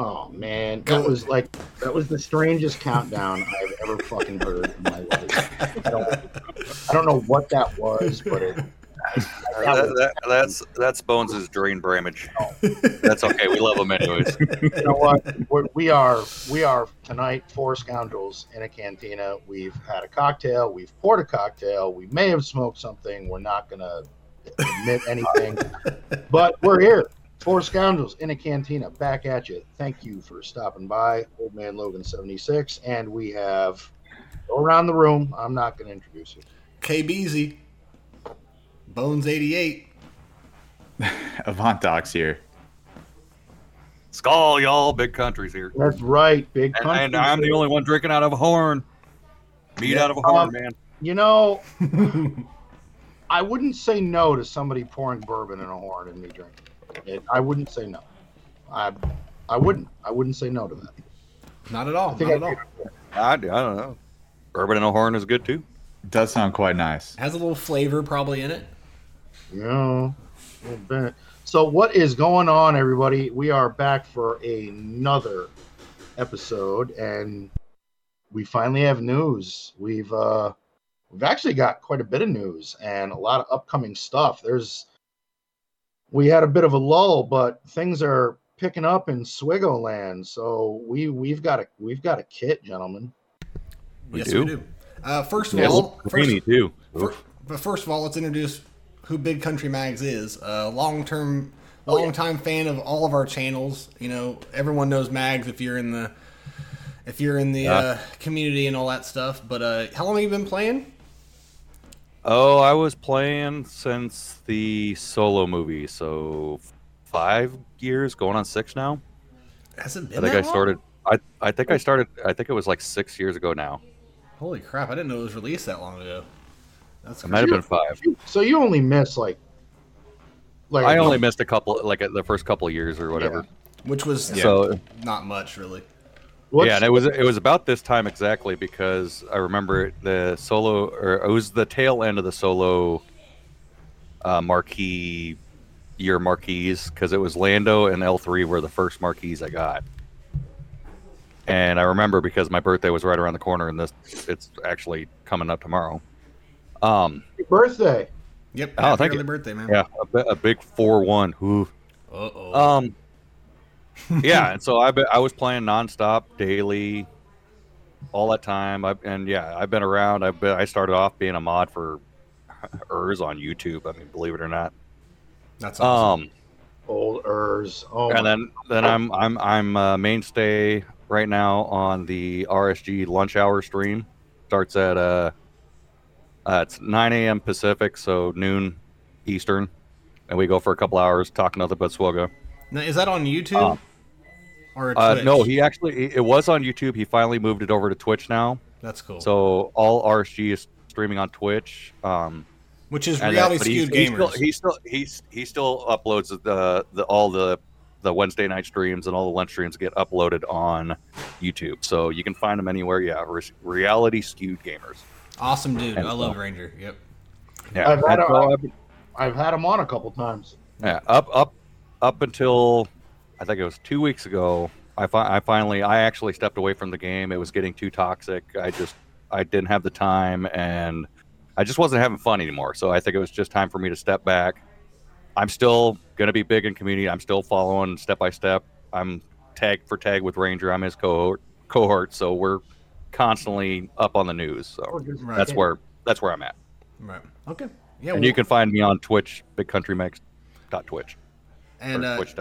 Oh man, that was like that was the strangest countdown I've ever fucking heard in my life. I don't, I don't know what that was, but it. That, that, that's that's Bones' drain bramage. That's okay. We love him anyways. you know what? We're, we are we are tonight four scoundrels in a cantina. We've had a cocktail. We've poured a cocktail. We may have smoked something. We're not gonna admit anything, but we're here. Four scoundrels in a cantina. Back at you. Thank you for stopping by, Old Man Logan seventy six, and we have go around the room. I'm not gonna introduce you. KBZ. Bones 88. Avant Docs here. Skull, y'all. Big countries here. That's right, big. And, country. and I'm the only one drinking out of a horn. Meat out of a horn, Um, man. You know, I wouldn't say no to somebody pouring bourbon in a horn and me drinking. It, I wouldn't say no. I, I wouldn't. I wouldn't say no to that. Not at all. I think Not I at all. I, I don't know. Bourbon in a horn is good too. Does sound quite nice. Has a little flavor probably in it. Yeah, a little bit. So what is going on, everybody? We are back for another episode, and we finally have news. We've uh, we've actually got quite a bit of news and a lot of upcoming stuff. There's we had a bit of a lull, but things are picking up in Swigo land. So we we've got a we've got a kit, gentlemen. We yes, do. we do. Uh, first of Yeah, all, first, creamy too. fir- but first of all, let's introduce who Big Country Mags is. A long-term, long-time fan of all of our channels. You know, everyone knows Mags if you're in the if you're in the Yeah. uh, community and all that stuff. But uh, how long have you been playing? Oh, I was playing since the solo movie, so five years, going on six now. Has it I think that I long? started. I I think I started. I think it was like six years ago now. Holy crap! I didn't know it was released that long ago. That's It might have been five. So you only missed like like I only missed a couple, like the first couple of years or whatever. which was So not much really. What's- yeah, and it was it was about this time exactly because I remember the solo, or it was the tail end of the solo uh, marquee year marquees because it was Lando and L three were the first marquees I got, and I remember because my birthday was right around the corner, and this it's actually coming up tomorrow. Um, birthday. Yep. Oh, happy thank early you. birthday, man. yeah, a, a big four one. Ooh. Uh oh. Um, yeah, and so I be, I was playing nonstop, daily, all that time. I, and yeah, I've been around. I've been, I started off being a mod for Urs on YouTube. I mean, believe it or not. That's awesome. Um, Old Urs. Oh, and then then I'm I'm I'm uh, mainstay right now on the RSG lunch hour stream. Starts at uh, uh it's 9 a.m. Pacific, so noon Eastern, and we go for a couple hours talking nothing but Swogo. now, is that on YouTube um, or Uh, Twitch? no, he actually it was on YouTube. He finally moved it over to Twitch now. That's cool. So all RSG is streaming on Twitch. Um, which is and reality that- skewed he's gamers. Still, he still he's he still uploads the the all the the Wednesday night streams and all the lunch streams get uploaded on YouTube. So you can find them anywhere. Yeah, Re- reality skewed gamers. awesome dude. and I love so- Ranger. Yep. Yeah, I've had and a- so I've- I've had him on a couple times. yeah, up up up until I think it was two weeks ago. I, fi- I finally I actually stepped away from the game. It was getting too toxic. I just I didn't have the time and I just wasn't having fun anymore. So I think it was just time for me to step back. I'm still gonna be big in community. I'm still following step by step. I'm tag for tag with Ranger. I'm his cohort cohort. So we're constantly up on the news. So Right. that's where that's where I'm at. Right. Okay. Yeah. And well, you can find me on Twitch, Big Country dot Twitch and uh, Twitch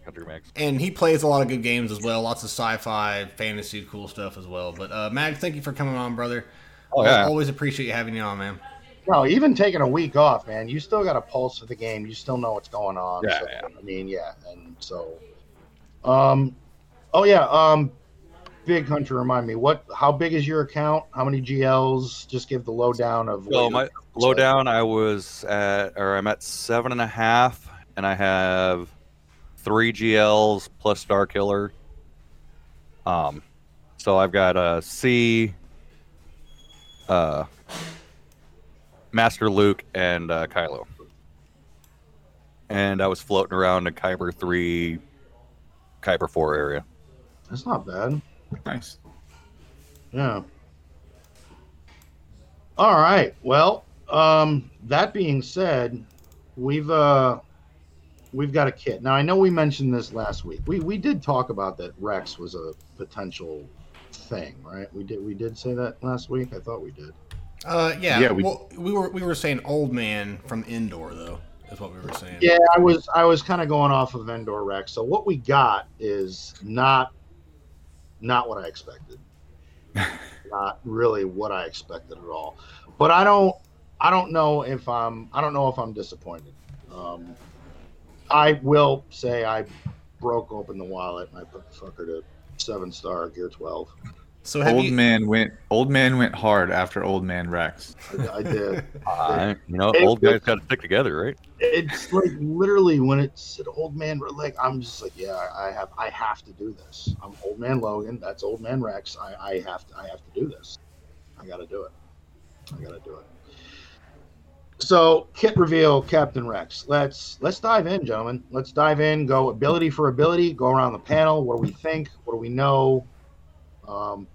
Country Mags. and he plays a lot of good games as well. Lots of sci-fi, fantasy, cool stuff as well. But uh, Mag, thank you for coming on, brother. Oh yeah. Always appreciate you having you on, man. No, even taking a week off, man, you still got a pulse of the game. You still know what's going on. Yeah, so, yeah. I mean, yeah, and so, um, oh yeah, um, big hunter, remind me what? How big is your account? How many GLs? Just give the lowdown of. So my lowdown, low I was at, or I'm at seven and a half, and I have three GLs plus Star Killer. Um, so I've got a SEE, uh, Master Luke, and uh, Kylo. And I was floating around in Kyber three, Kyber four area. That's not bad. Nice. Yeah. All right. Well, um, that being said, we've uh, we've got a kit. Now I know we mentioned this last week. We we did talk about that Rex was a potential thing, right? We did we did say that last week. I thought we did. Uh, yeah. Yeah, we- well, we were we were saying old man from Endor though. Is what we were saying. Yeah, I was I was kind of going off of Endor Rex. So what we got is not not what I expected. not really what I expected at all. But I don't I don't know if I'm I don't know if I'm disappointed. Um, I will say I broke open the wallet and I put the fucker to seven star gear twelve. So have Old you? man went. Old man went hard after old man Rex. I, I did. Uh, you know, It- old guys got to stick together, right? it's like literally when it's an old man like i'm just like yeah i have i have to do this i'm old man logan that's old man rex i i have to i have to do this i gotta do it i gotta do it so kit reveal captain rex. Let's let's dive in gentlemen. Let's dive in go ability for ability go around the panel. What do we think? What do we know? Um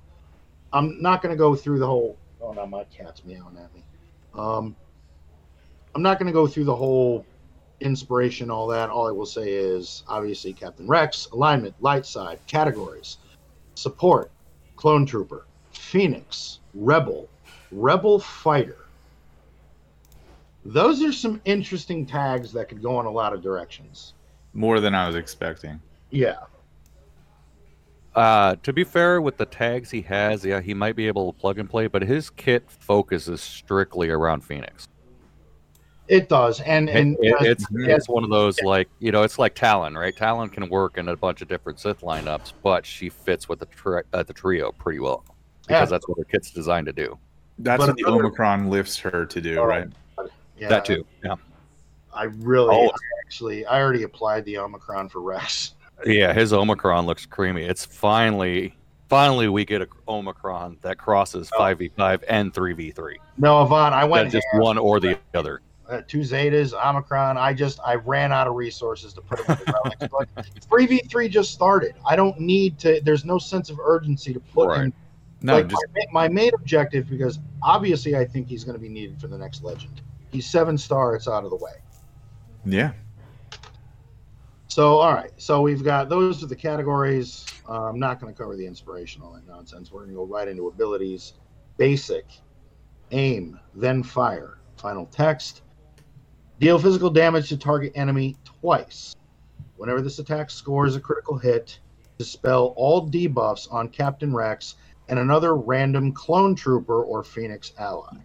i'm not going to go through the whole oh no my cat's meowing at me. Um I'm not going to go through the whole inspiration, all that. All I will say is obviously Captain Rex, alignment, light side, categories, support, clone trooper, Phoenix, rebel, rebel fighter. Those are some interesting tags that could go in a lot of directions. More than I was expecting. Yeah. Uh, to be fair, with the tags he has, yeah, he might be able to plug and play, but his kit focuses strictly around Phoenix. It does. And, and It- uh, it's it's one of those like you know, it's like Talon, right? Talon can work in a bunch of different Sith lineups, but she fits with the tri- uh, the trio pretty well because Yeah. that's what her kit's designed to do. That's But what the Omicron lifts her to do, Oh, right? Yeah, that too. Yeah, I really Oh. I actually I already applied the Omicron for Rex. yeah. His Omicron looks creamy. It's finally, finally, we get a Omicron that crosses Oh. five v five and three v three. No, Yvonne, I went just one or the other. uh, two Zetas, Omicron. I just I ran out of resources to put them in the relics. Three v three just started. I don't need to. There's no sense of urgency to put Right. in. No, like just my, my main objective because obviously I think he's going to be needed for the next legend. He's seven star. It's out of the way. yeah. So all right. So we've got those are the categories. Uh, I'm not going to cover the inspiration, all that nonsense. We're going to go right into abilities. Basic, aim, then fire. Final text. Deal physical damage to target enemy twice. Whenever this attack scores a critical hit, dispel all debuffs on Captain Rex and another random clone trooper or Phoenix ally.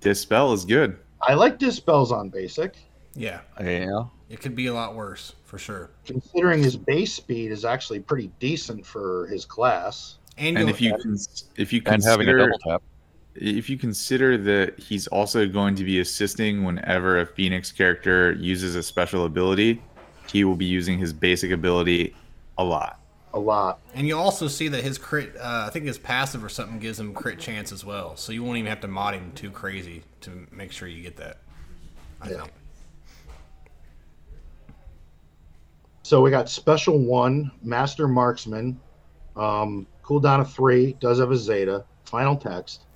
Dispel is good. I like dispels on basic, Yeah, Yeah, it could be a lot worse for sure. considering his base speed is actually pretty decent for his class. And, And if you cons- if you and having a consider double tap. if you consider that he's also going to be assisting whenever a Phoenix character uses a special ability, he will be using his basic ability a lot. A lot. And you also see that his crit, uh, I think his passive or something gives him crit chance as well. So you won't even have to mod him too crazy to make sure you get that. I Yeah. think. So we got special one, Master Marksman, um, cooldown of three, does have a Zeta, final text.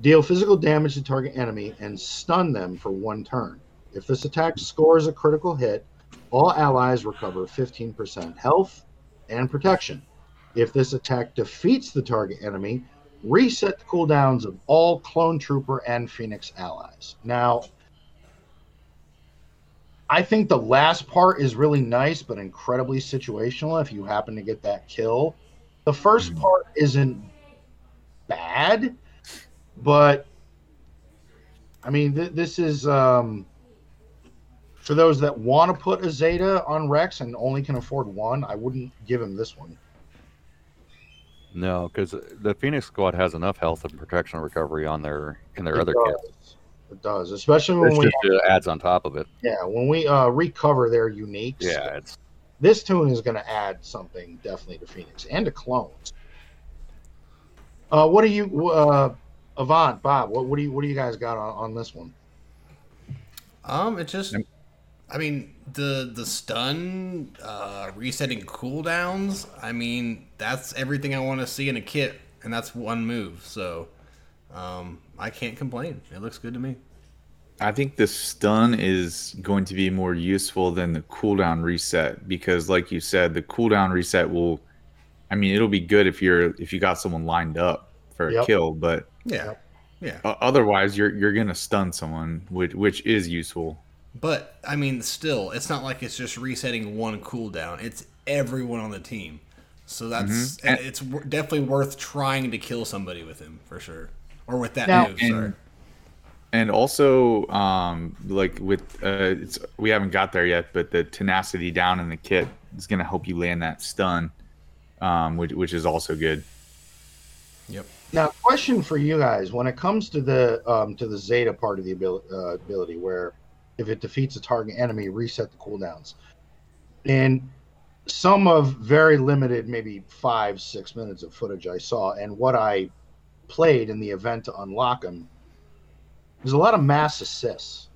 Deal physical damage to target enemy and stun them for one turn. If this attack scores a critical hit, all allies recover 15% health and protection. If this attack defeats the target enemy, reset the cooldowns of all clone trooper and phoenix allies. Now, I think the last part is really nice, but incredibly situational if you happen to get that kill. The first Mhm. part isn't bad, but I mean, th- this is um, for those that want to put a Zeta on Rex and only can afford one. I wouldn't give him this one. No, because the Phoenix Squad has enough health and protection recovery on their in their It other does. kits. It does, especially when It's we just uh, adds on top of it. yeah when we uh, recover their uniques. Yeah, it's this toon is going to add something definitely to Phoenix and to clones. Uh, what do you, uh, Avant, Bob? What, what do you, what do you guys got on, on this one? Um, it just, Yep. I mean, the the stun, uh, resetting cooldowns. I mean, that's everything I want to see in a kit, and that's one move. So, um, I can't complain. It looks good to me. I think the stun is going to be more useful than the cooldown reset because, like you said, the cooldown reset will. I mean, it'll be good if you're if you got someone lined up for a Yep. kill, but Yeah, yeah. otherwise you're you're gonna stun someone, which which is useful. But I mean, still, it's not like it's just resetting one cooldown. It's everyone on the team. So that's Mhm. And- it's w- definitely worth trying to kill somebody with him for sure, or with that Now- move. And- Sorry. And also, um, like with uh, it's we haven't got there yet, but the tenacity down in the kit is gonna help you land that stun, um, which which is also good. Yep. Now, question for you guys: When it comes to the um, to the Zeta part of the ability, uh, ability, where if it defeats a target enemy, reset the cooldowns, and some of very limited, maybe five six minutes of footage I saw, and what I played in the event to unlock them, there's a lot of mass assists.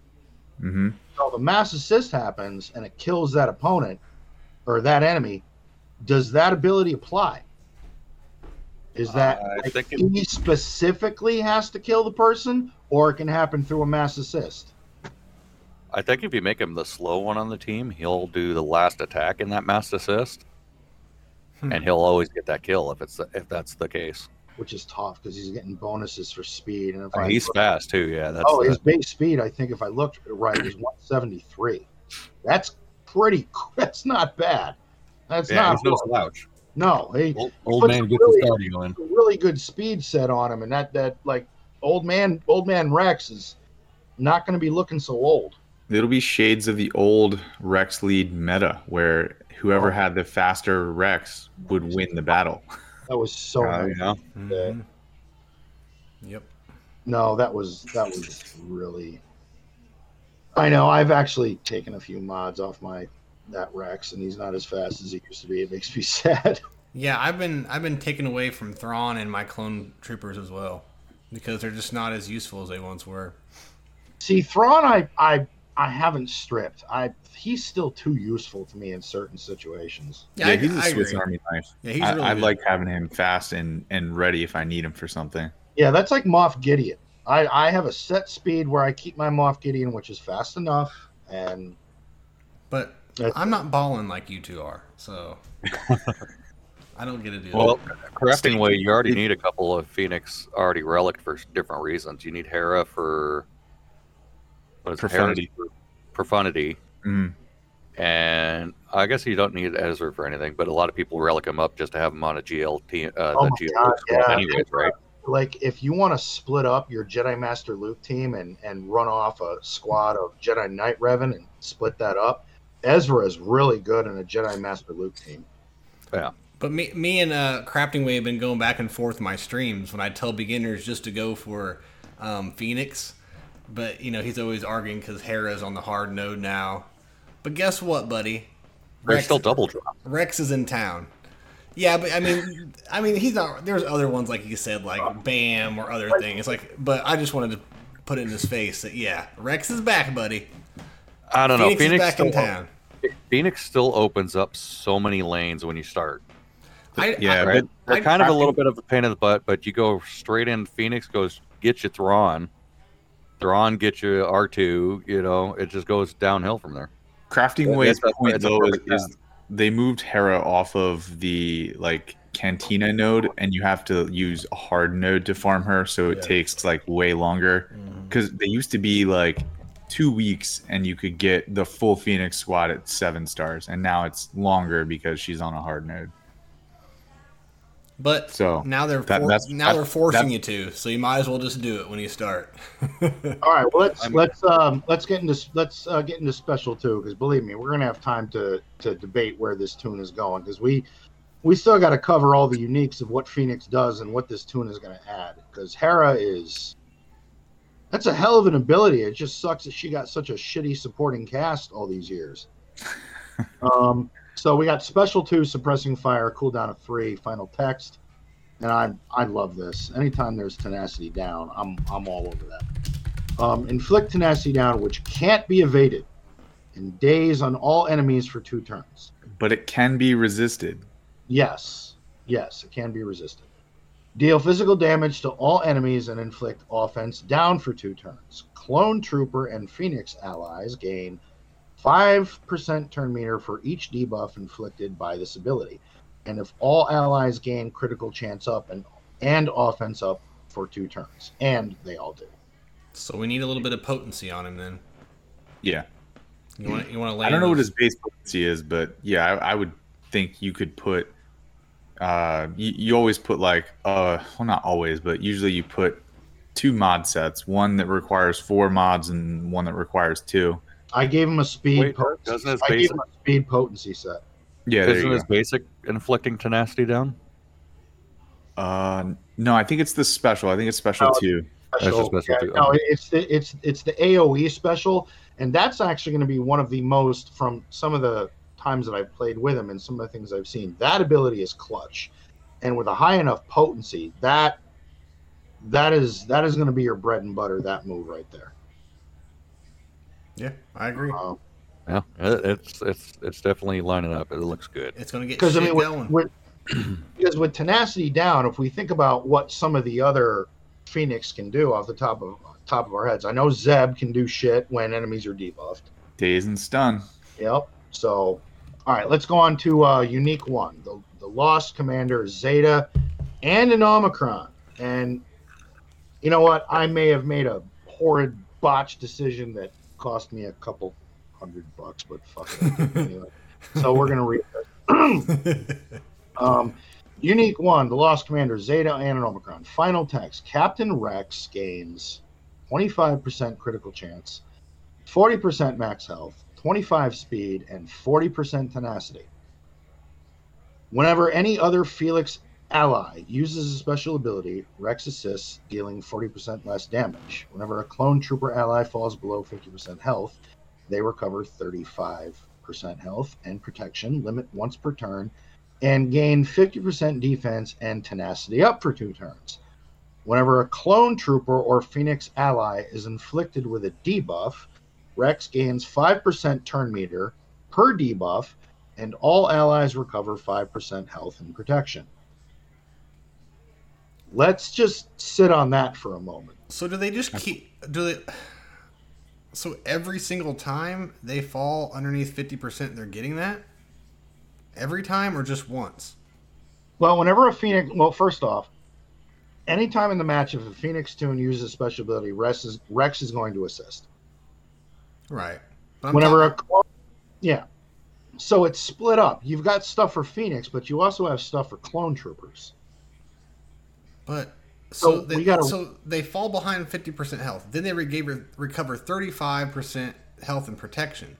hmm So if a mass assist happens and it kills that opponent or that enemy, does that ability apply? Is that I like, it- he specifically has to kill the person, or it can happen through a mass assist? I think if you make him the slow one on the team, he'll do the last attack in that mass assist, Hmm. and he'll always get that kill if it's if that's the case. Which is tough because he's getting bonuses for speed. And if And I he's fast too. Yeah, that's oh, the- his base speed, I think if I looked right, is 173. That's pretty. That's not bad. That's yeah, not he's no slouch. no. He, Old, old puts man gets really- the cardio in. a really good speed set on him, and that that like old man old man Rex is not going to be looking so old. It'll be shades of the old Rex lead meta, where whoever Oh. had the faster Rex would win the battle. That was so. Uh, nice. you know, Mhm. Yep. No, that was that was really. I know. I've actually taken a few mods off my that Rex, and he's not as fast as he used to be. It makes me sad. Yeah, I've been I've been taken away from Thrawn and my clone troopers as well because they're just not as useful as they once were. See, Thrawn, I I I haven't stripped. I he's still too useful to me in certain situations. Yeah, I, he's a I Swiss agree. Army knife. Yeah, he's I, really I like having him fast and, and ready if I need him for something. Yeah, that's like Moff Gideon. I, I have a set speed where I keep my Moff Gideon, which is fast enough, and But I'm not balling like you two are, so I don't get to do well, that. crafting way, you already need a couple of Phoenix already relic for different reasons. You need Hera for what is it, Hera Profundity. for profundity, Mm. and I guess you don't need Ezra for anything. But a lot of people relic him up just to have him on a GLT, uh, Oh the my GLT God, yeah. anyways, right? like if you want to split up your Jedi Master Luke team and and run off a squad of Jedi Knight Revan and split that up, Ezra is really good in a Jedi Master Luke team. Yeah. But me, me and uh, Crafting Way have been going back and forth my streams when I tell beginners just to go for um, Phoenix. But, you know, he's always arguing because Hera's on the hard node now. But guess what, buddy? They're Rex, still double drop. Rex is in town. Yeah, but I mean, I mean, he's not. There's other ones like you said, like Bam or other things. Like, but I just wanted to put it in his face that yeah, Rex is back, buddy. I don't know. Phoenix, Phoenix is back in still, town. Phoenix still opens up so many lanes when you start. I, Yeah, I, Right? They're I- kind of a little bit of a pain in the butt, but you go straight in. Phoenix goes get you Thrawn. Thrawn get you R two. You know, it just goes downhill from there. Crafting Yeah, Way's point though is, is they moved Hera off of the like Cantina node, and you have to use a hard node to farm her, so it Yeah. takes like way longer. Because they used to be like two weeks, and you could get the full Phoenix squad at seven stars, and now it's longer because she's on a hard node. But So, now they're that- for, that's- now they're forcing you to, so you might as well just do it when you start. All right, well let's I'm- let's um let's get into let's uh, get into special two because believe me, we're gonna have time to to debate where this toon is going because we we still got to cover all the uniques of what Phoenix does and what this toon is gonna add because Hera is that's a hell of an ability. It just sucks that she got such a shitty supporting cast all these years. um, so we got special two, suppressing fire, cooldown of three, final text, and I I love this. Anytime there's tenacity down, I'm I'm all over that. Um, inflict tenacity down, which can't be evaded. and daze on all enemies for two turns. But it can be resisted. Yes, yes, it can be resisted. Deal physical damage to all enemies and inflict offense down for two turns. Clone Trooper and Phoenix allies gain 5% turn meter for each debuff inflicted by this ability. And if all allies gain critical chance up and, and offense up for two turns. And they all do. So we need a little bit of potency on him then. Yeah. You want you want to lay I don't know what his base potency is, but yeah, I, I would think you could put. Uh, you, you always put like uh, well, not always, but usually you put two mod sets, one that requires four mods and one that requires two. I gave him a speed Wait, potency. doesn't his I gave basic- him a speed potency set. Yeah, there Isn't you his basic inflicting tenacity down? Uh, no, I think it's the special. I think it's special Oh, two. special. just special Yeah, too. no, it's the it's it's the AOE special, and that's actually going to be one of the most from some of the times that I've played with him and some of the things I've seen. That ability is clutch, and with a high enough potency, that that is that is going to be your bread and butter. That move right there. Yeah, I agree. Um, Yeah, it's it's it's definitely lining up. It looks good. It's gonna get because I mean, with, going. with because with tenacity down, if we think about what some of the other Phoenix can do off the top of top of our heads, I know Zeb can do shit when enemies are debuffed. Daze and stun. Yep. So, all right, let's go on to uh, unique one. The the Lost Commander Zeta and an Omicron. And you know what? I may have made a horrid botched decision that cost me a couple hundred bucks, but fuck it. anyway. So we're gonna read this. um, unique one, the Lost Commander Zeta and an Omicron. Final text: Captain Rex gains 25% critical chance, 40% max health, 25 speed, and 40% tenacity. Whenever any other Phoenix ally uses a special ability, Rex assists, dealing 40% less damage. Whenever a clone trooper ally falls below 50% health, they recover 35% health and protection, limit once per turn, and gain 50% defense and tenacity up for two turns. Whenever a clone trooper or Phoenix ally is inflicted with a debuff, Rex gains 5% turn meter per debuff, and all allies recover 5% health and protection. Let's just sit on that for a moment. So do they just keep? Do they? So every single time they fall underneath fifty percent, they're getting that. Every time, or just once? Well, whenever a Phoenix, well, first off, anytime in the match, if a Phoenix Toon uses a special ability, Rex is, Rex is going to assist. Right. But I'm whenever a yeah so it's split up you've got stuff for phoenix but you also have stuff for clone troopers But oh, so, So they, gotta- so they fall behind fifty percent health. Then they re- recover thirty five percent health and protection.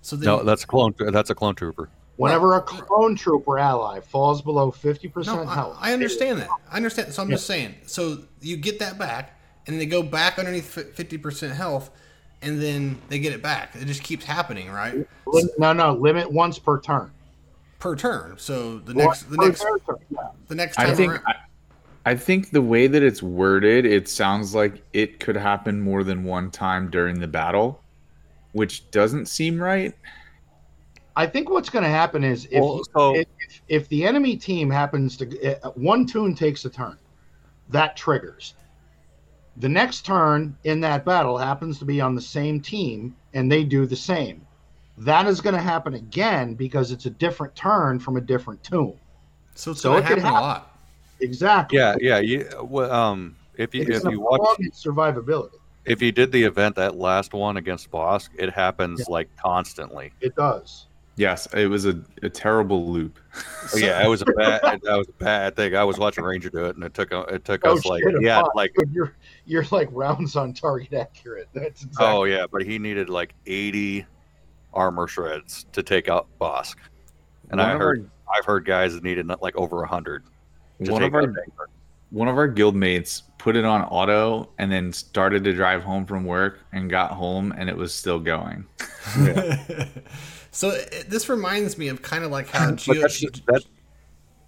So then, No, that's a clone. That's a clone trooper. whenever a clone trooper ally falls below 50% no, health I, I understand that. I understand. So I'm just saying. So you get that back, and they go back underneath fifty percent health, and then they get it back. It just keeps happening, right? No no limit once per turn Per turn. So the next, the next, turn, yeah. the next time I think around. I, I think the way that it's worded, it sounds like it could happen more than one time during the battle, which doesn't seem right. I think what's going to happen is if, Well, so- if if the enemy team happens to uh, one toon takes a turn, that triggers. The next turn in that battle happens to be on the same team, and they do the same. That is going to happen again because it's a different turn from a different toon. so it's so going it to could happen a lot. Exactly. Yeah, yeah. You, well, um, if you It's if you watch abundant survivability. if you did the event that last one against Bossk, it happens Yeah. like constantly. It does. Yes, it was a, a terrible loop. Oh, yeah, it was a bad that was a bad thing. I was watching Ranger do it, and it took it took Oh, us like yeah, fuck. like You're you're like rounds on target accurate. That's exactly. oh yeah, but he needed like eighty armor shreds to take out Bossk, and One I heard I've heard guys that needed like over a hundred. To One of our out Ranger. one of our guildmates put it on auto and then started to drive home from work and got home and it was still going. so it, this reminds me of kind of like how Geo. that's just, that,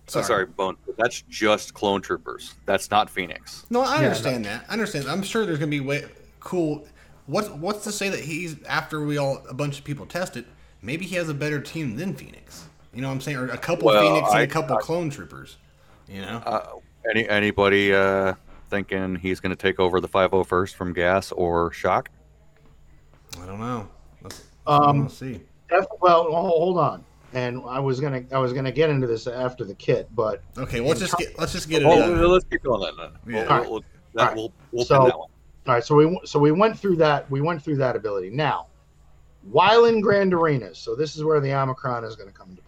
sorry. sorry. Bone. That's just clone troopers. That's not Phoenix. No, I Yeah, understand that. I understand. I'm sure there's gonna be way cool. what's what's to say that he's after we all a bunch of people test it, maybe he has a better team than Phoenix. You know what I'm saying? Or a couple Well, Phoenix and I- a couple I- clone troopers. You know? Uh, any anybody uh, thinking he's going to take over the 501st from Gas or Shaak? I don't know. Let's, Um, let's see. Def- well, hold on. And I was gonna I was gonna get into this after the kit, but Okay, well, let's just get let's just get it. Oh, well, let's keep going then. then. Yeah. We'll, Alright. we'll, that, Alright. we'll, we'll So- that one. all right. So we so we went through that. We went through that ability. Now, while in Grand Arenas, so this is where the Omicron is going to come into play.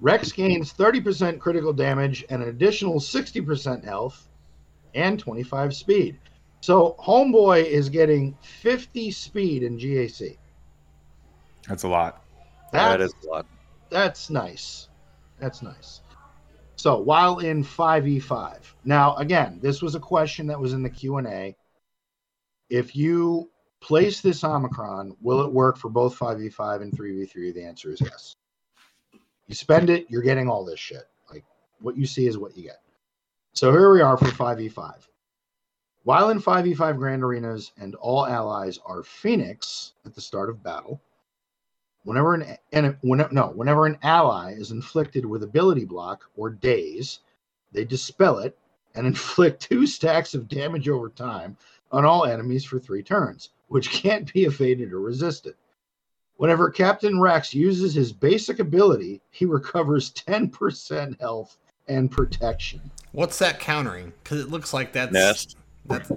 Rex gains 30% critical damage and an additional 60% health and 25 speed. So Homeboy is getting 50 speed in GAC. That's a lot. That That's, a lot. that's nice. That's nice. So while in 5v5. Now again, this was a question that was in the Q&A. If you place this Omicron, will it work for both 5v5 and 3v3? The answer is yes. You spend it, you're getting all this shit. Like what you see is what you get. So here we are for 5v5. While in 5v5 Grand Arenas and all allies are Phoenix at the start of battle, whenever an and when, no whenever an ally is inflicted with ability block or daze they dispel it and inflict two stacks of damage over time on all enemies for three turns which can't be evaded or resisted whenever captain rex uses his basic ability he recovers 10% health and protection What's that countering? Because it looks like that's Nest. That's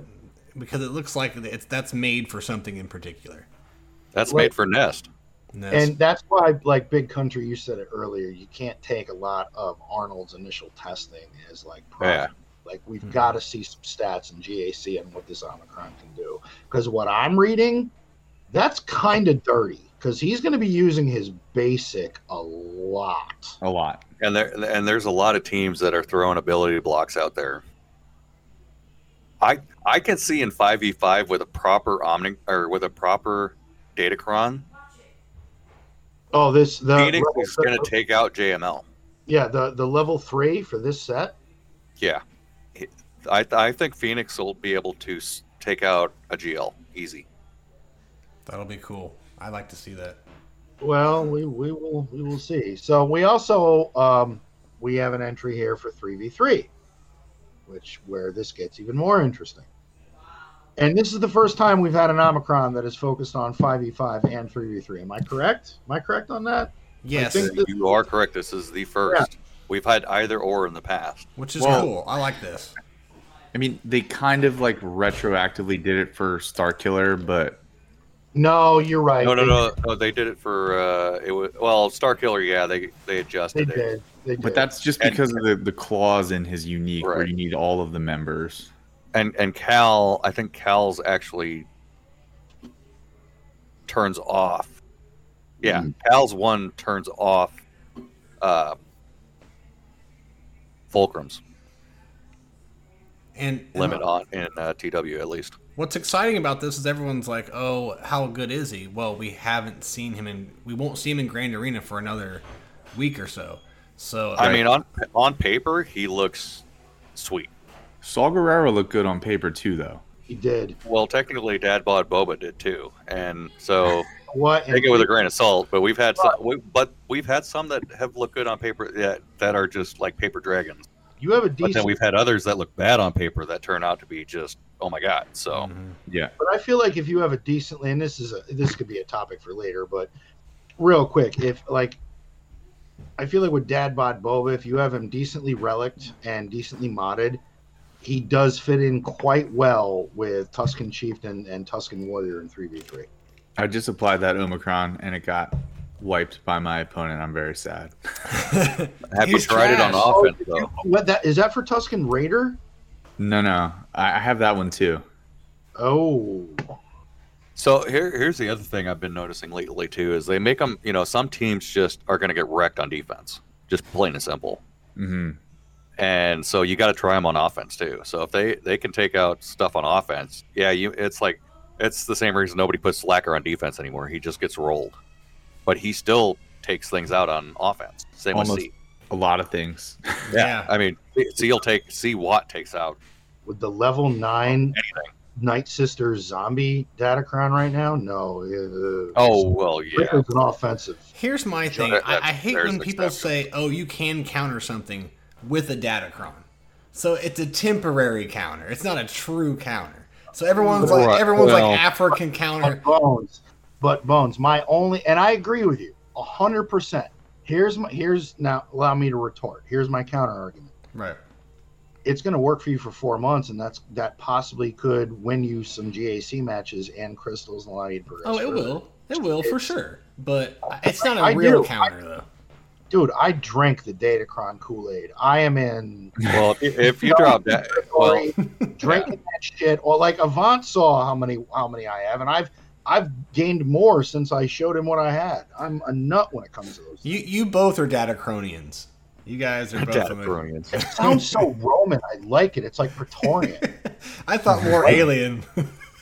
because it looks like it's that's made for something in particular. That's Right. made for Nest. Nest. and that's why like big country you said it earlier you can't take a lot of Ahnald's initial testing as like prime. Yeah. like we've Mhm. got to see some stats in gac and what this omicron can do because what i'm reading that's kind of dirty because he's going to be using his basic a lot A lot. And there and there's a lot of teams that are throwing ability blocks out there. I I can see in 5v5 with a proper omni or with a proper datacron, oh this the Phoenix level- is going to take out JML. yeah the the level three for this set Yeah. I I think Phoenix will be able to take out a GL easy. That'll be cool. I like to see that. Well, we, we will we will see. So we also um, we have an entry here for three v three, which where this gets even more interesting. And this is the first time we've had an Omicron that is focused on five v five and three v three. Am I correct? Am I correct on that? Yes, think that- You are correct. This is the first. We've had either or in the past. which is Well- cool. I like this. I mean, they kind of like retroactively did it for Star Killer, but No, you're right. No, no, no, no. They did it for uh, it was well, Star Killer. Yeah, they they They adjusted it. did. They did. but that's just And- because of the, the clause in his unique where you need all of the members. and and Cal, I think Cal's actually turns off. Yeah, Cal's one turns off. Uh, Fulcrum's And, and limit on in uh, TW at least. What's exciting about this is everyone's like, "Oh, how good is he?" Well, we haven't seen him in. We won't see him in Grand Arena for another week or so. So I mean, on on paper, he looks sweet. Saw Gerrera looked good on paper too, though. he did. Well, technically, Dad Bod Boba did too, and so What? take it with a grain of salt. But we've had some, we, but we've had some that have looked good on paper that that are just like paper dragons. you have a decent. But then decent. we've had others that look bad on paper that turn out to be just oh my god. So Mhm. Yeah. But I feel like if you have a decently, and this is a this could be a topic for later, but real quick, if like, I feel like with Dad Bod Boba, if you have him decently relicked and decently modded, he does fit in quite well with Tusken Chieftain and Tusken Warrior in three v three. I just applied that Omicron and it got wiped by my opponent. I'm very sad. I have you He's tried it on trash. offense though? What that is that for Tusken Raider? No, no. I, I have that one too. Oh, So here here's the other thing I've been noticing lately too is they make them you know some teams just are going to get wrecked on defense, just plain and simple. hmm and so you got to try them on offense too. So if they they can take out stuff on offense, yeah, you it's like it's the same reason nobody puts Slacker on defense anymore. He just gets rolled, but he still takes things out on offense. Same Almost. with C. A lot of things. Yeah. I mean, C will take C Watt takes out with the level nine, anything. Night Sisters zombie Datacron right now? No. Uh, Oh well, yeah. It's an offensive. Here's my thing. that- I, I hate when people exception. say, "Oh, you can counter something with a Datacron." So it's a temporary counter. It's not a true counter. So everyone's like, Right, everyone's well- like, African counter. But bones, but bones. My only, and I agree with you a hundred percent. Here's my here's now. Allow me to retort. Here's my counter argument. Right. It's going to work for you for four months, and that's that possibly could win you some GAC matches and crystals and allow you to progress. Oh, it further. will. It will for sure. But it's not a I real do. counter though. Dude, I drank the Datacron Kool Aid. I am in Well, if, if you drop that, well, territory, drinking that shit. Or like Avant saw how many how many I have, and I've I've gained more since I showed him what I had. I'm a nut when it comes to those. You you both are Datacronians. You guys are both. Datacronians. It sounds so Roman. I like it. It's like Praetorian. I thought more alien.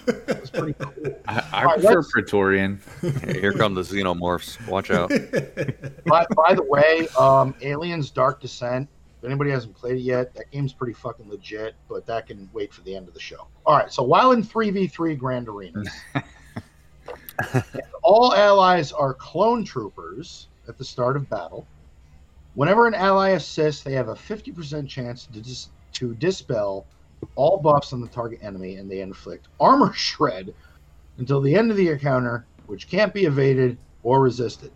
It's pretty cool. I, I Alright, prefer let's- Praetorian. Here come the xenomorphs. Watch out. by, by the way, um, Aliens Dark Descent. If anybody hasn't played it yet, that game's pretty fucking legit, but that can wait for the end of the show. All right, so while in 3v3 Grand Arenas, all allies are clone troopers at the start of battle. Whenever an ally assists, they have a 50% chance to, dis- to dispel all buffs on the target enemy, and they inflict armor shred until the end of the encounter, which can't be evaded or resisted.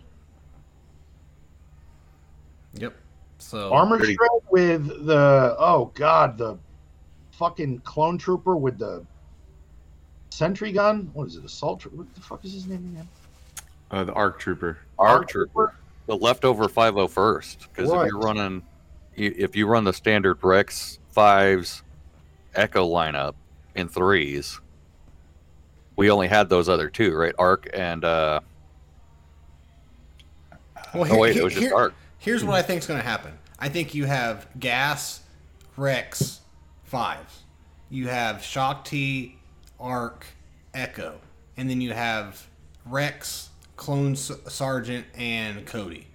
Yep. So armor Pretty- shred with the oh god the fucking clone trooper with the sentry gun what is it assault trooper what the fuck is his name again Uh, the Arc Trooper. Arc Trooper, the leftover 501st. Because Right. if you're running, if you run the standard Rex fives Echo lineup in threes, we only had those other two, right? Arc and uh, well, oh wait, here- it was just here- Arc. Here's what I think is going to happen. I think you have Gas, Rex, Fives. You have Shaak Ti, Arc, Echo, and then you have Rex, Clone S- Sergeant, and Cody.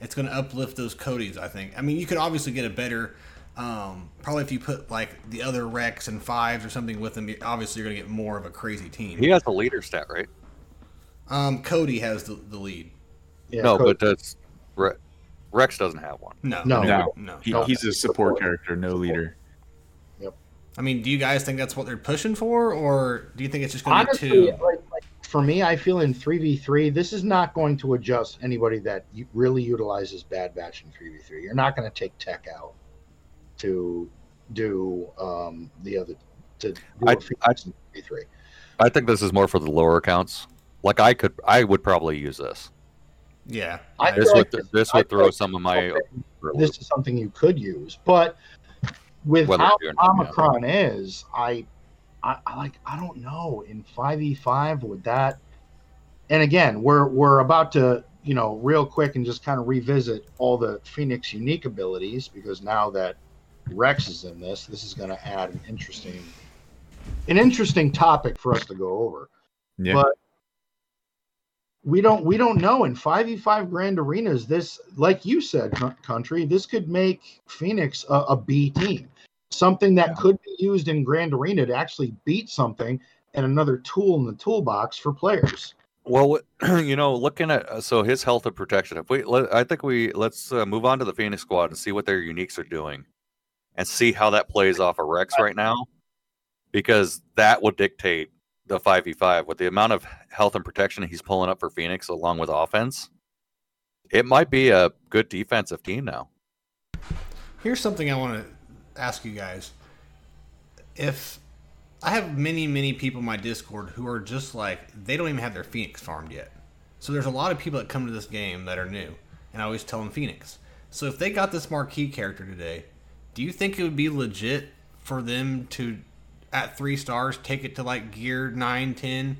It's going to uplift those Codys, I think. I mean, you could obviously get a better. Um, probably if you put like the other Rex and Fives or something with them, obviously you're going to get more of a crazy team. He has the leader stat, right? Um, Cody has the, the lead. yeah no, Co- but that's Re- Rex doesn't have one. No, No. No. no. He, No. he's a support character, no leader. I mean, do you guys think that's what they're pushing for, or do you think it's just going to be honestly two? like, like, for me i feel in 3v3 this is not going to adjust anybody that really utilizes bad batch in 3v3 you're not going to take tech out to do um the other to do I- a Phoenix in 3v3 I think this is more for the lower accounts. Like I could, I would probably use this. Yeah, I This would like this I would throw some of my. this is something you could use, but with Whether how it, yeah. Omicron is, I, I, I like I don't know in five e five would that, and again we're we're about to you know real quick and just kind of revisit all the Phoenix unique abilities because now that Rex is in this, this is going to add an interesting, an interesting topic for us to go over Yeah. but we don't we don't know in 5v5 grand arenas this like you said country this could make phoenix a, a b team something that could be used in grand arena to actually beat something and another tool in the toolbox for players Well, you know, looking at uh, so his health and protection. If we, let, I think we let's uh, move on to the Phoenix Squad and see what their uniques are doing, and see how that plays off of Rex right now, because that will dictate the five v five with the amount of health and protection he's pulling up for Phoenix along with offense. It might be a good defensive team now. here's something I want to ask you guys. If I have many, many people in my Discord who are just like they don't even have their Phoenix farmed yet. So there's a lot of people that come to this game that are new, and I always tell them Phoenix. So if they got this marquee character today, do you think it would be legit for them to, at three stars, take it to like gear 9, 10,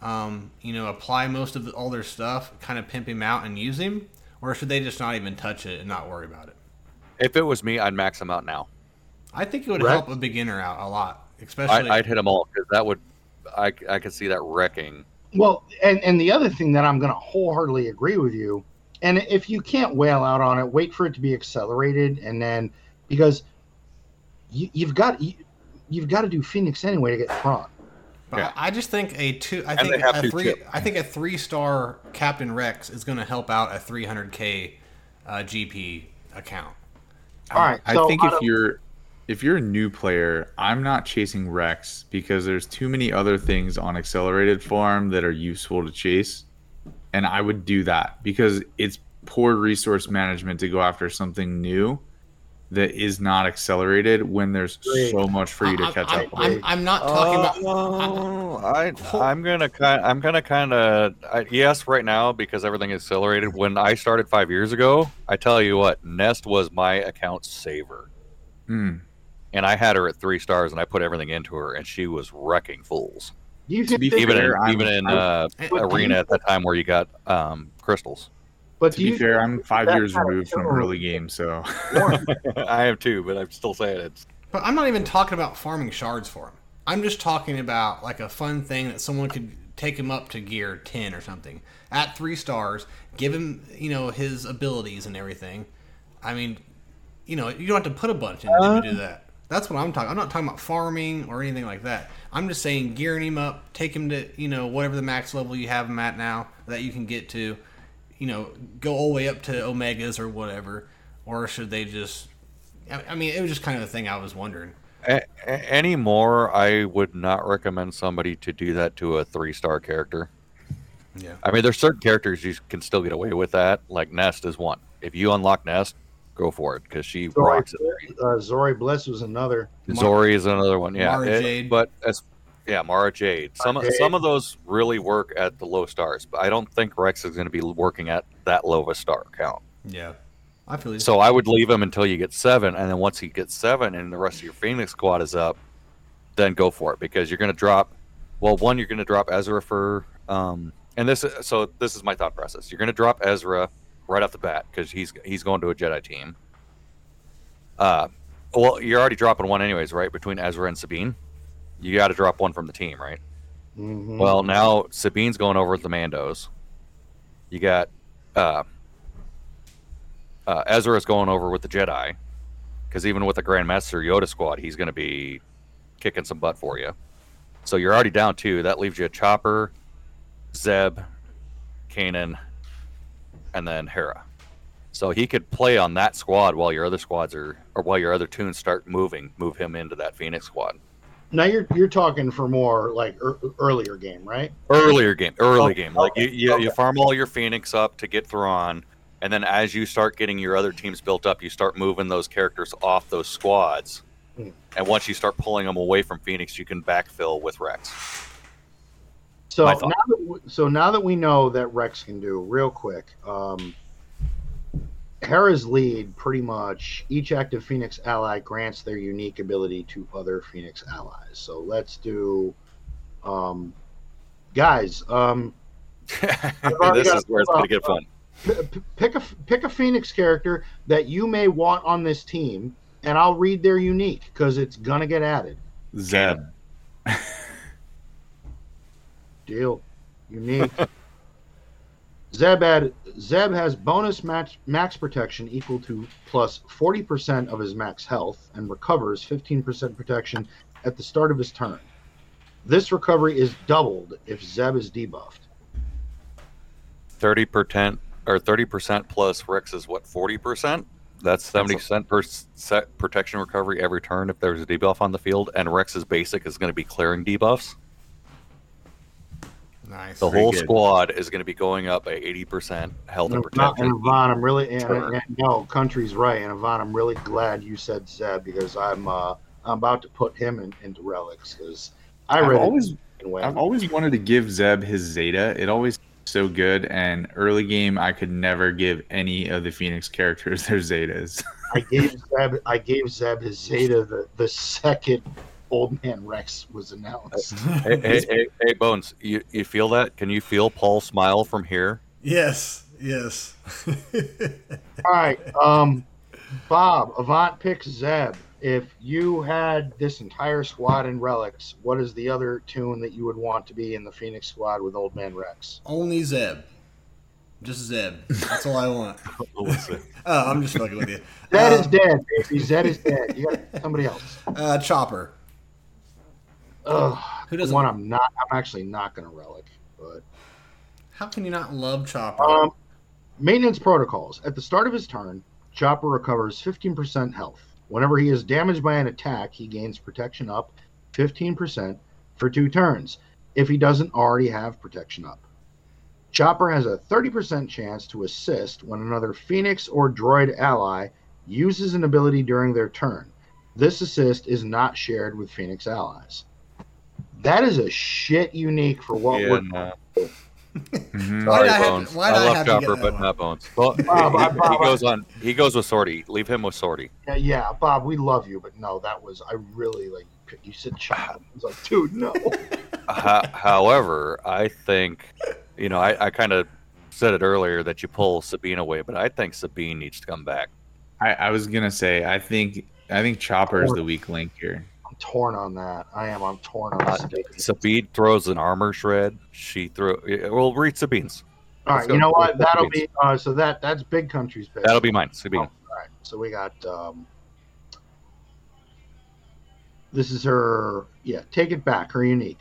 um, you know, apply most of the, all their stuff, kind of pimp him out and use him? Or should they just not even touch it and not worry about it? If it was me, I'd max him out now. I think it would Rex? help a beginner out a lot, especially. I'd hit them all because that would, I, I could see that wrecking. well and and the other thing that i'm going to wholeheartedly agree with you and if you can't wail out on it wait for it to be accelerated and then because you, you've got you, you've got to do phoenix anyway to get Thrawn. Yeah. I I just think a two. I And think they have a three. chip. I think a three star Captain Rex is going to help out a 300k uh, GP account. All right. I so think if of- you're if you're a new player, I'm not chasing Rex because there's too many other things on accelerated farm that are useful to chase. And I would do that because it's poor resource management to go after something new that is not accelerated when there's Agreed. so much for you to I- catch I'm, up with. I'm, I'm not talking about. Oh, I, I'm gonna kind. I'm gonna kind of. Yes, right now because everything is accelerated. When I started five years ago, I tell you what, Nest was my account saver, Hmm. And I had her at three stars, and I put everything into her, and she was wrecking fools. you to be that- Even in, fair, I'm- even in uh, arena at that time where you got um, crystals. but To be fair, I'm five years removed from early game, so I am too, but I'm still saying it's. But I'm not even talking about farming shards for him. I'm just talking about like a fun thing that someone could take him up to gear 10 or something. At three stars, give him, you know, his abilities and everything. I mean, you know, you don't have to put a bunch in him to do that. That's what I'm talking. I'm not talking about farming or anything like that. I'm just saying gearing him up, take him to, you know, whatever the max level you have him at now that you can get to. You know, go all the way up to omegas or whatever, or should they just? I mean, it was just kind of a thing I was wondering. A- anymore, I would not recommend somebody to do that to a three star character. Yeah. I mean, there's certain characters you can still get away with that. Like Nest is one. If you unlock Nest, go for it because she Zorii, rocks it. uh, Zorii Bliss was another. Mar- Zorii is another one. Yeah, Mara it- but as yeah, Mara Jade. Some Jade. some of those really work at the low stars, but I don't think Rex is going to be working at that low of a star count. Yeah. I feel. So I would leave him until you get seven, and then once you get seven and the rest of your Phoenix squad is up, then go for it because you're going to drop. Well, one, you're going to drop Ezra for, um, and this. is- So this is my thought process. You're going to drop Ezra right off the bat because he's he's going to a Jedi team. Uh, well, you're already dropping one anyways, right? Between Ezra and Sabine, you got to drop one from the team, right? Mhm. Well, now Sabine's going over with the Mandos. You got uh, uh, Ezra's going over with the Jedi, because even with the Grandmaster Yoda squad, he's going to be kicking some butt for you. So you're already down two. That leaves you a Chopper, Zeb, Kanan, and then Hera. So he could play on that squad while your other squads are, or while your other toons start moving, move him into that Phoenix squad. now you're you're talking for more like ear earlier game, right? earlier game early Okay, game like you, you, okay. you farm all your phoenix up to get thrawn and then as you start getting your other teams built up you start moving those characters off those squads Hmm. and once you start pulling them away from phoenix you can backfill with rex So now that we, so now that we know that Rex can do real quick, um, Hera's lead pretty much each active Phoenix ally grants their unique ability to other Phoenix allies. So let's do, um, guys. Um, this is where it's going to get fun p- pick a pick a Phoenix character that you may want on this team, and I'll read their unique because it's gonna get added. Zeb. Deal. Unique. Zeb add, Zeb has bonus max max protection equal to plus 40% of his max health and recovers 15% protection at the start of his turn. This recovery is doubled if Zeb is debuffed. 30% or 30% plus rex is what 40% that's 70 cent per set protection recovery every turn if there's a debuff on the field and rex's basic is going to be clearing debuffs nice. The whole good. squad is going to be going up by 80% health and And, protection. and Yvonne, I'm really and, Turn. and no, country's right. And Yvonne, I'm really glad you said Zeb because I'm uh, I'm about to put him in, into relics because I I've always. I've always wanted to give Zeb his Zeta. It always so good and early game I could never give any of the Phoenix characters their Zetas. I gave Zeb I gave Zeb his Zeta the, the second Old Man Rex was announced. hey, hey, hey, hey, Bones, you, you feel that? Can you feel Paul smile from here? yes. Yes. All right, um, Bob Avant picks Zeb. If you had this entire squad in relics, what is the other toon that you would want to be in the Phoenix squad with Old Man Rex? Only Zeb. Just Zeb. That's all I want. Oh, I'm just fucking with you. Zed Uh, is dead, baby. Zed is dead. You got somebody else. Uh, Chopper. Ugh, Who doesn't? one I'm not. I'm actually not going to relic, but How can you not love Chopper? um, maintenance protocols. At the start of his turn, Chopper recovers 15% health. Whenever he is damaged by an attack, he gains protection up 15% for two turns. If he doesn't already have protection up. Chopper has a 30% chance to assist when another Phoenix or Droid ally uses an ability during their turn. This assist is not shared with Phoenix allies. That is a shit unique for what Yeah, we're no. Mhm. Sorry, did I have Bones. why I love have Chopper, but one? not Bones. Well, he, Bob, Bob, he goes on. He goes with Sorty. Leave him with Sorty. Yeah, yeah, Bob, we love you, but no, that was I really like. You said Chopper. I was like, dude, no. Ho- However, I think, you know, I, I kind of said it earlier that you pull Sabine away, but I think Sabine needs to come back. I, I was gonna say I think I think Chopper is the weak link here. Torn on that. I am. I'm torn on Uh. Sabine throws an armor shred. She throw. Well, read Sabine's. All right, you know what? That'll Beans. be uh, so that that's Big Country's pick. That'll be mine. Sabine. All right, so we got. um This is her. Yeah, take it back. Her unique.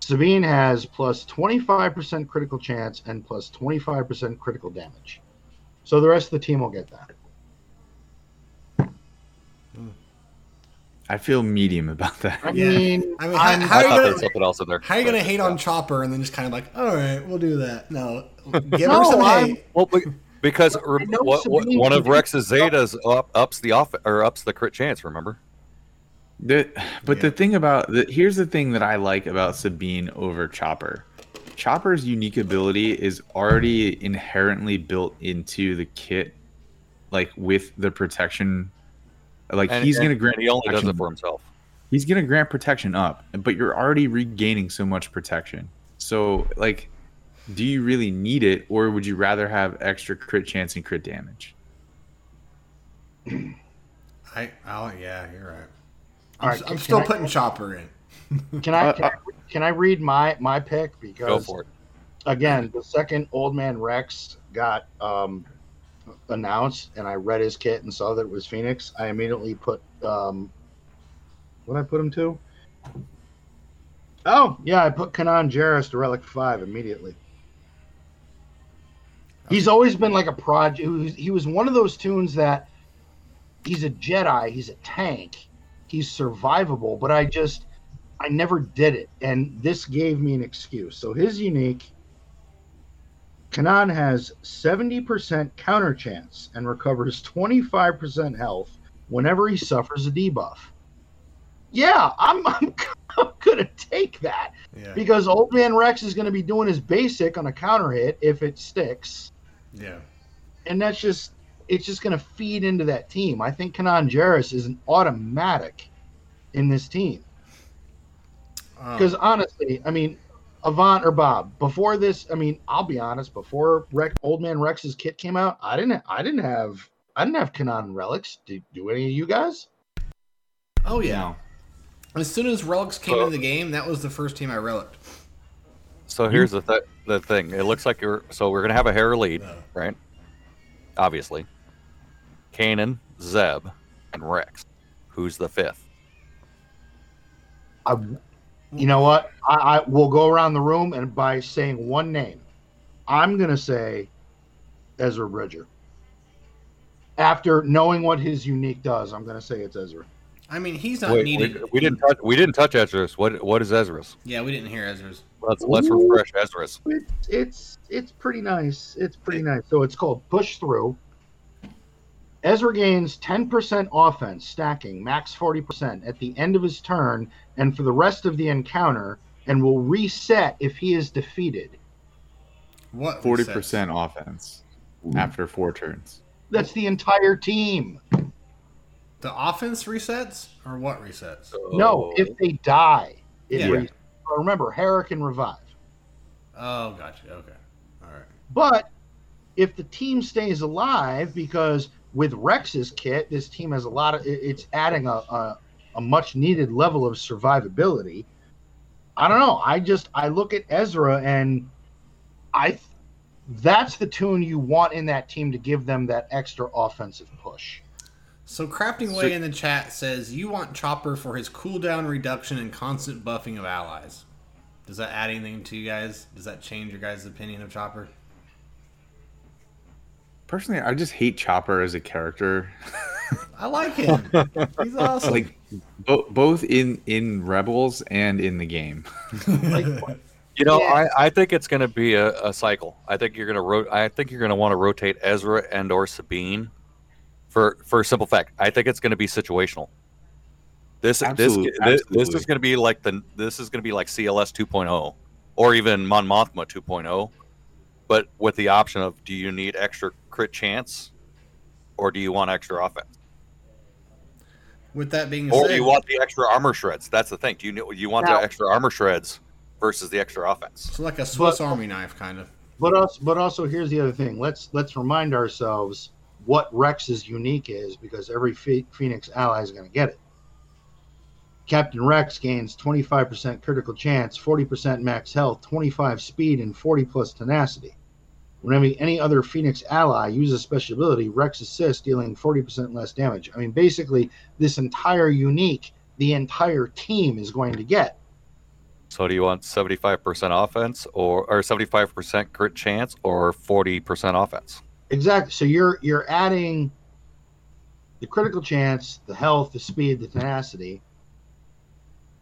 Sabine has plus 25% critical chance and plus 25% critical damage. So the rest of the team will get that. I feel medium about that. I Yeah. mean, I mean, how, I'm- how I are you thought gonna, there something else in there. how are you gonna hate yeah. on Chopper and then just kind of like, all right, we'll do that? No, give No, her some hate. Well, because what, what, one of Rex's Zetas up, ups the off or ups the crit chance. Remember? The, but Yeah. the thing about the here's the thing that I like about Sabine over Chopper. Chopper's unique ability is already inherently built into the kit, like with the protection. Like And- he's and- gonna grant and he only does it for himself. he's gonna grant protection up, but you're already regaining so much protection. So like, do you really need it, or would you rather have extra crit chance and crit damage? I, oh yeah, you're right. All I'm, right, I'm still I- putting Chopper in. Can I, Uh, can I can I read my my pick because Go for it. again the second Old Man Rex got um, announced and I read his kit and saw that it was Phoenix. I immediately put um, what I put him to? Oh yeah, I put Kanan Jarrus to Relic Five immediately. He's always been like a project. He was one of those toons that he's a Jedi, he's a tank, he's survivable, but I just I never did it, and this gave me an excuse. So his unique Kanan has 70% counter chance and recovers 25% health whenever he suffers a debuff. Yeah, I'm I'm, I'm gonna take that Yeah, because Old Man Rex is gonna be doing his basic on a counter hit if it sticks, yeah. and that's just it's just gonna feed into that team. I think Kanan Jarrus is an automatic in this team. Um, Because honestly, I mean, Avant or Bob, before this, I mean, I'll be honest, before Rex, Old Man Rex's kit came out, I didn't, I didn't have, I didn't have Kanan relics. Did do any of you guys? oh yeah. As soon as relics came So- into the game, that was the first team I relicked. So here's the th- the thing. It looks like you're. So we're gonna have a Hera lead, Uh, right? Obviously. Kanan, Zeb, and Rex. Who's the fifth? I, you know what? I, I will go around the room and by saying one name, I'm gonna say Ezra Bridger. After knowing what his unique does, I'm gonna say it's Ezra. I mean, he's not Wait, needed. we, we didn't touch. We didn't touch Ezra's. What What is Ezra's? Yeah, we didn't hear Ezra's. Let's let's refresh Ezra's. It's it's it's pretty nice. It's pretty nice. So it's called Push Through. Ezra gains 10% offense, stacking max 40% at the end of his turn and for the rest of the encounter, and will reset if he is defeated. What? Forty resets? percent offense hmm. after four turns. That's the entire team. The offense resets or what resets? No, if they die, it Yeah. resets. But remember, Hera can revive. Oh, gotcha. Okay. All right. But if the team stays alive, because with Rex's kit, this team has a lot of it's adding a, a, a much needed level of survivability. I don't know. I just I look at Ezra and I that's the toon you want in that team to give them that extra offensive push. So crafting So- way in the chat says you want Chopper for his cooldown reduction and constant buffing of allies. Does that add anything to you guys? Does that change your guys' opinion of Chopper? Personally, I just hate Chopper as a character. I like him. He's awesome. like bo- both in in Rebels and in the game. Like, You know, Yeah. I, I think it's going to be a, a cycle. I think you're going to ro- I think you're going to want to rotate Ezra and or Sabine for for a simple fact. I think it's going to be situational. This this Absolute- this, this absolutely. is going to be like the this is going to be like CLS 2.0 or even Mon Mothma 2.0, but with the option of do you need extra crit chance or do you want extra offense? With that being Or said, do you want the extra armor shreds? That's the thing. Do you you want Now- the extra armor shreds versus the extra offense? so like a Swiss But- Army knife, kind of. but also, but also, here's the other thing. Let's let's remind ourselves what Rex's unique is because every Phoenix ally is going to get it. Captain Rex gains 25% critical chance, 40% max health, 25 speed, and 40 plus tenacity. Whenever any other Phoenix ally uses special ability, Rex assists, dealing 40% less damage. I mean, basically, this entire unique, the entire team is going to get. So do you want 75% offense or or 75% crit chance or 40% offense? Exactly. So you're you're adding the critical chance, the health, the speed, the tenacity.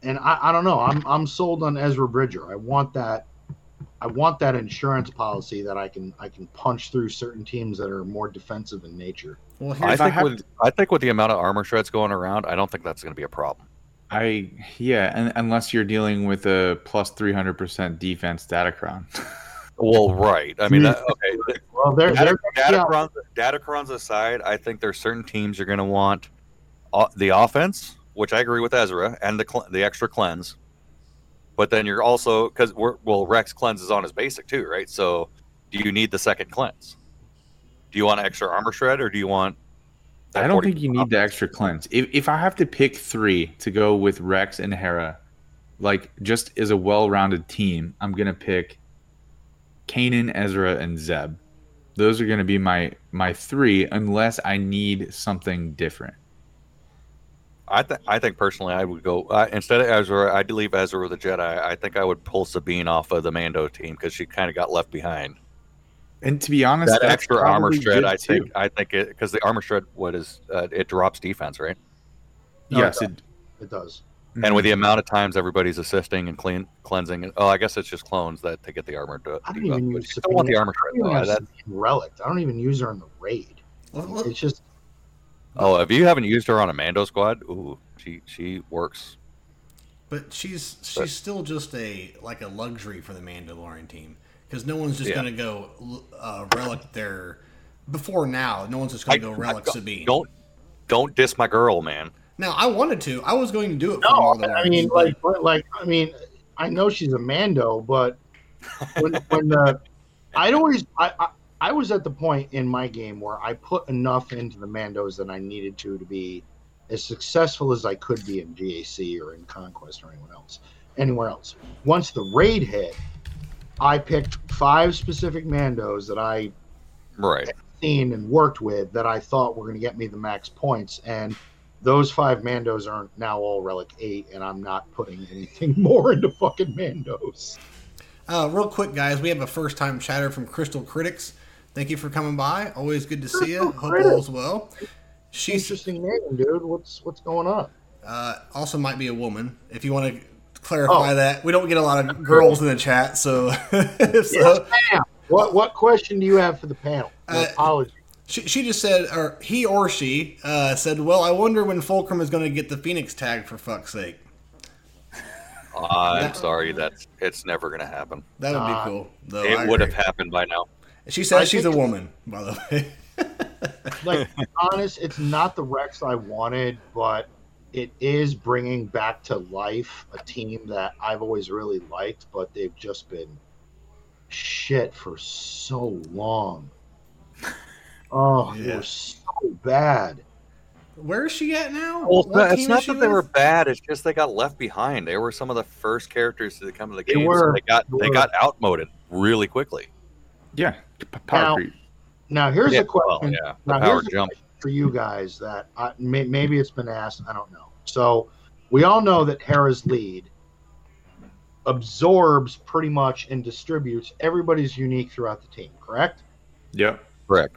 And I, I don't know. I'm I'm sold on Ezra Bridger. I want that I want that insurance policy that I can I can punch through certain teams that are more defensive in nature. Well, I here's I think have with I think with the amount of armor shreds going around, I don't think that's going to be a problem. I yeah, and unless you're dealing with a plus three hundred percent defense Datacron. Well, right. I mean, that, okay. Well, there, Data, there, yeah, Datacrons, Datacrons aside, I think there's certain teams you're going to want uh, the offense, which I agree with Ezra, and the cl- the extra cleanse. But then you're also because we're well, Rex cleanses on his basic too, right? So, do you need the second cleanse? Do you want an extra armor shred, or do you want? I don't think you need the extra cleanse. If if I have to pick three to go with Rex and Hera, like just as a well-rounded team, I'm gonna pick Kanan, Ezra, and Zeb. Those are gonna be my my three, unless I need something different. I think I think personally, I would go uh, instead of Ezra. I'd leave Ezra with the Jedi. I think I would pull Sabine off of the Mando team because she kind of got left behind. And to be honest, that extra armor shred, I think, too. I think it because the armor shred, what is uh, it drops defense, right? No, yes, it it, it does. And with the Mm-hmm. amount of times everybody's assisting and clean cleansing, oh, I guess it's just clones that to get the armor. To, I don't even but use you still want the Sabine. armor I don't shred. even though. That- Relic. I don't even use her in the raid. Well, well, It's just oh, if you haven't used her on a Mando squad, ooh, she she works. But she's she's still just a like a luxury for the Mandalorian team because no one's just Yeah. gonna go uh, relic their before now. No one's just gonna I- go I- relic Sabine. Don't don't diss my girl, man. Now I wanted to. I was going to do it. For No, Mandalorians, I mean, but- like, but, like, I mean, I know she's a Mando, but when when the, I'd always, I, I, I was at the point in my game where I put enough into the Mandos that I needed to to be as successful as I could be in GAC or in Conquest or anyone else, anywhere else. Once the raid hit, I picked five specific Mandos that I Right. seen and worked with that I thought were going to get me the max points, and those five Mandos are now all Relic Eight, and I'm not putting anything more into fucking Mandos. Uh, real quick, guys, we have a first time chatter from Crystal Critics. Thank you for coming by. Always good to see you. Crystal Hope all's well. She's Interesting name, dude. What's what's going on? uh, also might be a woman. If you want to clarify Oh. that, we don't get a lot of girls in the chat, so if so Yes. What what question do you have for the panel? Uh, apology. she, she just said, or he or she uh, said, "Well, I wonder when Fulcrum is going to get the Phoenix tag for fuck's sake." I'm sorry, that's it's never gonna happen. That would be cool. Though it I would have happened by now. She says I she's a woman, by the way. Like, honest, it's not the Rex I wanted, but it is bringing back to life a team that I've always really liked, but they've just been shit for so long. Oh, they Yeah. were so bad. Where is she at now? Well, it's What not, it's not is she that they were bad. It's just they got left behind. They were some of the first characters to come to the They game. so they got They they were. got outmoded really quickly. Yeah, p- power Now- creep. Now, here's yeah, a question. well, yeah, the Now, power here's a jump. for you guys that I, may, maybe it's been asked. I don't know. So we all know that Hera's lead absorbs pretty much and distributes everybody's unique throughout the team. Correct? Yep. Correct.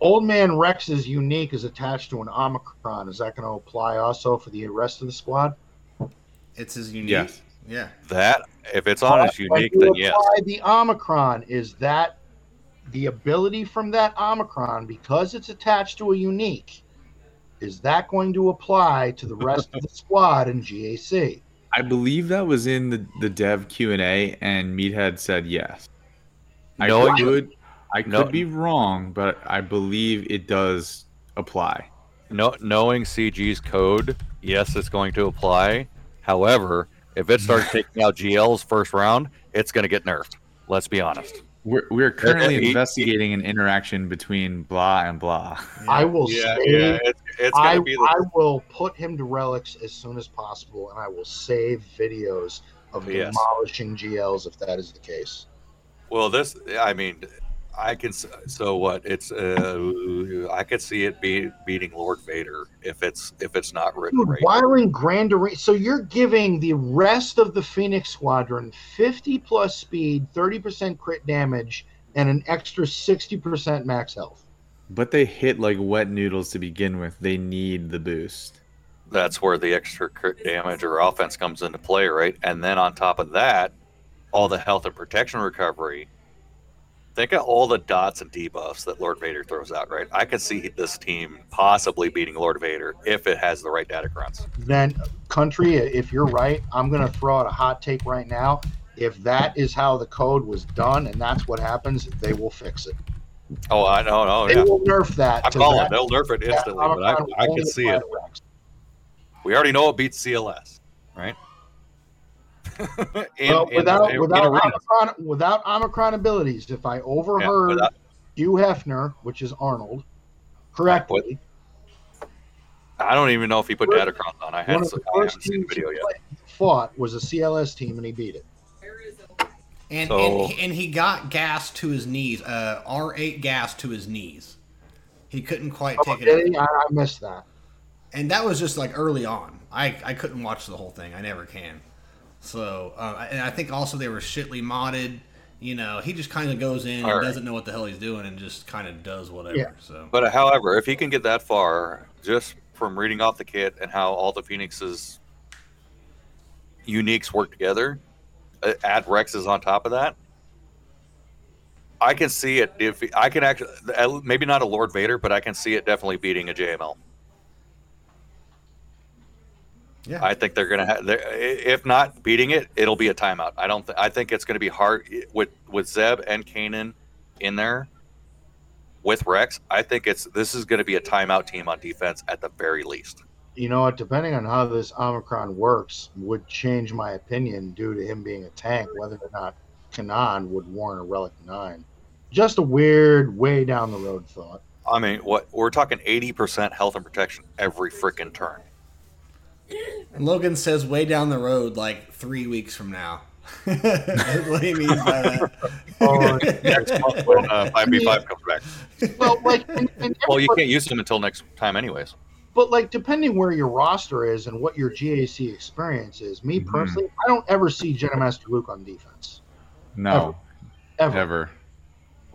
Old Man Rex's unique is attached to an Omicron. Is that going to apply also for the rest of the squad? It's his unique. Yes. Yeah. That if it's on his unique, then you yes. The Omicron is that the ability from that Omicron because it's attached to a unique. Is that going to apply to the rest of the squad in GAC? I believe that was in the, the dev Q and A, and Meathead said yes. I Knowing- could, I could No- be wrong, but I believe it does apply. No, knowing CG's code, yes, it's going to apply. However, if it starts taking out GL's first round, it's going to get nerfed. Let's be honest. We're, we're currently he- investigating an interaction between blah and blah. I will Yeah, save, yeah, it's, it's going I, to be. I will put him to relics as soon as possible, and I will save videos of Yes. demolishing GLs if that is the case. well, this, I mean, I can. So what? It's. Uh, I could see it be beating Lord Vader if it's if it's not written Dude, right. Wyron Grandery. So you're giving the rest of the Phoenix Squadron 50 plus speed, 30% crit damage, and an extra 60% max health. But they hit like wet noodles to begin with. They need the boost. That's where the extra crit damage or offense comes into play, right? And then on top of that, all the health and protection recovery. Think of all the dots and debuffs that Lord Vader throws out, right? I could see this team possibly beating Lord Vader if it has the right data datacrons. Then, country, if you're right, I'm going to throw out a hot take right now. If that is how the code was done and that's what happens, they will fix it. Oh, I know, no, They yeah. will nerf that. I'm calling. that- They'll nerf it instantly, but I, I can see it. We already know it beats CLS, right? in, well, without in without arenas. Omicron, without Omicron abilities, if I overheard without- Hugh Hefner, which is Ahnald, correctly, I don't even know if he put One- datacrons on. I, haven't, I haven't seen the video yet. fought was a CLS team, and he beat it. And, So- and and he got GAS to his knees. Uh, R eight GAS to his knees. He couldn't quite Oh, take did it. he? I, I missed that. and that was just like early on. I, I couldn't watch the whole thing. I never can. So uh, and I think also they were shitly modded. You know, he just kind of goes in and Alright. doesn't know what the hell he's doing and just kind of does whatever. Yeah. So But uh, however, if he can get that far, just from reading off the kit and how all the Phoenix's uniques work together, uh, add Rexes on top of that, I can see it. If I can actually, uh, maybe not a Lord Vader, but I can see it definitely beating a JML. Yeah, I think they're gonna have. If not beating it, it'll be a timeout. I don't. Th- I think it's gonna be hard with with Zeb and Kanan in there with Rex. I think it's this is gonna be a timeout team on defense at the very least. You know what? Depending on how this Omicron works, would change my opinion due to him being a tank, whether or not Kanan would warrant a relic nine. Just a weird, way down the road thought. I mean, what we're talking eighty percent health and protection every freaking turn. And Logan says way down the road, like three weeks from now. That's what he means by that. Oh, Next month when uh, five v five comes back. well, like, and, and Well, you can't use them until next time, anyways. but like, depending where your roster is and what your GAC experience is, me Mhm. personally, I don't ever see Jedi Master Luke on defense. No, Ever. ever.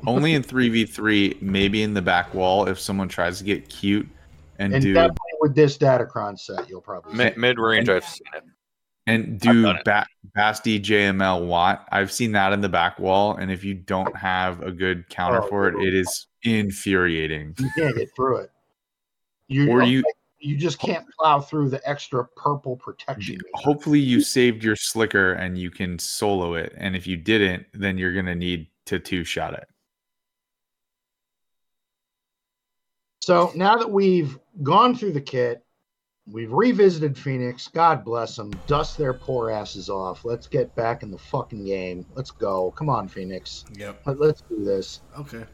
Only in three v three, maybe in the back wall if someone tries to get cute and, And do definitely with this Datacron set, you'll probably see. Mid Mid range, I've seen it. and do done it. ba- Basti JML Wat. I've seen that in the back wall, and if you don't have a good counter Oh, for it, it is infuriating. You can't get through it. You Or you- you just can't plow through the extra purple protection. Hopefully, you saved your slicker and you can solo it. And if you didn't, then you're gonna need to two shot it. So now that we've gone through the kit, we've revisited Phoenix. God bless them. Dust their poor asses off. Let's get back in the fucking game. Let's go. Come on, Phoenix. Yep. Let- Let's do this. Okay.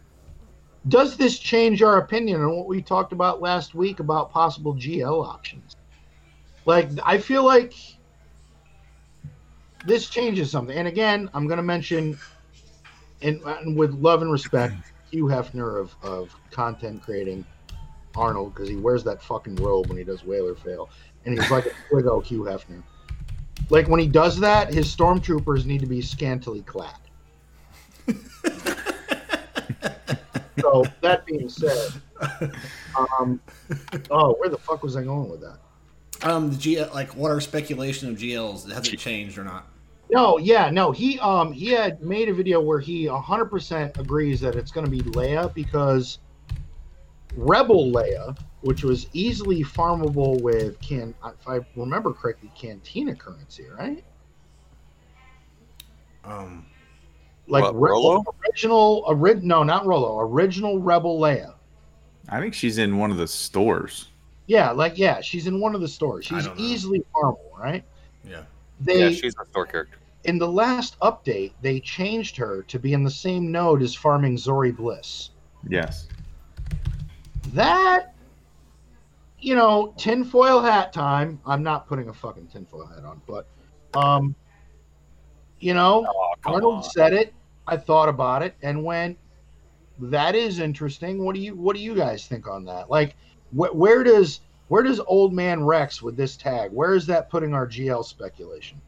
Does this change our opinion on what we talked about last week about possible GL options? Like, I feel like this changes something. And again, I'm going to mention, and, and with love and respect, Hugh Hefner of, of content creating Ahnald because he wears that fucking robe when he does Whaler Fail, and he's like a Twigo Hugh Hefner. Like when he does that, his stormtroopers need to be scantily clad. so that being said, um, oh, where the fuck was I going with that? Um, the GL, like, what are speculation of GLs? Has it changed or not? No, yeah, no. He um he had made a video where he 100% agrees that it's going to be Leia because Rebel Leia, which was easily farmable with can if I remember correctly, Cantina currency, right? Um, Like What, Re- Rolo? original, ori- no, not Rolo, original Rebel Leia. I think she's in one of the stores. Yeah, like yeah, she's in one of the stores. She's easily farmable, right? yeah. They yeah, she's a store character. in the last update they changed her to be in the same node as farming Zorii Bliss. Yes. That you know, tinfoil hat time. I'm not putting a fucking tinfoil hat on, but um you know, Oh, Ahnald on. said it. I thought about it and went, "That is interesting." What do you What do you guys think on that? Like, wh- where does where does Old Man Rex with this tag? Where is that putting our GL speculation?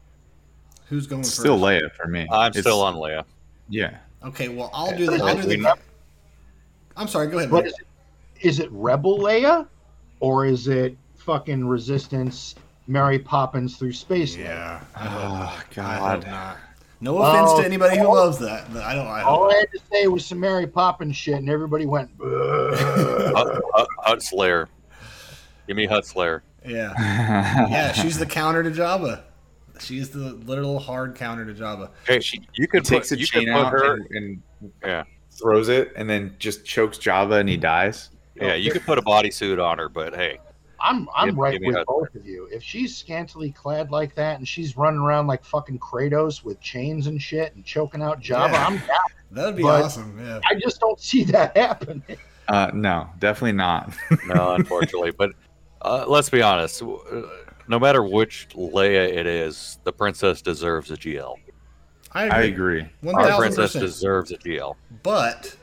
Who's going It's first? still Leia for me. I'm It's- still on Leia. Yeah. Okay, well, I'll do Yeah, the. I'll do the. I'm sorry. Go ahead. What is it? Is it Rebel Leia, or is it fucking Resistance Mary Poppins through space? Yeah. Ah, I Oh, I God. not. No offense Oh, to anybody who loves that, but I don't. I All I had to say was some Mary Poppins shit, and everybody went. "Ugh." Hutt, Hutt, Hutt Slayer. Give me Hutt Slayer. Yeah. Yeah, she's the counter to Jabba. She's the literal hard counter to Jabba. Hey, She you could takes put, a chain could put out her. and, and Yeah. throws it, and then just chokes Jabba, and he dies. Yeah, you could put a bodysuit on her, but hey, I'm I'm Give- right give with that. both of you. If she's scantily clad like that and she's running around like fucking Kratos with chains and shit and choking out Jabba, Yeah. I'm down. That would be But- awesome. Yeah. I just don't see that happening. Uh, no, definitely not. no, unfortunately. But uh, let's be honest. uh, No matter which Leia it is, the princess deserves a GL. I agree. I agree. One Our princess deserves a GL. But,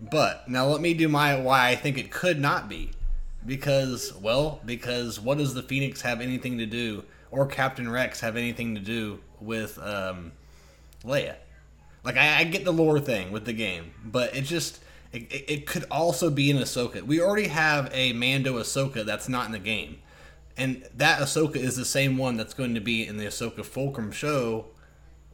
but now let me do my why I think it could not be, because well, because what does the Phoenix have anything to do, or Captain Rex have anything to do with um, Leia? Like I, I get the lore thing with the game, but it just it, it, it could also be in Ahsoka. We already have a Mando Ahsoka that's not in the game, and that Ahsoka is the same one that's going to be in the Ahsoka Fulcrum show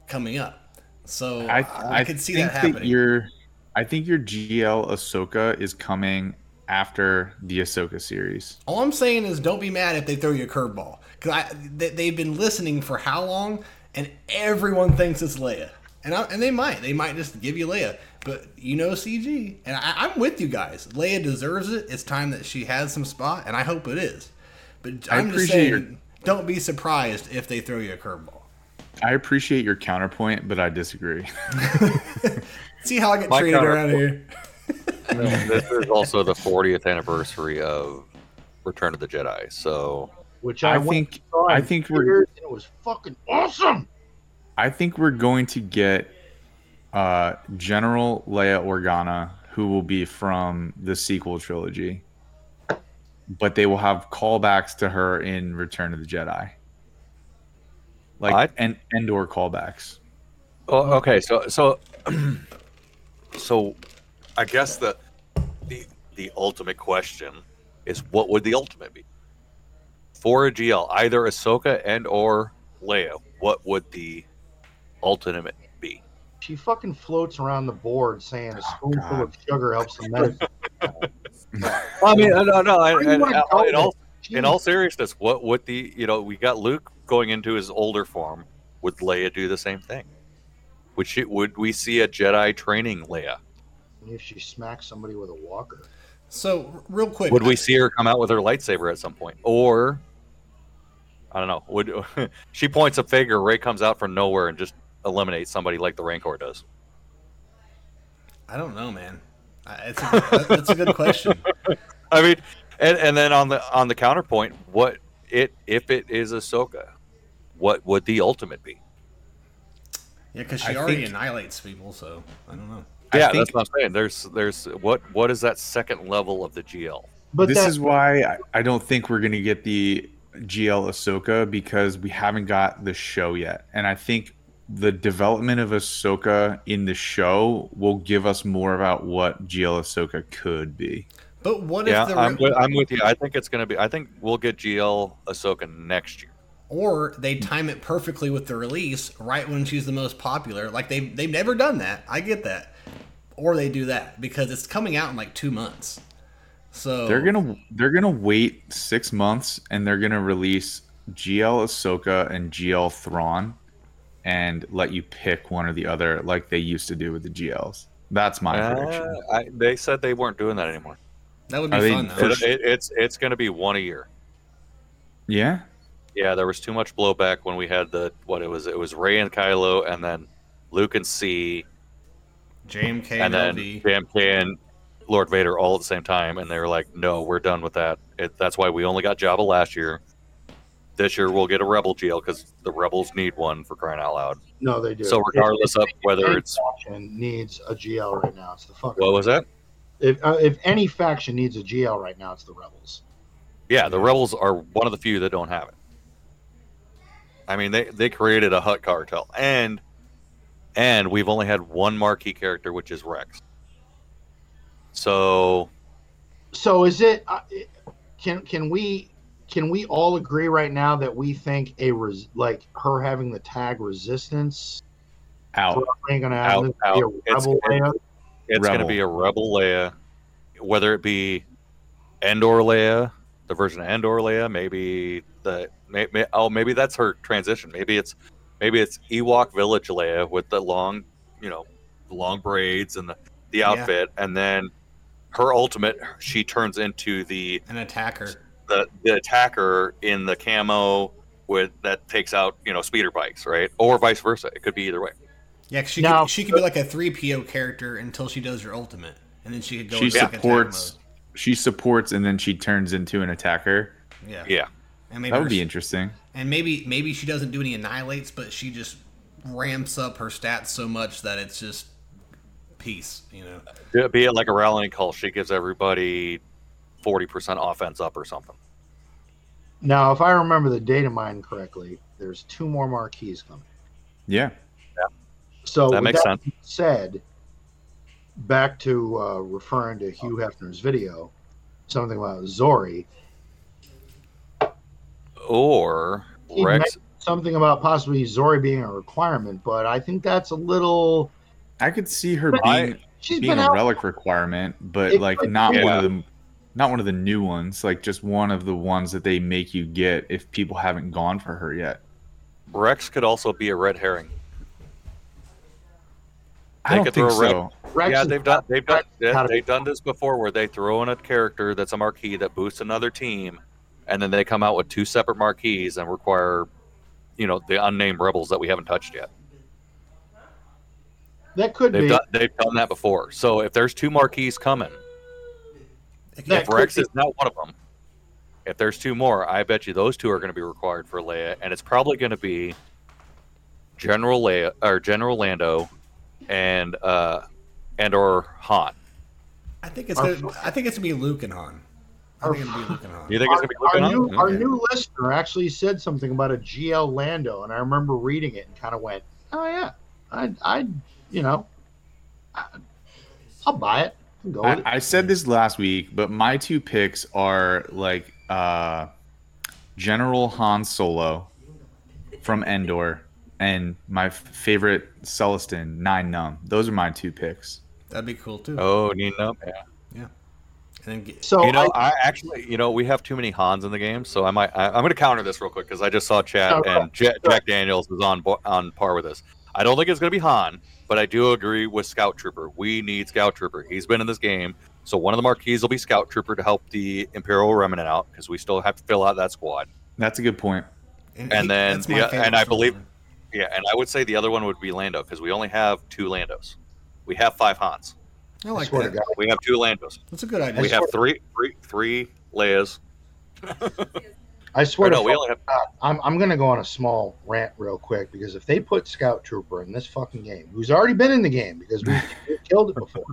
coming up. So I I, I, could see that happening. your I think your GL Ahsoka is coming after the Ahsoka series. All I'm saying is, don't be mad if they throw you a curveball. Because they, they've been listening for how long, and everyone thinks it's Leia, and I, and they might, they might just give you Leia. But you know CG, and I, I'm with you guys. Leia deserves it. It's time that she has some spot, and I hope it is. But I'm just saying, your- don't be surprised if they throw you a curveball. I appreciate your counterpoint, but I disagree. See how I get My treated around here. this is also the 40th anniversary of Return of the Jedi. So Which I, I think I think we're theaters, it was fucking awesome. I think we're going to get uh, General Leia Organa, who will be from the sequel trilogy, but they will have callbacks to her in Return of the Jedi, like I- and Endor callbacks. Oh, okay, so so so I guess the the the ultimate question is what would the ultimate be for a GL, either Ahsoka and or Leia? What would the ultimate be? She fucking floats around the board saying a spoonful God. of sugar helps the medicine. I mean, no, no, you and, go uh, in all in all seriousness, what would the you know we got Luke going into his older form? Would Leia do the same thing? Would she? Would we see a Jedi training Leia? if she smacks somebody with a walker. So real quick, Would we see her come out with her lightsaber at some point, or I don't know? Would she points a finger? Rey comes out from nowhere and just eliminates somebody like the Rancor does. I don't know, man. It's a, that's a good question. I mean, and and then on the on the counterpoint, what it if it is Ahsoka, what would the ultimate be? Yeah, because she I already think- annihilates people, so I don't know. Yeah, think that's what I'm saying. There's there's what what is that second level of the GL? But this that, is why I, I don't think we're gonna get the GL Ahsoka because we haven't got the show yet, and I think the development of Ahsoka in the show will give us more about what GL Ahsoka could be. But what Yeah, if the I'm with, I'm with you. I think it's gonna be. I think we'll get GL Ahsoka next year. Or they time it perfectly with the release right when she's the most popular. Like they they've never done that. I get that. Or they do that because it's coming out in like 2 months. So They're gonna they're gonna wait six months and they're gonna release GL Ahsoka and GL Thrawn, and let you pick one or the other like they used to do with the GLs. That's my prediction. Uh, I, they said they weren't doing that anymore. that would be Are fun for though. It, it, it's it's gonna be one a year. Yeah, Yeah, there was too much blowback when we had the what it was. It was Rey and Kylo, and then Luke and C, JMK and and then LV. JMK and Lord Vader all at the same time, and they were like, "No, we're done with that." It, that's why we only got Jabba last year. This year we'll get a Rebel GL because the Rebels need one for crying out loud. no, they do. So regardless of whether any it's faction needs a GL right now, it's the fucking. what was that? If uh, if any faction needs a GL right now, it's the rebels. Yeah, the Rebels are one of the few that don't have it. I mean, they they created a Hutt cartel, and and we've only had one marquee character, which is Rex. So So is it? Uh, can can we can we all agree right now that we think a res, like her having the tag resistance out. ain't gonna have Out, out. be a It's- rebel it's- Leia? it's going to be a Rebel Leia, whether it be Endor Leia, the version of Endor Leia, maybe the may, may, oh maybe that's her transition. Maybe it's maybe it's Ewok Village Leia with the long, you know, long braids and the the Yeah. outfit, and then her ultimate she turns into the An attacker. the, the attacker in the camo with that takes out you know speeder bikes, right? Or vice versa. It could be either way. Yeah, 'cause she Now- could, she could be like a three PO character until she does her ultimate, and then she could go. She into, like, supports. She supports, and then she turns into an attacker. Yeah, Yeah. And maybe That would be s- interesting. And maybe maybe she doesn't do any annihilates, but she just ramps up her stats so much that it's just peace. You know. Yeah, Be it like a rallying call, she gives everybody forty percent offense up or something. Now, if I remember the data mine correctly, there's two more marquees coming. Yeah, yeah. So That with makes sense. Said back to uh, referring to Hugh Hefner's video, something about Zorii. Or He Rex. something about possibly Zorii being a requirement, but I think that's a little. I could see her But being She's being a out. relic requirement, but It's like like- not one of the not one of the new ones, like just one of the ones that they make you get if people haven't gone for her yet. Rex could also be a red herring. I don't think throw a red- so. Rex yeah, they've done they've done How they've done this before where they throw in a character that's a marquee that boosts another team, and then they come out with two separate marquees and require, you know, the unnamed rebels that we haven't touched yet. That could They've be. done they've done that before. So if there's two marquees coming, That if Rex be- is not one of them, if there's two more, I bet you those two are going to be required for Leia, and it's probably going to be General Leia or General Lando, and uh, and or Han. I think it's gonna, I think it's gonna be Luke and Han. I Our- think it'll be Luke and You think it's going to be Luke our and new, Han? our new listener actually said something about a GL Lando, and I remember reading it and kind of went, "Oh yeah, I, I, you know, I, I'll buy it. I'll go with it." I, I said this last week, but my two picks are like uh, General Han Solo from Endor and my f- favorite Celestin Nien Nunb. Those are my two picks. That'd be cool too. Oh, Nino. Yeah. And then get, so you know, I, I, actually, you know, we have too many Hans in the game, so I might. I, I'm going to counter this real quick because I just saw chat Oh, and Jack, Jack Daniels is on on par with this. I don't think it's going to be Han, but I do agree with Scout Trooper. We need Scout Trooper. He's been in this game, so one of the marquees will be Scout Trooper to help the Imperial Remnant out because we still have to fill out that squad. That's a good point. And he- then that's my the- and I believe- far. Yeah, and I would say the other one would be Lando because we only have two Landos. We have five Hans. I I like swear to that. God, We have two Landos. That's a good idea. We have swear- three, three, three Leias. I swear Or to no, we only have God, I'm, I'm going to go on a small rant real quick because if they put Scout Trooper in this fucking game, who's already been in the game because we, we've killed it before.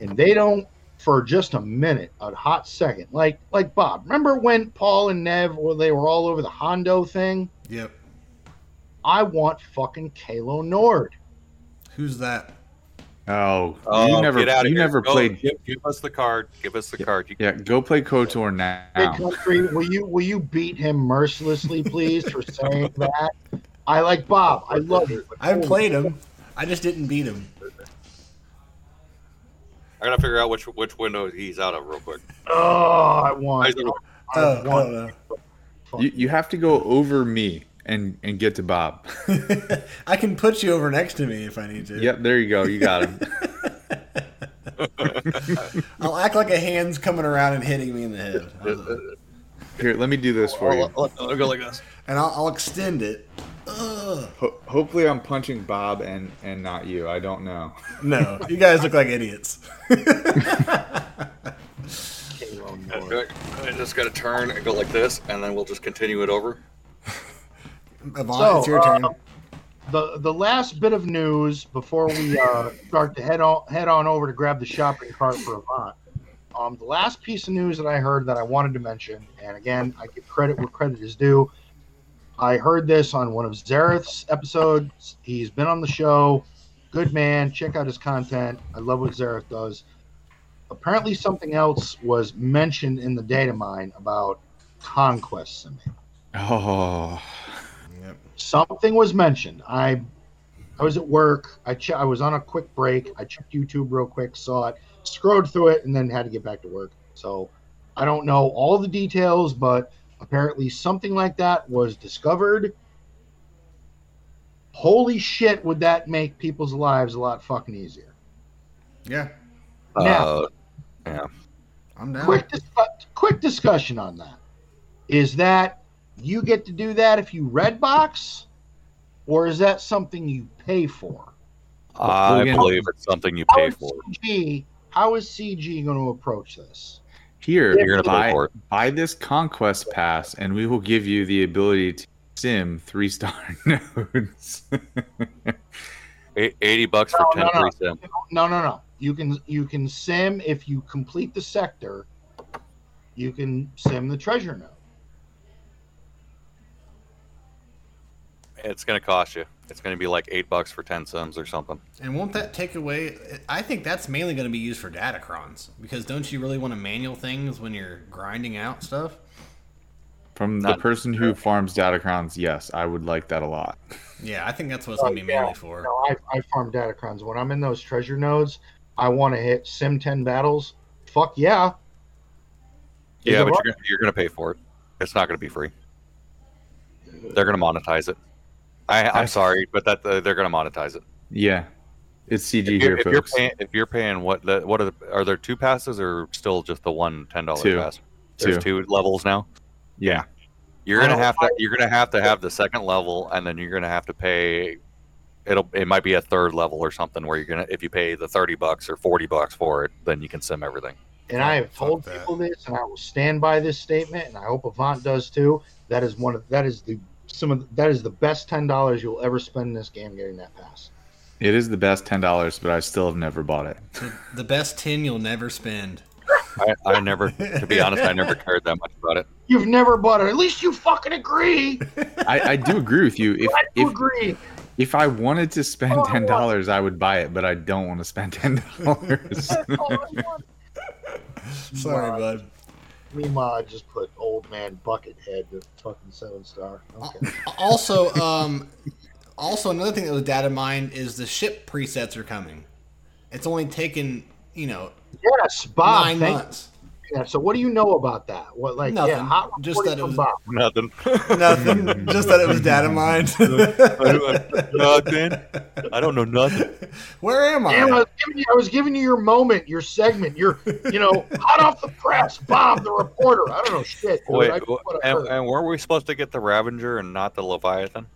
and they don't for just a minute, a hot second. Like like Bob, remember when Paul and Nev were they were all over the Hondo thing? Yep. I want fucking Calo Nord. Who's that? Oh, Oh, you oh, never, get out of you here. never Go, played. Give, give us the card. Give us the card. You, Yeah, go play Kotor Big now. country, will you will you beat him mercilessly, please, for saying that? I like Bob. I love you. I played him. I just didn't beat him. I gotta figure out which which window he's out of real quick. Oh, I want. He's in- I Oh, want. Oh, oh, You, you have to go over me and and get to Bob. I can put you over next to me if I need to. Yep, there you go. You got him. I'll act like a hand's coming around and hitting me in the head. Here, let me do this for you. I'll, I'll go like this. and I'll, I'll extend it. Ho- hopefully, I'm punching Bob and and not you. I don't know. No, you guys look like idiots. Kalo I just gotta turn and go like this, and then we'll just continue it over. Yvonne, So, it's your turn. uh, the the last bit of news before we uh, start to head on head on over to grab the shopping cart for Avant. Um, the last piece of news that I heard that I wanted to mention, and again, I give credit where credit is due. I heard this on one of Zareth's episodes. He's been on the show. Good man. Check out his content. I love what Zareth does. Apparently, something else was mentioned in the data mine about conquest simulator Oh, Yep. Something was mentioned. I I was at work. I che- I was on a quick break. I checked YouTube real quick, saw it, scrolled through it, and then had to get back to work. So I don't know all the details, but apparently something like that was discovered. Holy shit! Would that make people's lives a lot fucking easier? Yeah, Now- Uh, yeah. I'm down. Quick, dis- quick discussion on that. Is that you get to do that if you red box, or is that something you pay for? I Logan- believe it's something you pay for. CG, how is CG going to approach this? here, You're gonna pay buy, for it. buy this conquest pass, and we will give you the ability to sim three star nodes. Eight- Eighty bucks for No, ten no, no. sim. No, no, no. You can you can sim if you complete the sector. You can sim the treasure node. It's gonna cost you. It's gonna be like eight bucks for ten sims or something. And won't that take away? I think that's mainly going to be used for datacrons because don't you really want to manual things when you're grinding out stuff? From the Not- person who farms datacrons, yes, I would like that a lot. Yeah, I think that's what it's oh, going to be Oh, yeah. mainly for. No, I, I farm datacrons. When I'm in those treasure nodes, I want to hit sim ten battles. Fuck yeah. Yeah, it but you're gonna, you're gonna pay for it. It's not gonna be free. They're gonna monetize it. I, I'm I- sorry, but that uh, they're gonna monetize it. Yeah, it's CG If here, if you're paying, if you're paying what the, what are the, are there two passes or still just the one ten dollar pass? There's two levels now. yeah, You're gonna have to you're gonna have to have the second level, and then you're gonna have to pay. It'll it might be a third level or something where you're gonna if you pay the thirty bucks or forty bucks for it, then you can sim everything. And I have told that. people this, and I will stand by this statement, and I hope Avant does too. That is one of that is the some of the, that is the best ten dollars you'll ever spend in this game getting that pass. it is the best ten dollars, but I still have never bought it. The best tin you'll never spend. I, I never, to be honest, I never cared that much about it. You've never bought it. At least you fucking agree. I, I do agree with you. If I if agree. if I wanted to spend oh. ten dollars, I would buy it, but I don't want to spend ten dollars. That's all I want. Sorry, bud. Meanwhile, I just put old man Buckethead to fucking seven star. Okay. Also, um, also another thing that was data mined is the ship presets are coming. It's only taken you know Yes, Bob. nine thank months. Yeah, so what do you know about that? What like Nothing. yeah, hot Just that it was- Bob. Nothing. Nothing. just that it was data mined. nothing. I don't know nothing. Where am I? Damn, I was, giving you, I was giving you your moment, your segment, your you know, hot off the press, Bob the reporter. I don't know shit. Wait, I what and, heard. and were we supposed to get the Ravager and not the Leviathan?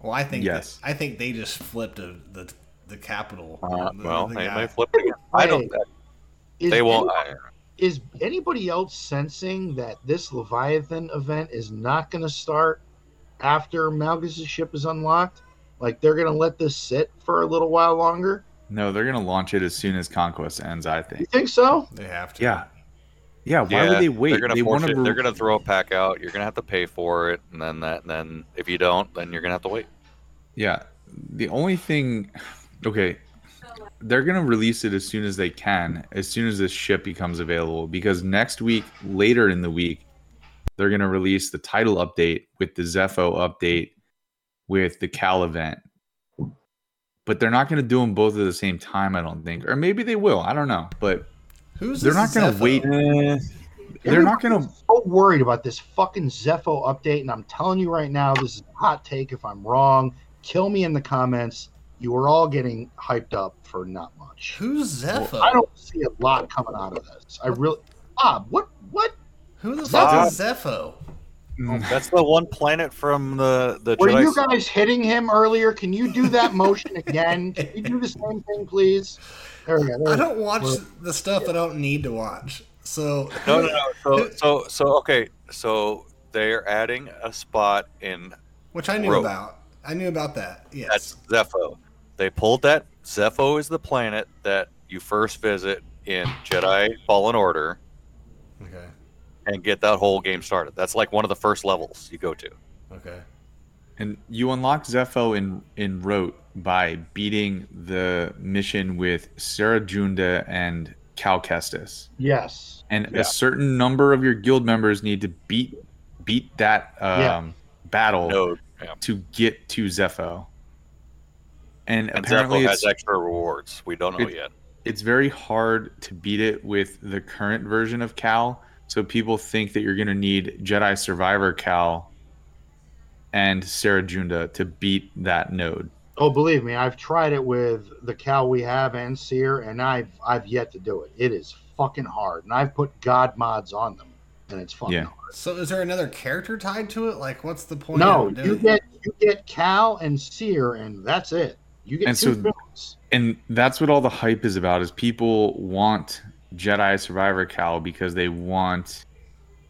Well, I think Yes. I think they just flipped a, the the capital. Uh, The- well, the they guy. may flip it. I don't. Is They won't. any- is anybody else sensing that this Leviathan event is not going to start after Malgus' ship is unlocked? Like they're going to let this sit for a little while longer? No, they're gonna launch it as soon as Conquest ends. I think. You think. think so? They have to. Yeah. Yeah. Why Yeah, would they wait? They're gonna they force wanna re- They're gonna throw a pack out. You're gonna have to pay for it, and then that. And then if you don't, then you're gonna have to wait. Yeah. The only thing. Okay. They're gonna release it as soon as they can, as soon as this ship becomes available. Because next week, later in the week, they're gonna release the title update with the Zeffo update with the Cal event. But they're not gonna do them both at the same time, I don't think. Or maybe they will. I don't know. But Who's they're not gonna Zeffo? wait. Eh, they're not gonna. Everybody's so worried about this fucking Zeffo update, and I'm telling you right now, this is a hot take. If I'm wrong, kill me in the comments. You are all getting hyped up for not much. Who's Zeffo? I don't see a lot coming out of this. I really, Bob, what, what? Who the Zeffo. fuck is Zeffo? Mm. Oh, that's the one planet from the the Were Jedi. you guys hitting him earlier? Can you do that motion again? Can you do the same thing, please? There we go. There I we go. don't watch the stuff I don't need to watch. So No, no, no. So, so, so, okay. So they're adding a spot in which I knew Rogue. about. I knew about that. Yes. that's Zeffo. They pulled that. Zeffo is the planet that you first visit in Jedi Fallen Order okay. and get that whole game started. That's like one of the first levels you go to. Okay. And you unlock Zeffo in in Rote by beating the mission with Cere Junda and Cal Kestis. Yes. And Yeah. a certain number of your guild members need to beat beat that um, Yeah. battle No, yeah. to get to Zeffo. And, and apparently Zeffo it's, has extra rewards. We don't know It- yet. it's very hard to beat it with the current version of Cal. So people think that you're going to need Jedi Survivor Cal and Cere Junda to beat that node. Oh, believe me, I've tried it with the Cal we have and Cere, and I've I've yet to do it. It is fucking hard, and I've put God mods on them, and it's fucking Yeah. hard. So is there another character tied to it? Like, what's the point? No, of you doing get you get Cal and Cere, and that's it. You get And two so- films. and that's what all the hype is about is people want jedi survivor cal because they want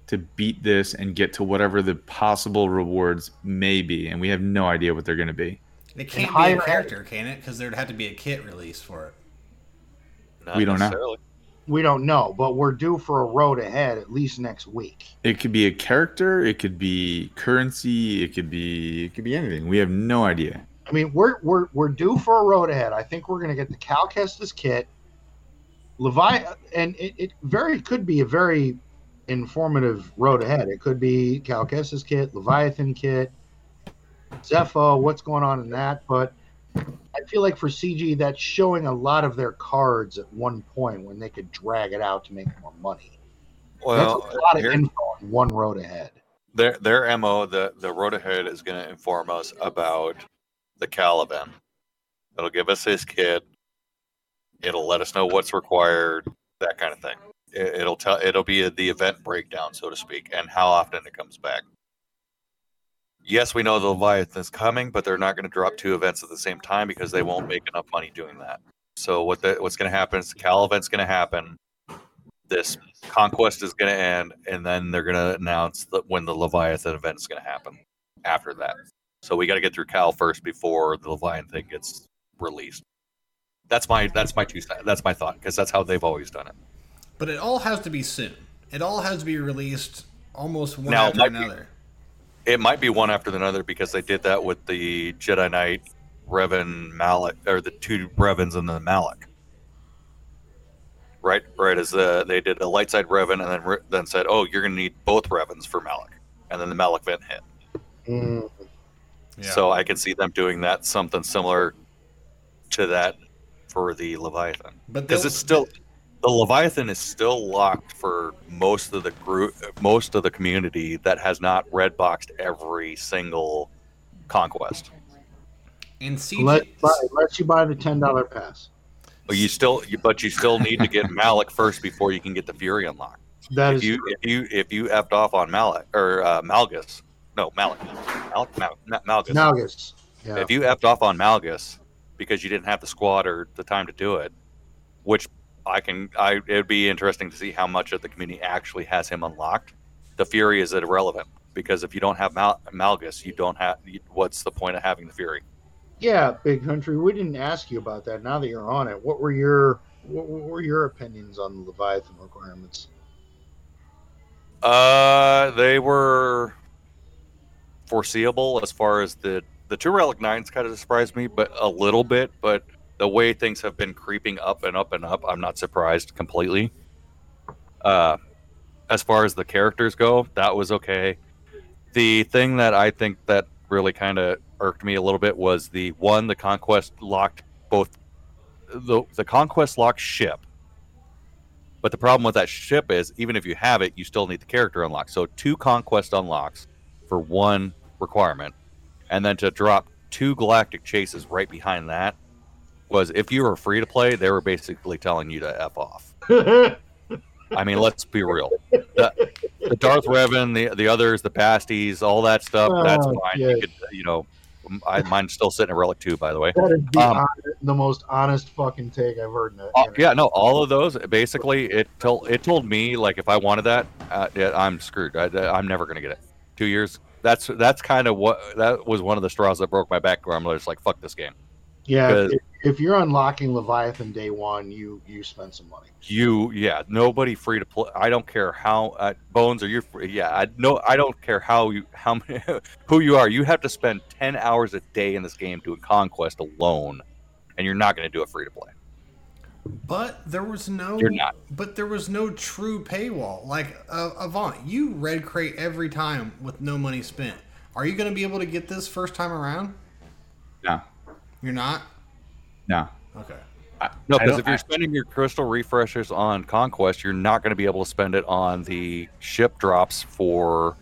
to beat this and get to whatever the possible rewards may be and we have no idea what they're going to be It can't be a character, can it? Because there'd have to be a kit release for it. Not we don't know. We don't know, but we're due for a road ahead at least next week. it could be a character it could be currency it could be it could be anything we have no idea I mean, we're we're we're due for a road ahead. I think we're going to get the Cal Kestis kit, Levi, and it, it very could be a very informative road ahead. It could be Cal Kestis kit, Leviathan kit, Zeffo. What's going on in that? But I feel like for CG, that's showing a lot of their cards at one point when they could drag it out to make more money. Well, that's a lot of info on one road ahead. their their mo the the road ahead is going to inform us about the caliban. It'll give us his kit it'll let us know what's required that kind of thing. It, it'll tell it'll be the event breakdown so to speak and how often it comes back. Yes we know the leviathan is coming but they're not going to drop two events at the same time because they won't make enough money doing that. So what the, what's going to happen is the cal event's going to happen. This conquest is going to end and then they're going to announce that when the leviathan event is going to happen after that so we got to get through cal first before the leviathan thing gets released. That's my that's my two that's my thought because that's how they've always done it. But it all has to be soon. It all has to be released almost one Now, it after be- another. it might be one after another because they did that with the jedi knight revan malak or the two revans and the malak right right as the they did a light side revan and then re- then said oh you're going to need both revans for malak and then the malak event hit. Mm, Yeah. So I can see them doing that something similar to that for the Leviathan. but Because it's still the Leviathan is still locked for most of the group most of the community that has not red boxed every single conquest. in CG. let, buy, let you buy the ten dollar pass. But you still but you still need to get Malik first before you can get the Fury unlocked. That If is you if you if you effed off on Malik or uh, Malgus, no Malik, Malik, Mal, Mal, Malgus. Malgus. Yeah. If you effed off on Malgus because you didn't have the squad or the time to do it, which I can, I it'd be interesting to see how much of the community actually has him unlocked. The Fury is irrelevant because if you don't have Mal- Malgus, you don't have. What's the point of having the Fury? Yeah, Big Country. We didn't ask you about that. Now that you're on it, what were your what were your opinions on the Leviathan requirements? Uh, they were foreseeable as far as the the two relic nines kind of surprised me, but a little bit. But the way things have been creeping up and up and up, I'm not surprised completely. Uh, as far as the characters go, that was okay. The thing that I think that really kind of irked me a little bit was the one the conquest locked both the the conquest locked ship but the problem with that ship is, even if you have it, you still need the character unlocked. So two conquest unlocks for one requirement, and then to drop two galactic chases right behind that was if you were free to play, they were basically telling you to f off. I mean, let's be real. The, the Darth Revan, the the others, the Basties, all that stuff, that's Oh, fine. yeah. You could, you know, I, mine's still sitting at Relic Two, by the way. That is the, Um, hon- the most honest fucking take I've heard in a, in a- yeah, no, all of those basically it told it told me like if I wanted that, uh, I'm screwed. I, I'm never gonna get it. Two years. That's that's kind of what that was one of the straws that broke my back. Where I'm just like, fuck this game. Yeah, if, if you're unlocking Leviathan day one, you you spend some money. You, yeah, nobody free to play. I don't care how uh, bones are you. Free, yeah, I no, I don't care how you how many, who you are. You have to spend ten hours a day in this game doing conquest alone, and you're not gonna do it free to play. But there was no. You're not. But there was no true paywall. Like uh, Avant, you red crate every time with no money spent. Are you going to be able to get this first time around? No, You're not. no. Okay. No, because if you're I- spending your crystal refreshers on conquest, you're not going to be able to spend it on the ship drops for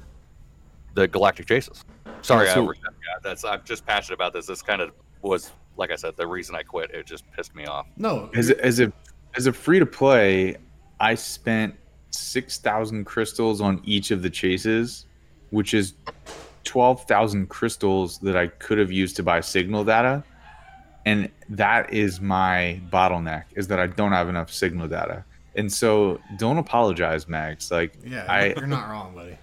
the galactic chases. Sorry, Yeah, I so- overstepped. Yeah, that's I'm just passionate about this. This kind of was, like I said, the reason I quit. It just pissed me off. No. As a, as a as a free to play, I spent six thousand crystals on each of the chases, which is twelve thousand crystals that I could have used to buy signal data, and that is my bottleneck is that I don't have enough signal data. And so, don't apologize, Max. Like, yeah, I you're not wrong, buddy.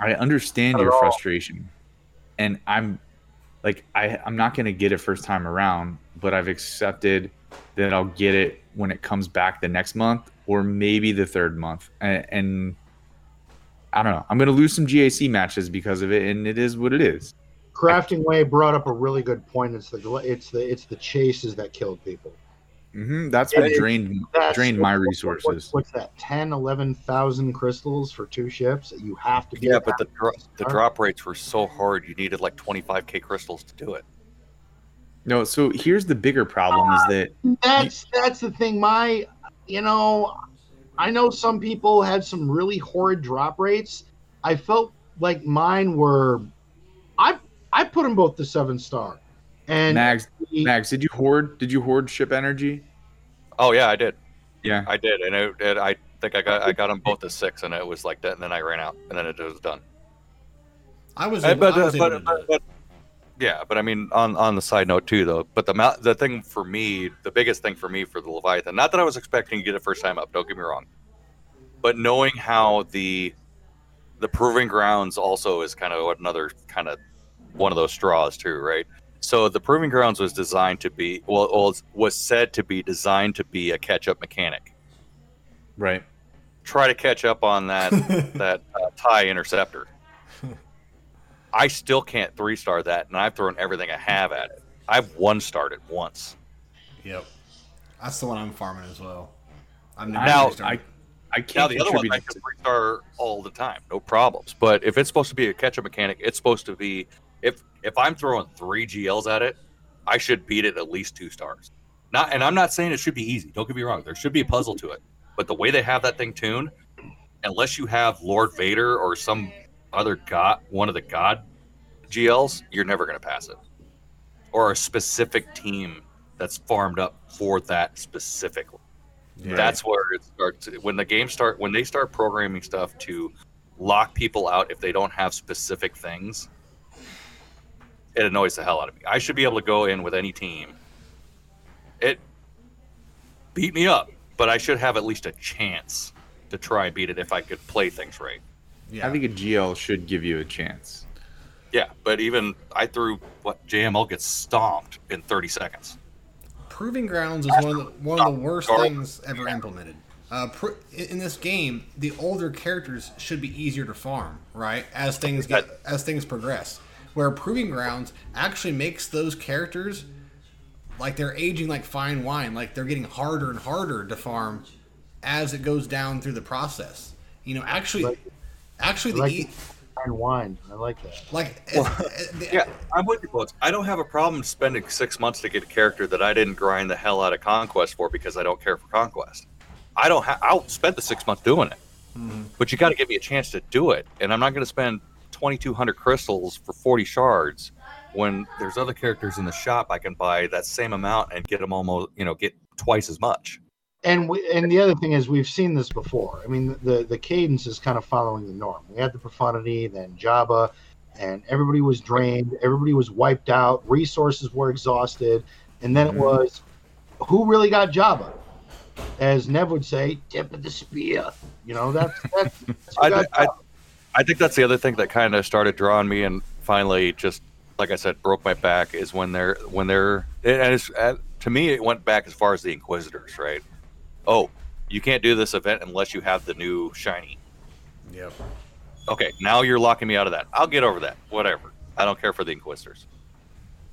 I understand Not your frustration, and I'm like I I'm not gonna get it first time around, but I've accepted that I'll get it when it comes back the next month or maybe the third month, and, and I don't know. I'm gonna lose some GAC matches because of it, and it is what it is. Crafting Way brought up a really good point. It's the it's the it's the chases that killed people. Hmm That's Yeah, what it- drained That's drained my what- what- resources. what's that? 10, 11,000 crystals for two ships. You have to be. Yeah, but the dro- the drop rates were so hard. You needed like 25k crystals to do it. No, so here's the bigger problem: is that that's that's the thing. My, you know, I know some people had some really horrid drop rates. I felt like mine were. I I put them both to seven star, and Max, the- Max, did you hoard? Did you hoard ship energy? Oh yeah, I did. Yeah. I did, and it, it, I think I got I got them both to six, and it was like that. And then I ran out, and then it was done. I was. Uh, Able, but, I uh, was able but, but, but- yeah, but I mean, on on the side note too, though. But the the thing for me, the biggest thing for me for the Leviathan, not that I was expecting to get it first time up. Don't get me wrong, but knowing how the the proving grounds also is kind of another kind of one of those straws too, right? So the proving grounds was designed to be well, well was said to be designed to be a catch up mechanic. Right. Try to catch up on that that uh, tie interceptor. I still can't three star that, and I've thrown everything I have at it. I've one starred it once. Yep. That's the one I'm farming as well. I'm I- Now- started- I can't Now the other one contribute I can three star all the time, no problems. But if it's supposed to be a catch up mechanic, it's supposed to be if if I'm throwing three GLs at it, I should beat it at least two stars. Not, and I'm not saying it should be easy. Don't get me wrong. There should be a puzzle to it, but the way they have that thing tuned, unless you have Lord Vader or some other god, one of the god GLs, you're never going to pass it. Or a specific team that's farmed up for that specifically. Yeah. That's where it starts. When the game start, when they start programming stuff to lock people out if they don't have specific things, it annoys the hell out of me. I should be able to go in with any team. It beat me up, but I should have at least a chance to try and beat it if I could play things right. yeah. I think a GL should give you a chance. Yeah, but even I threw what JML gets stomped in 30 seconds. Proving grounds is one of the one of the worst things ever implemented. Uh, pr- in this game, the older characters should be easier to farm, right? As things get as things progress. Where proving grounds actually makes those characters like they're aging like fine wine, like they're getting harder and harder to farm as it goes down through the process. You know, actually, Like- actually, the like e- Fine wine. I like that. like Well, the- Yeah, I'm with you, folks. I don't have a problem spending six months to get a character that I didn't grind the hell out of Conquest for because I don't care for Conquest. I don't. Ha- I'll spend the six months doing it, mm-hmm. but you got to give me a chance to do it, and I'm not going to spend 2,200 crystals for 40 shards when there's other characters in the shop I can buy that same amount and get them almost, you know, get twice as much. And we, and the other thing is we've seen this before. I mean, the the cadence is kind of following the norm. We had the profundity, then Jabba, and everybody was drained. Everybody was wiped out. Resources were exhausted, and then it mm-hmm. was who really got Jabba, as Nev would say, tip of the spear. You know, that's that's. I, I. I think that's the other thing that kind of started drawing me and finally just like I said broke my back is when they're when they're and it's uh, to me it went back as far as the Inquisitors right? Oh you can't do this event unless you have the new shiny. Yep. okay now you're locking me out of that. I'll get over that. Whatever. I don't care for the Inquisitors.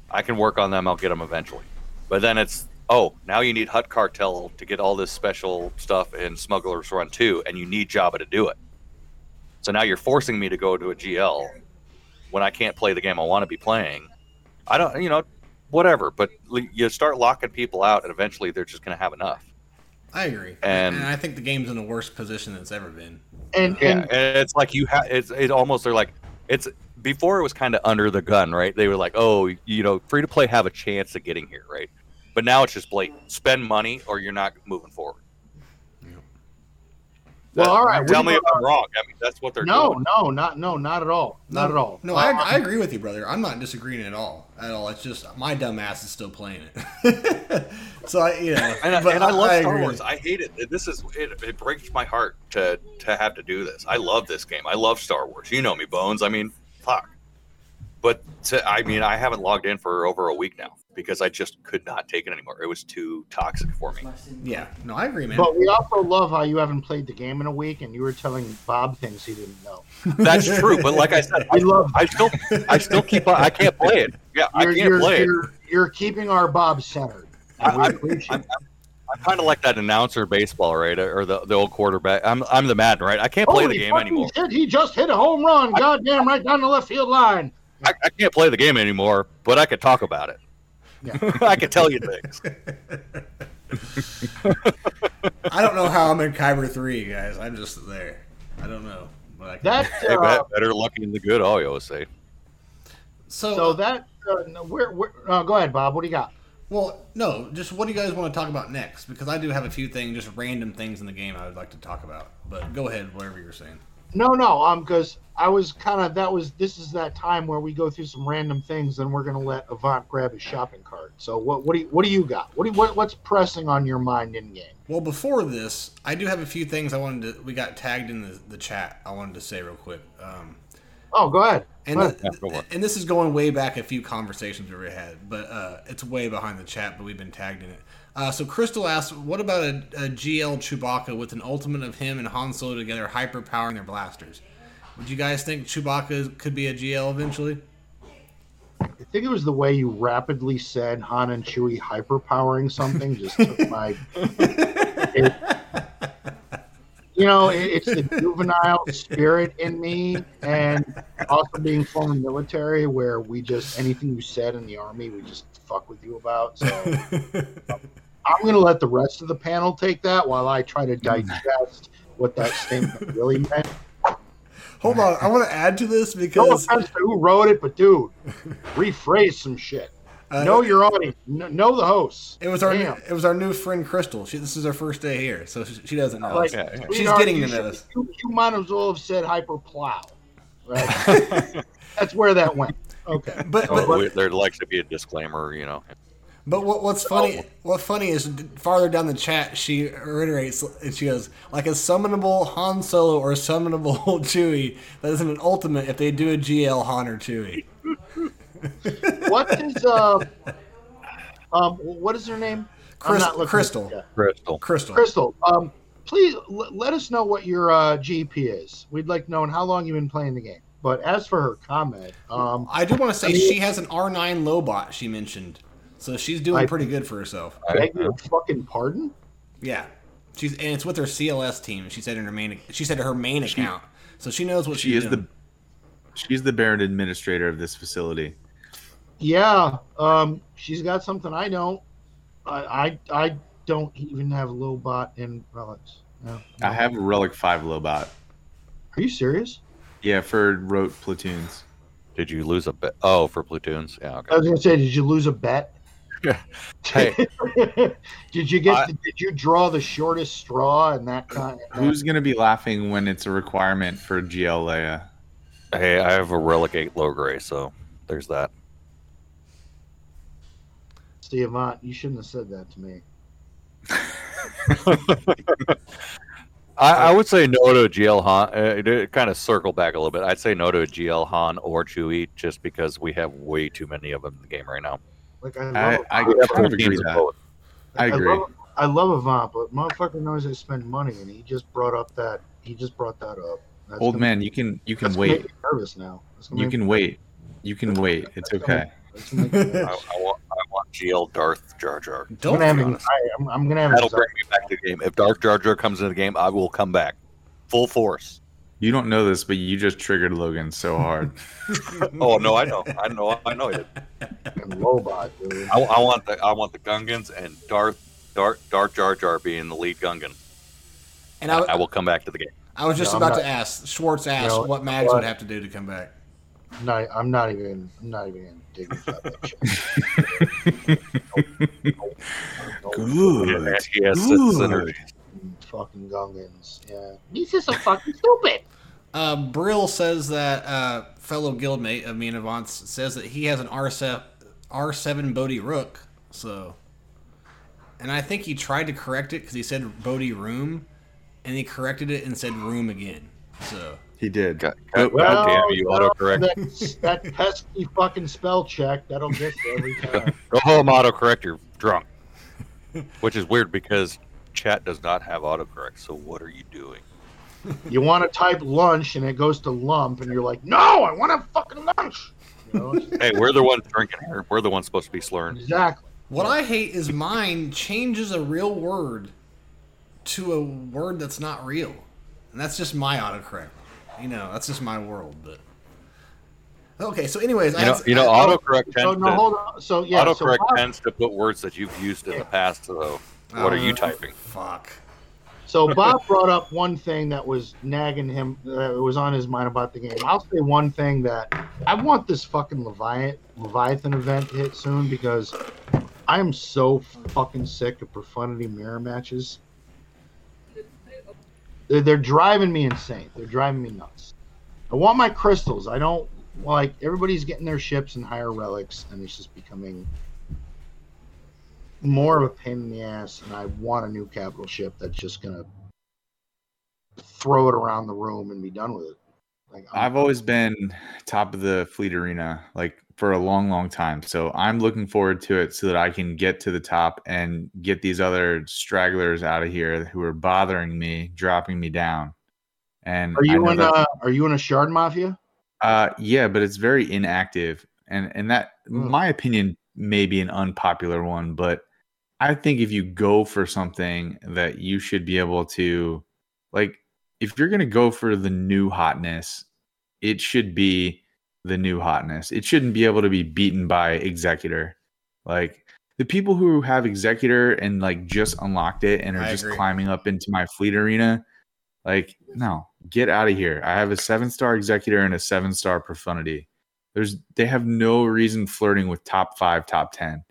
I can work on them. I'll get them eventually. But then it's oh now you need Hutt Cartel to get all this special stuff in Smuggler's Run 2 and you need Jabba to do it so now you're forcing me to go to a GL when I can't play the game I want to be playing. I don't, you know, whatever. But you start locking people out, and eventually they're just going to have enough. I agree, And- and I think the game's in the worst position it's ever been. and Yeah, and and it's like you have. It's it almost they're like it's before it was kind of under the gun, right? They were like, oh, you know, free to play have a chance of getting here, right? But now it's just blatant. Spend money or you're not moving forward. Well, all right, Tell me if I'm wrong. I mean, that's what they're no, doing. no, not no, not at all, not at all. No, I, I agree with you, brother. I'm not disagreeing at all. At all. It's just my dumb ass is still playing it. so I, you know, And, I- but and I love Star. Wars. I hate it. This is it, it breaks my heart to to have to do this. I love this game. I love Star Wars. You know me, Bones. I mean, fuck. But to, I mean, I haven't logged in for over a week now because I just could not take it anymore. It was too toxic for me. Yeah, no, I agree, man. But we also love how you haven't played the game in a week, and you were telling Bob things he didn't know. That's true. But like I said, I, love I still I still keep. I can't play it. Yeah, I you're, can't you're, play it. you're, you're keeping our Bob centered. I, I'm, I'm. I'm, I'm kind of like that announcer baseball, right? Or the, the old quarterback. I'm I'm the Madden, right? I can't play the game anymore. shit, he just hit a home run. Goddamn, right down the left field line. I, I can't play the game anymore, but I could talk about it. Yeah. I could tell you things. I don't know how I'm in Kyber three, guys. I'm just there. I don't know, but I can. That Hey, uh, better luck in the good, I always say. so, so that uh, no, where, where uh, go ahead, Bob. What do you got? well, no, just what do you guys want to talk about next? Because I do have a few things, just random things in the game I would like to talk about. But go ahead, whatever you're saying. No, no, um, because I was kind of that was this is that time where we go through some random things, and we're gonna let Avant grab his shopping cart. So what what do you, what do you got? What do you, what, what's pressing on your mind in game? Well, before this, I do have a few things I wanted to. We got tagged in the, the chat. I wanted to say real quick. Um, Oh, go ahead. and Go ahead. the- Yeah, and this is going way back a few conversations we had, but uh, it's way behind the chat. But we've been tagged in it. Uh, so Crystal asks, "What about a, a GL Chewbacca with an ultimate of him and Han Solo together, hyper powering their blasters? Would you guys think Chewbacca could be a GL eventually? I think it was the way you rapidly said Han and Chewie hyperpowering something just took my. it- you know, it, it's the juvenile spirit in me, and also being former military, where we just anything you said in the army, we just fuck with you about. So I'm going to let the rest of the panel take that while I try to digest what that statement really meant. Hold on, I want to add to this because No offense to who wrote it, but dude, rephrase some shit. uh, know your audience. Kn- Know the hosts. It was our Damn. it was our new friend Crystal. She, this is her first day here, so she, she doesn't know. Like, Yeah, yeah. She's sweetheart, getting you to know this. You, you might as well have said hyper plow. Right? That's where that went. Okay. But, Oh, but we- there likes to be a disclaimer, you know. But what, what's funny? What's funny is farther down the chat, she reiterates and she goes, "Like a summonable Han Solo or a summonable Chewie. That isn't an ultimate if they do a GL Han or Chewie." What is uh, um, what is her name? Crystal. Crystal. yeah. Crystal. Crystal. Crystal. Um, please l- let us know what your uh, GP is. We'd like to know and how long you've been playing the game. But as for her comment, um, I do want to say I mean- she has an R9 Lobot. She mentioned, so she's doing I- pretty good for herself. beg your fucking pardon. Yeah, she's and it's with her CLS team. She said in her main. She said her main account, so she knows what She she's is doing. the she's the Baron administrator of this facility. Yeah, um, she's got something I don't. I I, I don't even have a Lobot in relics. No. I have a Relic Five Lobot. Are you serious? Yeah, for rote platoons. Did you lose a bet? Oh, for platoons. Yeah. I was gonna say, did you lose a bet? Hey. did you get? I- did you draw the shortest straw in that kind? Who's gonna be laughing when it's a requirement for GL Leia? Hey, I have a relic eight Logray, so there's that. Steve Avant, you shouldn't have said that to me. I, I would say no to a GL Han. Uh, to kind of circle back a little bit. I'd say no to a GL Han or Chewie, just because we have way too many of them in the game right now. Like I love, I, I We have kind agree teams with of that. I agree. love, I love Avant, but motherfucker knows I spend money, and he just brought up that he just brought that up. That's Old gonna- man, you can you can wait. Nervous now. You make- can wait. You can wait. It's okay. make I. I want, I want GL Darth Jar Jar. I'm Don't gonna have, be an- honest. I, I'm, I'm gonna have That'll bring me back to the game. If Darth Jar Jar comes in the game, I will come back full force. You don't know this, but you just triggered Logan so hard. Oh no, I know, I know, I know it. and Lobot, dude. I, I want the I want the Gungans and Darth Darth Darth Jar Jar being the lead Gungan. and I, I will come back to the game. I was just No, about not- to ask. Schwartz asked No, what Mags what? would have to do to come back. I'm not, I'm not even. I'm not even gonna that shit. Good. He has Sith Good. Synergy. Fucking Gungans. Yeah. These are so fucking stupid. Uh, Brill says that uh, fellow guildmate of me and Avance says that he has an R7, R7 Bodhi Rook. So, and I think he tried to correct it because he said Bodhi Room, and he corrected it and said Room again. So, He did. God, God, God damn you, well, autocorrect. That, that pesky fucking spell check. That'll get you every time. Go home, autocorrect. You're drunk. Which is weird because chat does not have autocorrect. So what are you doing? You want to type lunch and it goes to lump, and you're like, no, I want to fucking lunch. You know? Hey, we're the ones drinking here. We're the ones supposed to be slurring. exactly. what I hate is mine changes a real word to a word that's not real, and that's just my autocorrect. You know, that's just my world. But okay, so anyways, You know, had- you know, I- autocorrect So tends no, to hold on. So yeah, autocorrect Bob, tends to put words that you've used in the past. So what are you Uh, typing? Fuck. so Bob brought up one thing that was nagging him. Uh, was on his mind about the game. I'll say one thing that I want this fucking Leviathan Leviathan event to hit soon because I am so fucking sick of profundity mirror matches. They're, they're driving me insane. They're driving me nuts. I want my crystals. I don't like everybody's getting their ships and higher relics, and it's just becoming more of a pain in the ass. And I want a new capital ship that's just gonna throw it around the room and be done with it. Like I'm- I've always been top of the fleet arena, like for a long, long time. So I'm looking forward to it so that I can get to the top and get these other stragglers out of here who are bothering me, dropping me down. And Are you in that- uh are you in a shard mafia? Uh, yeah, but it's very inactive, and and that, Mm. my opinion, may be an unpopular one, but I think if you go for something that you should be able to, like, if you're gonna go for the new hotness, it should be the new hotness. It shouldn't be able to be beaten by Executor. Like the people who have Executor and like just unlocked it and are I just agree. climbing up into my fleet arena, like, no, get out of here. I have a seven star executor and a seven star profundity. There's they have no reason flirting with top five, top ten.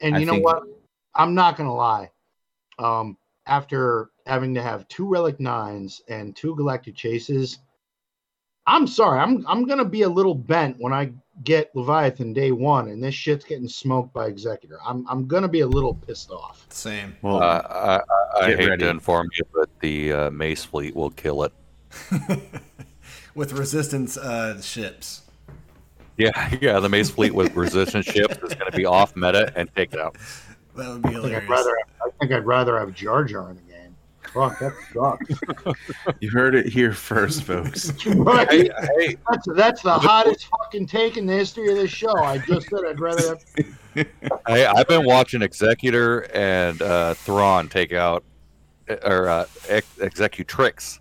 And I you know think- what? I'm not gonna lie. Um, after having to have two relic nines and two galactic chases, I'm sorry. I'm I'm gonna be a little bent when I get Leviathan day one, and this shit's getting smoked by Executor. I'm I'm gonna be a little pissed off. Same. Well, Uh, I, I, I hate ready. to inform you, but the uh, Mace fleet will kill it. With resistance uh, ships. Yeah, yeah. The Mace fleet with resistance ships is going to be off meta and take it out. That would be I think. I'd rather I think I'd rather have Jar Jar in the game. Fuck, that sucks. you heard it here first, folks. Right? Hey, hey, That's that's the hottest fucking take in the history of this show. I just said I'd rather have hey, I've been watching Executor and uh, Thrawn take out, or uh, ex- Executrix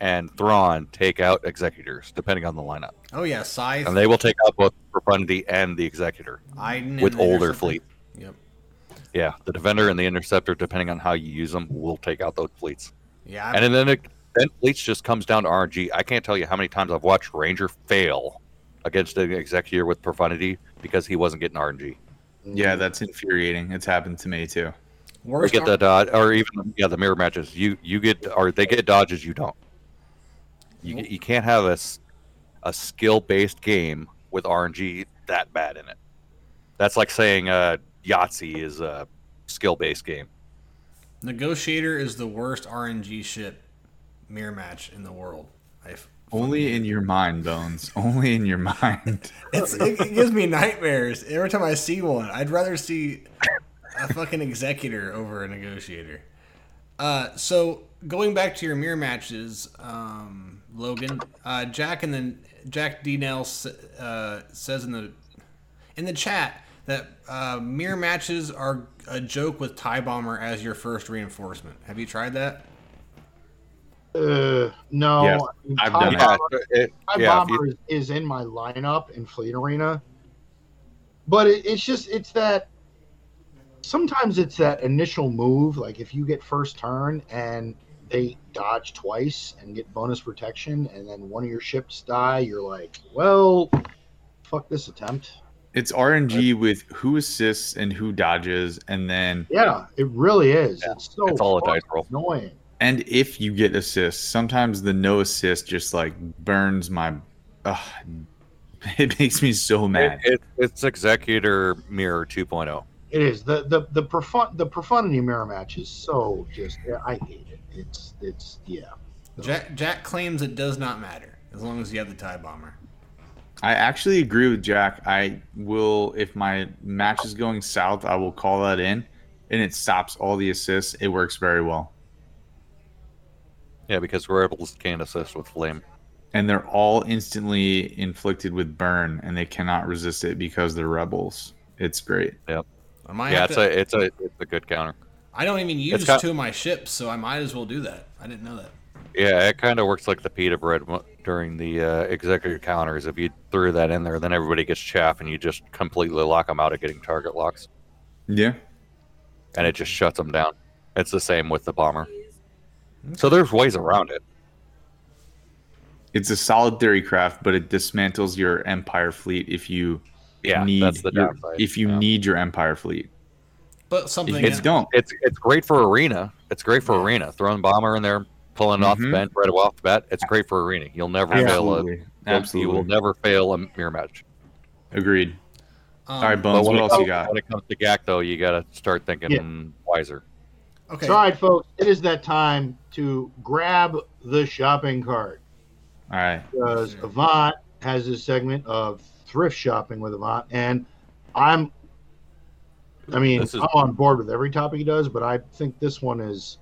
and Thrawn take out Executors, depending on the lineup. Oh yeah, Scythe. And they will take out both Profundity and the Executor Iden with the older fleet. Yep. Yeah, the Defender and the Interceptor, depending on how you use them, will take out those fleets. Yeah. And then it, then fleets just comes down to RNG. I can't tell you how many times I've watched Ranger fail against an Executor with Profundity because he wasn't getting RNG. Yeah, that's infuriating. It's happened to me too. They Worst get the dodge, or even yeah, the mirror matches. You you get, or they get dodges. You don't. You you can't have a, a skill based game with RNG that bad in it. That's like saying uh, Yahtzee is a skill based game. Negotiator is the worst RNG ship mirror match in the world. I f- Only in your mind, Bones. Only in your mind. It's, it, it gives me nightmares every time I see one. I'd rather see a fucking executor over a negotiator. Uh, so going back to your mirror matches, um, Logan, uh, Jack and then Jack D. Nell uh, says in the in the chat that uh, mirror matches are a joke with Tie Bomber as your first reinforcement. Have you tried that? Uh, no, Yes, I mean, I've Tie done it. Bomber- it, Tie yeah, if you- Bomber is, is in my lineup in Fleet Arena, but it, it's just it's that sometimes it's that initial move. Like if you get first turn and they dodge twice and get bonus protection, and then one of your ships die, you're like, well, fuck this attempt. It's RNG with who assists and who dodges, and then Yeah, it really is. Yeah, it's so it's all a fucking dice roll. annoying. and if you get assists, sometimes the no assist just like burns my. Ugh, it makes me so mad. it, it, it's Executor Mirror oh. 2.0. It is the the the profund the profundity mirror match is so just yeah, I hate it. It's it's yeah. Jack Jack claims it does not matter as long as you have the Tie Bomber. I actually agree with Jack. I will, if my match is going south, I will call that in, and it stops all the assists. It works very well, Yeah, because Rebels can't assist with Flame. and they're all instantly inflicted with burn, and they cannot resist it because they're rebels. It's great. I might yeah, have it's to, a it's a it's a good counter. I don't even use got- two of my ships, so I might as well do that. I didn't know that. Yeah, it kind of works like the pita bread during the uh, executive counters. If you threw that in there, then everybody gets chaff, and you just completely lock them out of getting target locks, Yeah, and it just shuts them down. It's the same with the bomber. So there's ways around it. it's a solid theory craft, but it dismantles your Empire fleet if you Yeah, need that's the your, downside. if you Yeah. need your Empire fleet. But something If you It's- don't, It's it's great for arena. It's great for arena. Throwing bomber in there, pulling off the Mhm. bench right off the bat. It's great for arena. You'll never fail a absolutely, you'll- absolutely, You will never fail a mirror match. agreed. um, All right, Bones. when What it else comes- you got? When it comes to GAC, though, you got to start thinking Yeah. wiser. Okay. All right, folks, it is that time to grab the shopping cart All right, because Avant has this segment of thrift shopping with Avant, and I'm, I mean, is- I'm on board with every topic he does, but I think this one is,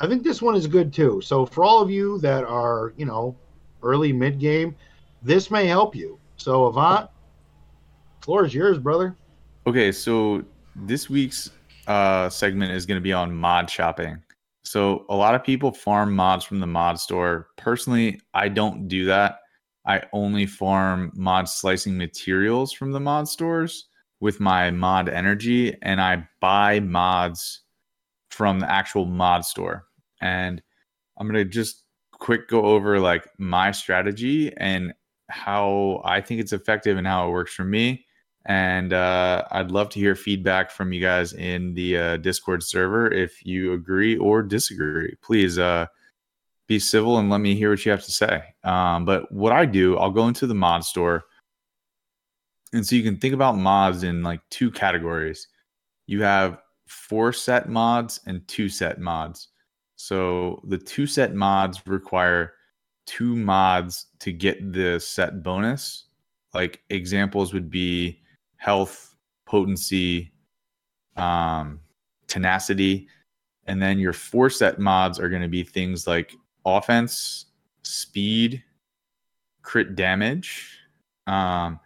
I think this one is good too. So for all of you that are, you know, early mid game, this may help you. So Avant, floor is yours, brother. Okay, so this week's uh, segment is going to be on mod shopping. So a lot of people farm mods from the mod store. Personally, I don't do that. I only farm mod slicing materials from the mod stores with my mod energy, and I buy mods from the actual mod store. And I'm gonna just quick go over like my strategy and how I think it's effective and how it works for me and uh, I'd love to hear feedback from you guys in the uh, Discord server. If you agree or disagree, please uh, be civil and let me hear what you have to say. Um, but what I do, I'll go into the mod store. And so you can think about mods in like two categories. You have four set mods and two set mods. So the two set mods require two mods to get the set bonus. Like examples would be health, potency, um, tenacity. And then your four set mods are going to be things like offense, speed, crit damage. Um,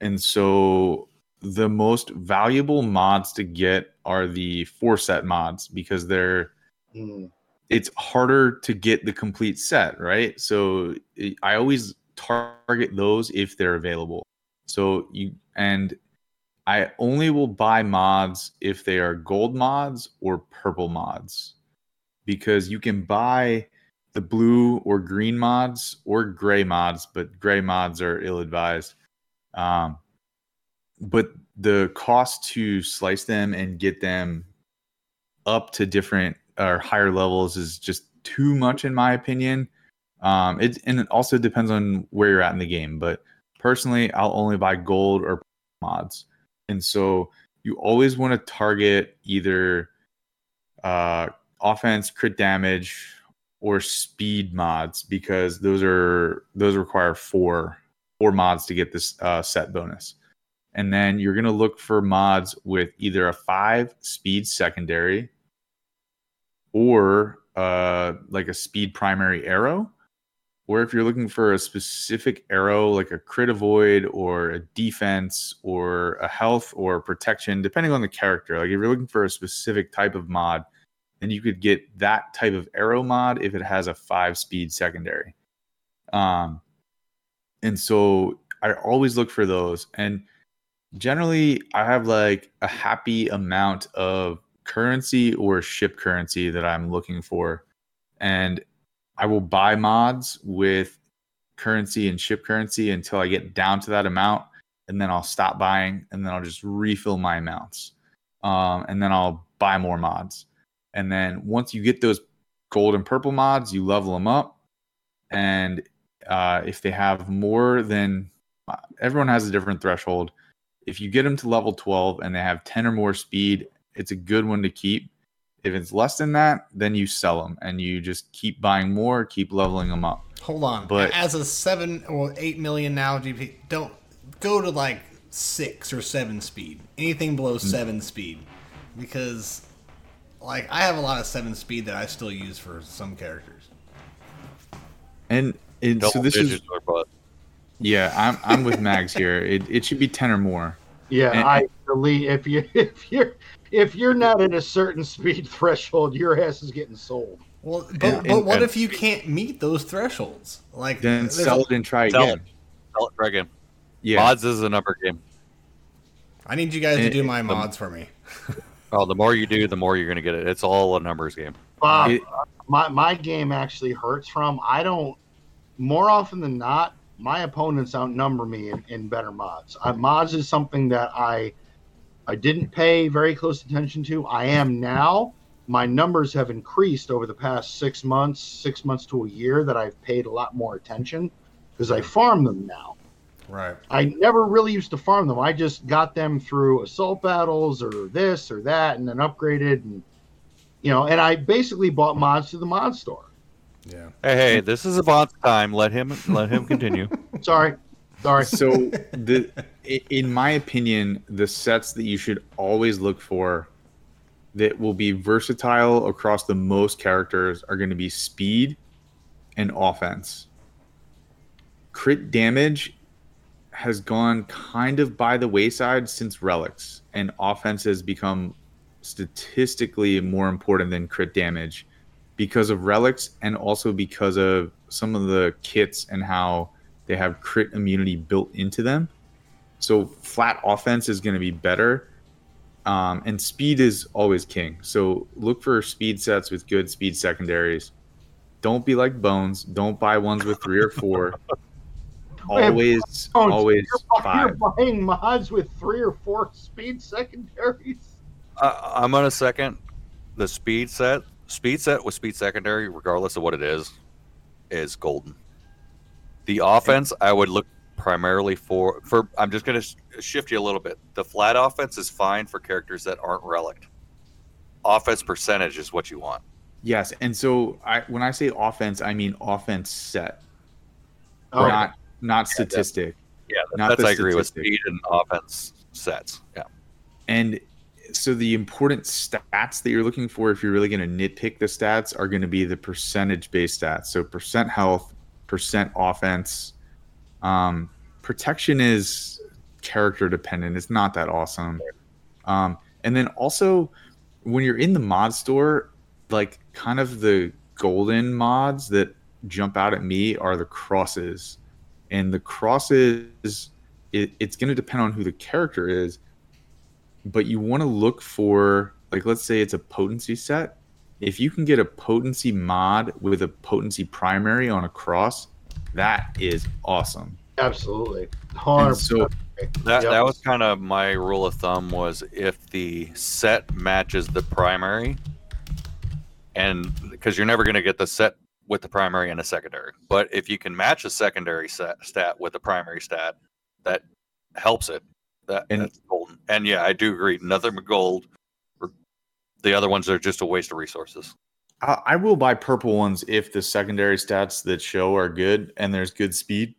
and so the most valuable mods to get are the four set mods because they're Mm. it's harder to get the complete set, right? So it- I always target those if they're available. So you and I only will buy mods if they are gold mods or purple mods because you can buy the blue or green mods or gray mods, but gray mods are ill advised. Um, but the cost to slice them and get them up to different or higher levels is just too much in my opinion. Um, it and it also depends on where you're at in the game. But personally, I'll only buy gold or mods, and so you always want to target either uh, offense, crit damage, or speed mods because those are those require four four mods to get this uh, set bonus. And then you're gonna look for mods with either a five speed secondary or uh, like a speed primary arrow, or if you're looking for a specific arrow like a crit avoid or a defense or a health or protection, depending on the character. Like if you're looking for a specific type of mod, then you could get that type of arrow mod if it has a five speed secondary. Um, and so I always look for those. And generally, I have like a happy amount of currency or ship currency that I'm looking for. And I will buy mods with currency and ship currency until I get down to that amount. And then I'll stop buying and then I'll just refill my amounts. Um, and then I'll buy more mods. And then once you get those gold and purple mods, you level them up. And uh, if they have more than everyone has a different threshold. If you get them to level 12 and they have 10 or more speed, it's a good one to keep. If it's less than that, then you sell them and you just keep buying more, keep leveling them up. Hold on. But- as a seven or eight million now GP, don't go to like six or seven speed. Anything below Hmm. seven speed, because like I have a lot of seven speed that I still use for some characters. And, and Double so this is or yeah, I'm I'm with Mags here. It it should be 10 or more. Yeah, And- I delete if you if you're if you're not at a certain speed threshold, your ass is getting sold. Well, but, And- but and- what and- if you can't meet those thresholds? Like Then sell it and try Sell again. it. Sell it for again. Yeah. Mods is a number game. I need you guys to do my and- um, mods for me. Oh, the more you do, the more you're going to get it. It's all a numbers game. Bob, It- my my game actually hurts from I don't more often than not my opponents outnumber me in, in better mods. Uh, mods is something that I I didn't pay very close attention to. I am now. My numbers have increased over the past six months, six months to a year that I've paid a lot more attention because I farm them now. Right. I never really used to farm them. I just got them through assault battles or this or that, and then upgraded, and you know. And I basically bought mods to the mod store. Yeah. Hey, hey, this is a Avant's time. Let him let him continue. Sorry, sorry. So the in my opinion, the sets that you should always look for that will be versatile across the most characters are going to be speed and offense. Crit damage has gone kind of by the wayside since relics and offense has become statistically more important than crit damage because of relics and also because of some of the kits and how they have crit immunity built into them. So flat offense is going to be better. Um, and speed is always king. So look for speed sets with good speed secondaries. Don't be like Bones. Don't buy ones with three or four. always, Oh, always you're, five. you're buying mods with three or four speed secondaries. Uh, I'm on a second the speed set. Speed set with speed secondary, regardless of what it is, is golden. The offense, I would look primarily for for. I'm just going to shift you a little bit. The flat offense is fine for characters that aren't relic. Offense percentage is what you want. Yes, and so I when I say offense, I mean offense set, Oh, not not statistic. Yeah, Not that's I agree with speed and offense sets. Yeah, And so the important stats that you're looking for, if you're really going to nitpick the stats, are going to be the percentage based stats. So percent health, percent offense. Um, protection is character dependent. It's not that awesome. Um, and then also when you're in the mod store, like kind of the golden mods that jump out at me are the crosses. And the crosses, it, it's going to depend on who the character is but you want to look for like let's say it's a potency set if you can get a potency mod with a potency primary on a cross that is awesome absolutely. and so that Yep. that was kind of my rule of thumb was if the set matches the primary, and because you're never going to get the set with the primary and a secondary, but if you can match a secondary set, stat with the primary stat, that helps it. That And- that's golden. And yeah, I do agree. Nothing but gold. The other ones are just a waste of resources. I, I will buy purple ones if the secondary stats that show are good and there's good speed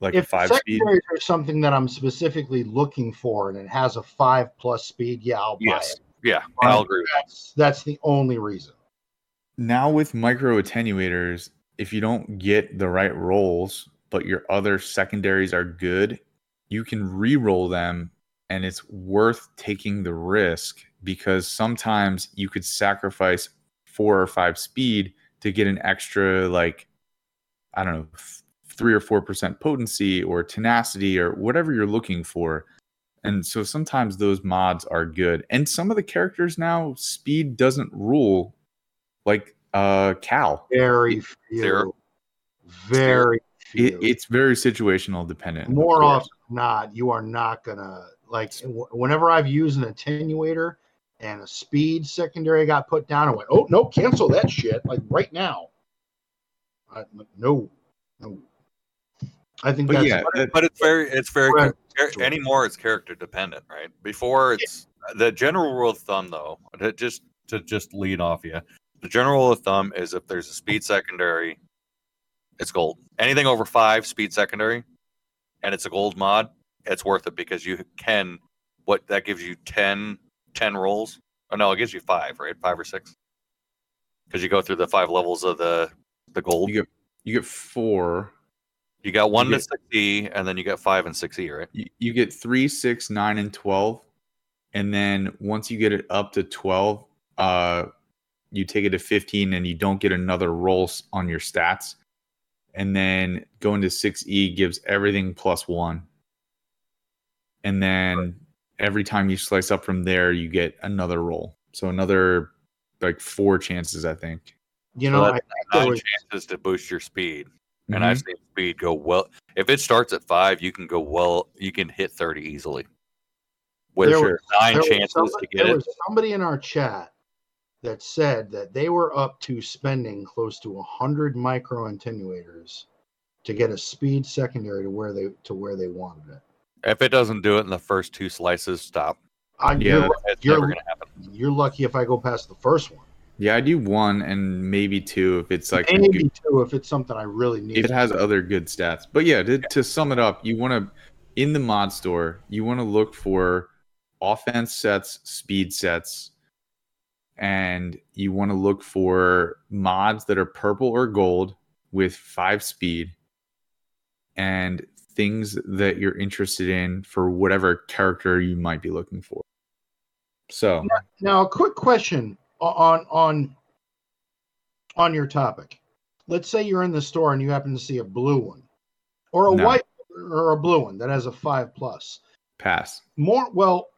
like if five speed secondaries are something that I'm specifically looking for and it has a five plus speed, yeah, I'll buy Yes. it. Yeah, I'll agree. That's that's the only reason. Now with micro attenuators if you don't get the right rolls but your other secondaries are good you can re-roll them and it's worth taking the risk because sometimes you could sacrifice four or five speed to get an extra like i don't know th- three or four percent potency or tenacity or whatever you're looking for. And so sometimes those mods are good. And some of the characters now speed doesn't rule like uh cal Very few. Zero. Very few. it, it's very situational dependent More course. often than not, you are not gonna like. Whenever I've used an attenuator and a speed secondary got put down, I went, "Oh no, cancel that shit!" Like right now. I, no, no. I think but that's yeah that- but it's very it's very Right. char- anymore it's character dependent right before it's the general rule of thumb though to just to just lead off you the general rule of thumb is if there's a speed secondary it's gold. Anything over five speed secondary and it's a gold mod it's worth it because you can what that gives you 10 10 rolls? Oh no it gives you five right? Five or six? Because you go through the five levels of the the gold. You get you get four. You got one you to six E, and then you got five and six E, right? you, you get three, six, nine, and twelve, and then once you get it up to twelve, uh, you take it to fifteen, and you don't get another roll on your stats, and then going to six E gives everything plus one, and then every time you slice up from there, you get another roll, so another like four chances, I think. you So know. I that's think there nine was- chances to boost your speed. And Mhm. I've seen speed go well. If it starts at five, you can go well. You can hit thirty easily. With There was- nine there was chances to somebody- get there it. was somebody in our chat that said that they were up to spending close to 100 micro attenuators to get a speed secondary to where they to where they wanted it. If it doesn't do it in the first two slices, stop. I, Yeah, you're, It's You're- never going to happen. you're lucky if I go past the first one. Yeah, I do one and maybe two if it's like Maybe good- two if it's something I really need. if it has other good stats. But yeah, to, to sum it up, you want to in the mod store, you want to look for offense sets, speed sets, and you want to look for mods that are purple or gold with five speed and things that you're interested in for whatever character you might be looking for. So, Now, a quick question on on on your topic. Let's say you're in the store and you happen to see a blue one, or a No. white or a blue one that has a five plus. pass. More well.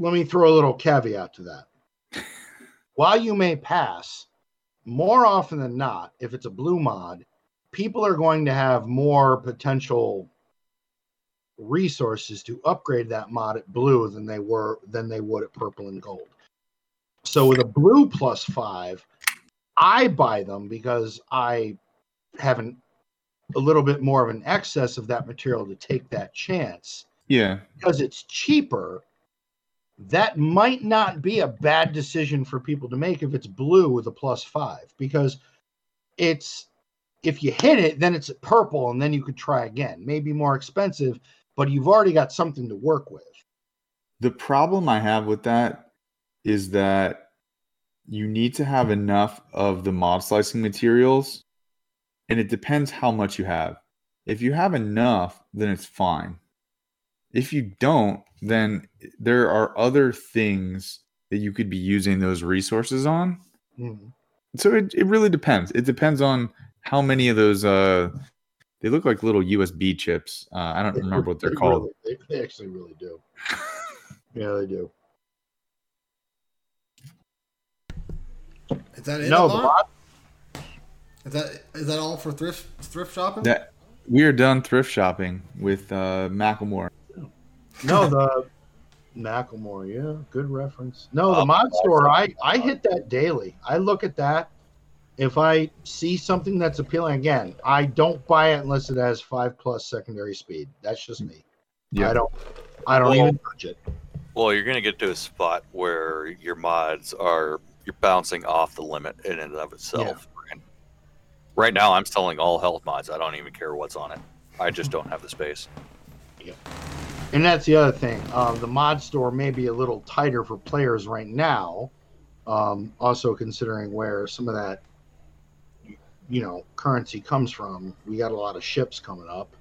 Let me throw a little caveat to that. While you may pass, more often than not, if it's a blue mod, people are going to have more potential resources to upgrade that mod at blue than they were than they would at purple and gold. So with a blue plus five, I buy them because I haven't a little bit more of an excess of that material to take that chance Yeah. because it's cheaper. That might not be a bad decision for people to make if it's blue with a plus five because it's if you hit it, then it's purple and then you could try again. Maybe more expensive, but you've already got something to work with. The problem I have with that is that you need to have enough of the mod slicing materials, and it depends how much you have. If you have enough, then it's fine. If you don't, then there are other things that you could be using those resources on. Mhm. So it, it really depends. It depends on how many of those uh they look like little USB chips. Uh, I don't remember what they're They called. really- they, they actually really do. yeah, they do. Is that it? No, the Alon? Is that is that all for thrift thrift shopping? That we are done thrift shopping with uh Macklemore. No, the Macklemore, yeah, good reference. No, the Um, mod store, I I hit that daily. I look at that. If I see something that's appealing, again, I don't buy it unless it has five plus secondary speed. That's just me. Yeah. I don't, I don't Well- even touch it. Well, you're gonna get to a spot where your mods are you're bouncing off the limit in and of itself. And right now, I'm selling all health mods. I don't even care what's on it. I just don't have the space. And that's the other thing. Um, the mod store may be a little tighter for players right now. Um, also considering where some of that, you know, currency comes from. We got a lot of ships coming up,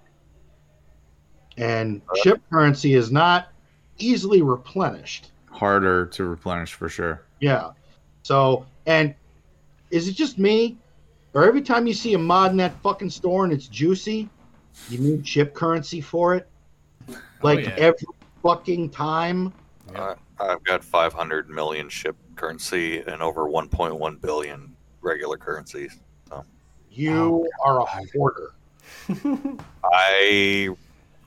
and ship currency is not easily replenished. Harder to replenish for sure. Yeah. So, and is it just me, or every time you see a mod in that fucking store and it's juicy, you need ship currency for it? Like oh, yeah. every fucking time. Yeah. I've got 500 million ship currency and over 1.1 billion regular currencies. You are a hoarder. I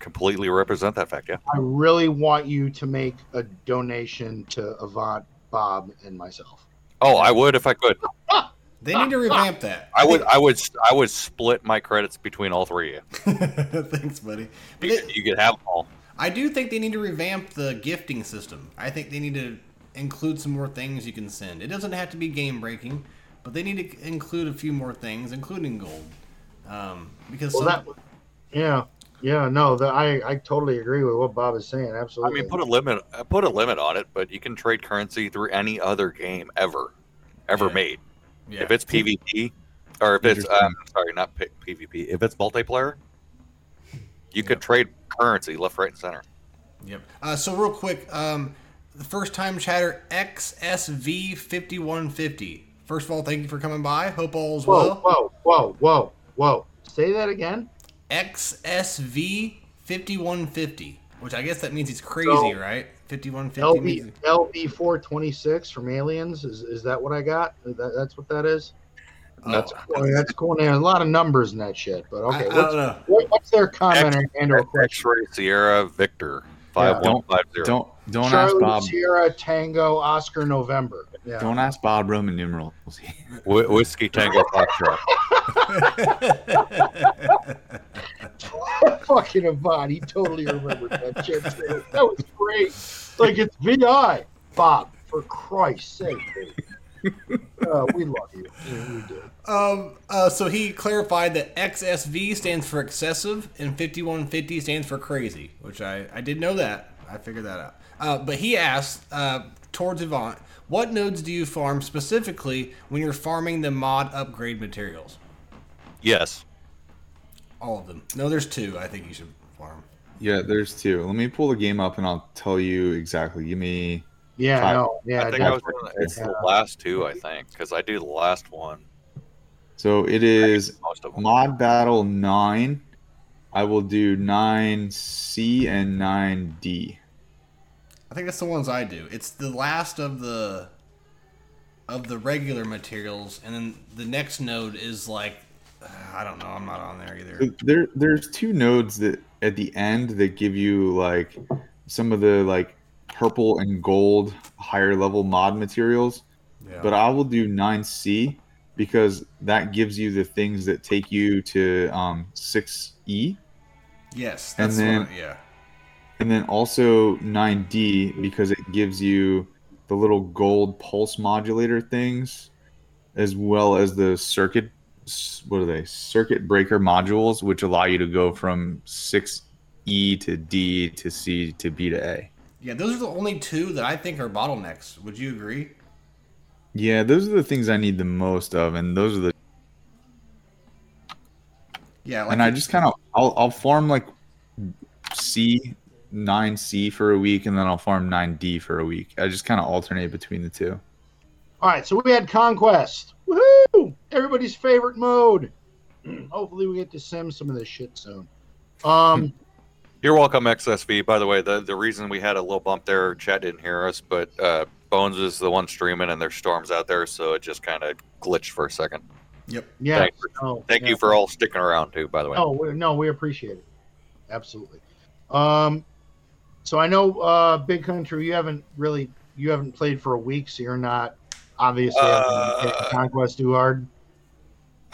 completely represent that fact. Yeah. I really want you to make a donation to Avant, Bob, and myself. Oh, I would if I could. They need to revamp that. I would. I would. I would split my credits between all three of you. Thanks, buddy. You, they- could- you could have them all. I do think they need to revamp the gifting system. I think they need to include some more things you can send. It doesn't have to be game breaking, but they need to include a few more things, including gold. Um, because Well, some, that, yeah, yeah, no, that I, I totally agree with what Bob is saying. Absolutely. I mean, put a limit. uh, Put a limit on it, but you can trade currency through any other game ever, ever Yeah. made. Yeah. If it's PvP, or if it's um, sorry, not P- PvP. If it's multiplayer, you could trade currency left, right, and center. Yep. Uh, so real quick, um, the first time chatter XSV fifty one fifty. First of all, thank you for coming by. Hope all is whoa, well. whoa, whoa, whoa, whoa. Say that again. XSV fifty one fifty, which I guess that means he's crazy, So, right? Fifty one fifty LV means LV four twenty six from Aliens. Is is that what I got? That, that's what that is. That's- oh, Boy, that's cool. There's a lot of numbers in that shit. But okay, I what's, don't know. what, what's their comment or, and or question? X-ray Sierra Victor five one five zero. Don't don't ask Charlie Bob. Sierra Tango Oscar November. Yeah. Don't ask Bob Roman numerals. Wh- Whiskey Tango Foxtrot. fucking Avant. He totally remembered that shit. That was great. Like it's VI. Bob, for Christ's sake, dude. Uh, we love you. Yeah, we do. Um, uh, so he clarified that XSV stands for excessive and 5150 stands for crazy, which I, I did know that. I figured that out. Uh, but he asked uh, towards Avant, what nodes do you farm specifically when you're farming the mod upgrade materials? Yes. All of them. No, there's two. I think you should farm. Yeah, there's two. Let me pull the game up and I'll tell you exactly. Give me Yeah, Five. no, yeah. I think I was. definitely. Gonna, it's the last two, I think, because I do the last one. so it is Most of mod battle nine. I will do nine C and nine D. I think that's the ones I do. It's the last of the of the regular materials, and then the next node is like uh, I don't know. I'm not on there either. There there's two nodes that at the end that give you like some of the like purple and gold higher level mod materials. Yeah. But I will do 9C because that gives you the things that take you to um, 6E. Yes, And that's then- what, yeah. And then also 9D because it gives you the little gold pulse modulator things, as well as the circuit. What are they? Circuit breaker modules, which allow you to go from 6E to D to C to B to A. Yeah, those are the only two that I think are bottlenecks. Would you agree? Yeah, those are the things I need the most of, and those are the. Yeah, like and I just kind of I'll I'll farm like C nine C for a week, and then I'll farm nine D for a week. I just kind of alternate between the two. All right, so we had Conquest. Woohoo! Everybody's favorite mode. Hopefully, we get to sim some of this shit soon. Um, You're welcome, XSV. By the way, the, the reason we had a little bump there, chat didn't hear us, but uh, Bones is the one streaming and there's storms out there, so it just kind of glitched for a second. Yep. yeah. Thank, no, thank yeah. you for all sticking around, too, by the way. No, we, no, we appreciate it. Absolutely. Um, so I know, uh, Big Country, you haven't really, you haven't played for a week, so you're not obviously Uh, Conquest too hard.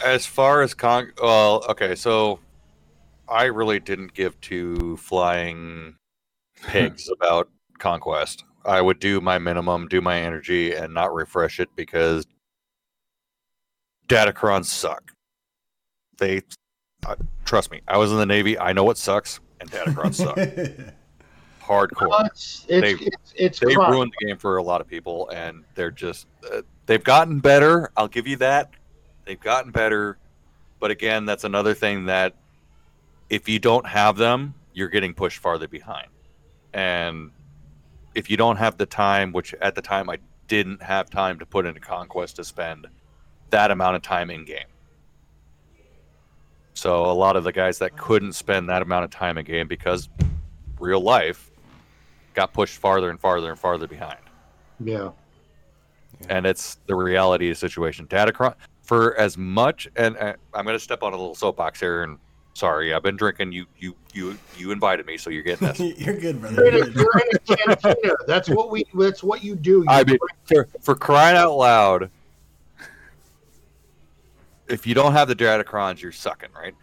As far as con, well, okay, so I really didn't give two flying pigs about conquest. I would do my minimum, do my energy, and not refresh it because Datacrons suck. They, uh, trust me, I was in the Navy. I know what sucks, and Datacrons suck hardcore. It's it's They- it's, it's they ruined the game for a lot of people and they're just uh, they've gotten better i'll give you that. They've gotten better but again that's another thing that if you don't have them you're getting pushed farther behind. And if you don't have the time which at the time i didn't have time to put into conquest to spend that amount of time in game so a lot of the guys that couldn't spend that amount of time in game because real life got pushed farther and farther and farther behind. Yeah. And it's the reality of the situation. Datacron, for as much, and uh, I'm going to step on a little soapbox here. And sorry, I've been drinking. You, you, you, you invited me, so you're getting this. You're good, brother. You're You're in, a, you're in a cantina. That's what we. That's what you do. You I mean, for, for crying out loud, if you don't have the Datacrons, you're sucking, right?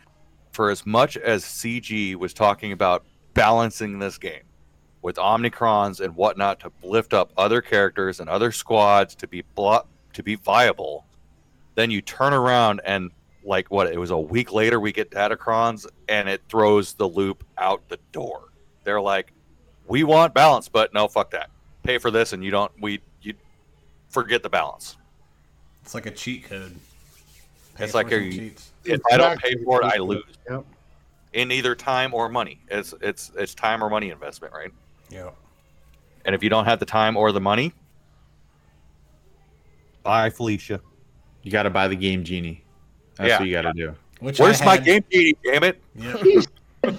For as much as CG was talking about balancing this game with Omicrons and whatnot to lift up other characters and other squads to be blo- to be viable, then you turn around and like what it was a week later we get Datacrons and it throws the loop out the door. They're like, we want balance, but no, fuck that. Pay for this and you don't we you forget the balance. It's like a cheat code. Pay It's like for some a- cheats. If I don't pay for it, I lose Yep. in either time or money. It's it's it's time or money investment, right? Yeah. And if you don't have the time or the money, bye Felicia. You got to buy the game genie. That's Yeah. what you got to do. Which Where's I my game genie? Damn it! Yep. He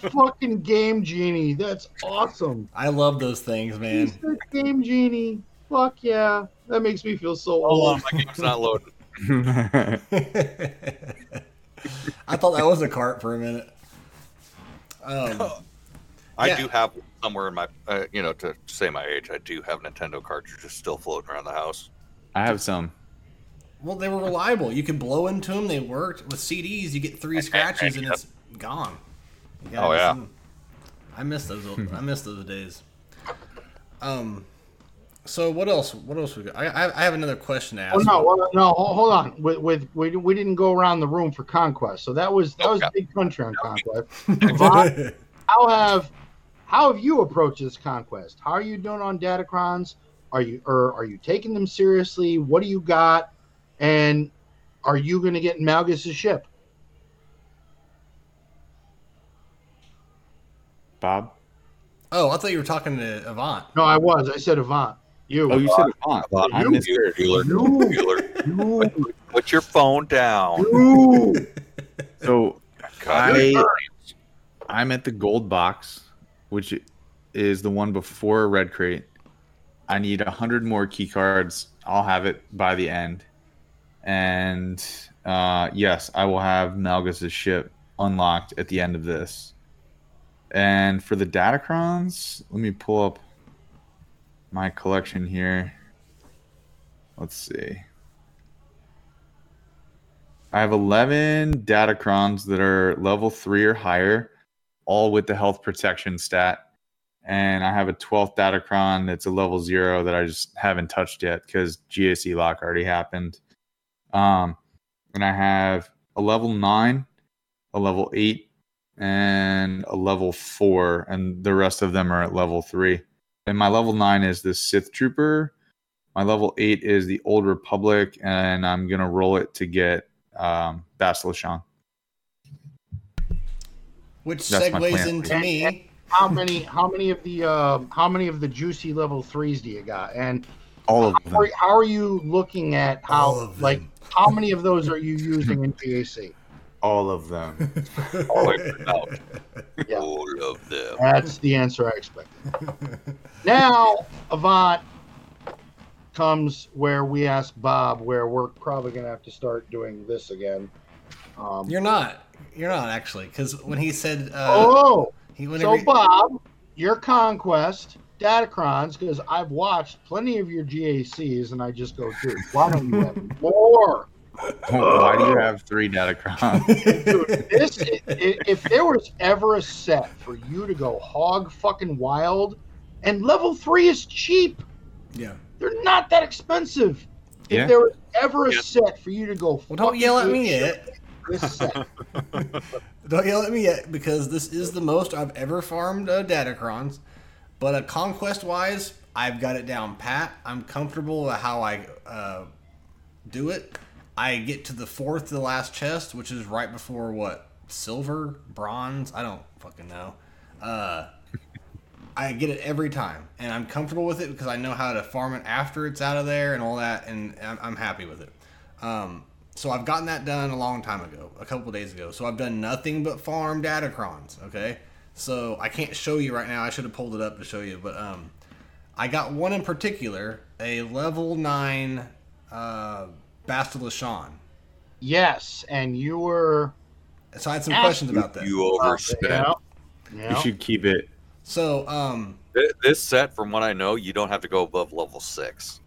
fucking game genie. That's awesome. I love those things, He man. said game genie. Fuck yeah. That makes me feel so Hold old. on, my game's not loading. I thought that was a cart for a minute. Um, I Yeah. do have somewhere in my, uh, you know, to say my age, I do have Nintendo cartridges still floating around the house. I have some. well, they were reliable. You could blow into them. They worked. With CDs, you get three scratches and it's gone. Oh, yeah. some- I miss those. old- I miss those days. Um. So what else? What else we got? I I, I have another question to ask. Oh no, well, no, hold on. With, with we, we didn't go around the room for conquest, so that was that was Okay. big country on conquest. how have how have you approached this conquest? How are you doing on Datacrons? Are you or are you taking them seriously? What do you got? And are you going to get Malgus's ship? Bob? oh, I thought you were talking to Avant. No, I was. I said Avant. You. Oh, you said Avant. Avant. I You- missed Bueller, Bueller, You. Bueller. you. Put your phone down. you. So God, I, I'm at the gold box, which is the one before Red Crate. I need a hundred more key cards. I'll have it by the end, and uh, yes, I will have Malgus's ship unlocked at the end of this. And for the Datacrons, let me pull up my collection here. Let's see. I have 11 Datacrons that are level three or higher, all with the health protection stat. And I have a 12th Datacron that's a level zero that I just haven't touched yet because GAC lock already happened. Um, and I have a level nine, a level eight, and a level four, and the rest of them are at level three. And my level nine is the Sith Trooper. My level eight is the Old Republic, and I'm gonna roll it to get um, Bastila Shan. Which That's segues into And- me. How many? How many of the? Uh, how many of the juicy level threes do you got? And All of how are, them. how are you looking at All how? of Like, how many of those are you using in GAC? All of them. All out. Yeah. All of them. That's the answer I expected. Now, Avant comes where we ask Bob, where we're probably going to have to start doing this again. Um, You're not. You're not actually, because when he said, uh, oh, he whenever so he- Bob, your conquest, Datacrons, because I've watched plenty of your GACs, and I just go through. Why don't you have more? Why do you have three Datacrons? Dude, this i- i- if there was ever a set for you to go hog fucking wild, and level three is cheap. yeah. They're not that expensive. Yeah. If there was ever a Yeah. set for you to go, Well, don't yell at me shit, yet. This set. Don't yell at me yet because this is the most I've ever farmed uh, Datacrons. But uh, conquest wise, I've got it down pat. I'm comfortable with how I uh, do it. I get to the fourth, to the last chest, which is right before what silver, bronze. I don't fucking know. Uh, I get it every time, and I'm comfortable with it because I know how to farm it after it's out of there and all that, and I'm, I'm happy with it. Um, so I've gotten that done a long time ago, a couple days ago. So I've done nothing but farm Datacrons. Okay, so I can't show you right now. I should have pulled it up to show you, but um, I got one in particular, a level nine uh, Bastila Shan. yes, and you were. So I had some Ask questions about that. You overspent. Yeah. You should keep it. So um, Th- This set, from what I know, you don't have to go above level six.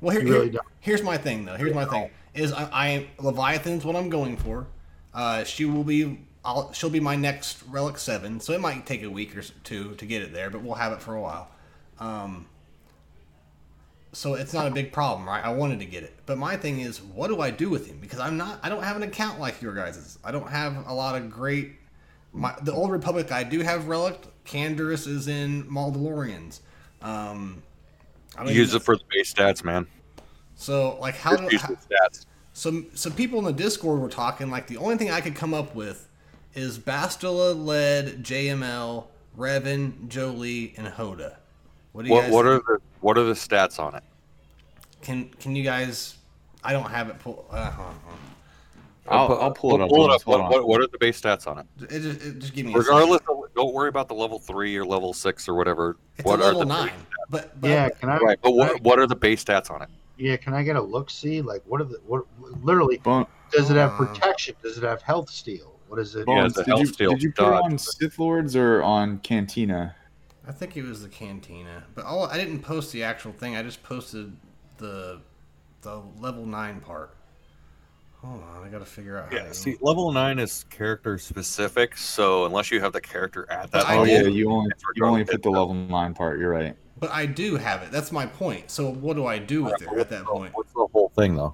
Well, here, You really here- don't. here's my thing though. Here's my thing is I, I Leviathan's what I'm going for. Uh, she will be. I'll, she'll be my next relic seven, so it might take a week or two to get it there, but we'll have it for a while. Um, so it's not a big problem, right? I wanted to get it, but my thing is, what do I do with him? Because I'm not. I don't have an account like your guys's. I don't have a lot of great. My the old Republic I do have relic. Canderous is in Mandalorians. Um, I don't Use it for the base stats, man. So like how Just do use the stats. some some people in the Discord were talking like the only thing I could come up with is Bastila led JML, Revan, Jolee, and Hoda. What do you What, guys what are the what are the stats on it? can can you guys I don't have it pull uh, hold on, hold I'll, I'll pull it up. Pull it up. What, what, what are the base stats on it? It just, it just give me a. Regardless, of, don't worry about the level three or level six or whatever. It's what a level are the nine. But, but Yeah. Can I? Right, but what, what are the base stats on it? Yeah. Can I get a look? See, like, what are the? What literally? Bon- Does it have Uh, protection? Does it have health steal? What is it? Yeah, Bones, the did, you, health steal did you put it dodge, on but- Sith Lords or on Cantina? I think it was the cantina. But all I didn't post the actual thing. I just posted the the level nine part. Hold on, I gotta figure out how Yeah, to see, level nine is character specific, so unless you have the character at that I oh did- yeah, you only you only put the level nine part. You're right. But I do have it. That's my point. So what do I do with it at that point? What's the whole thing though?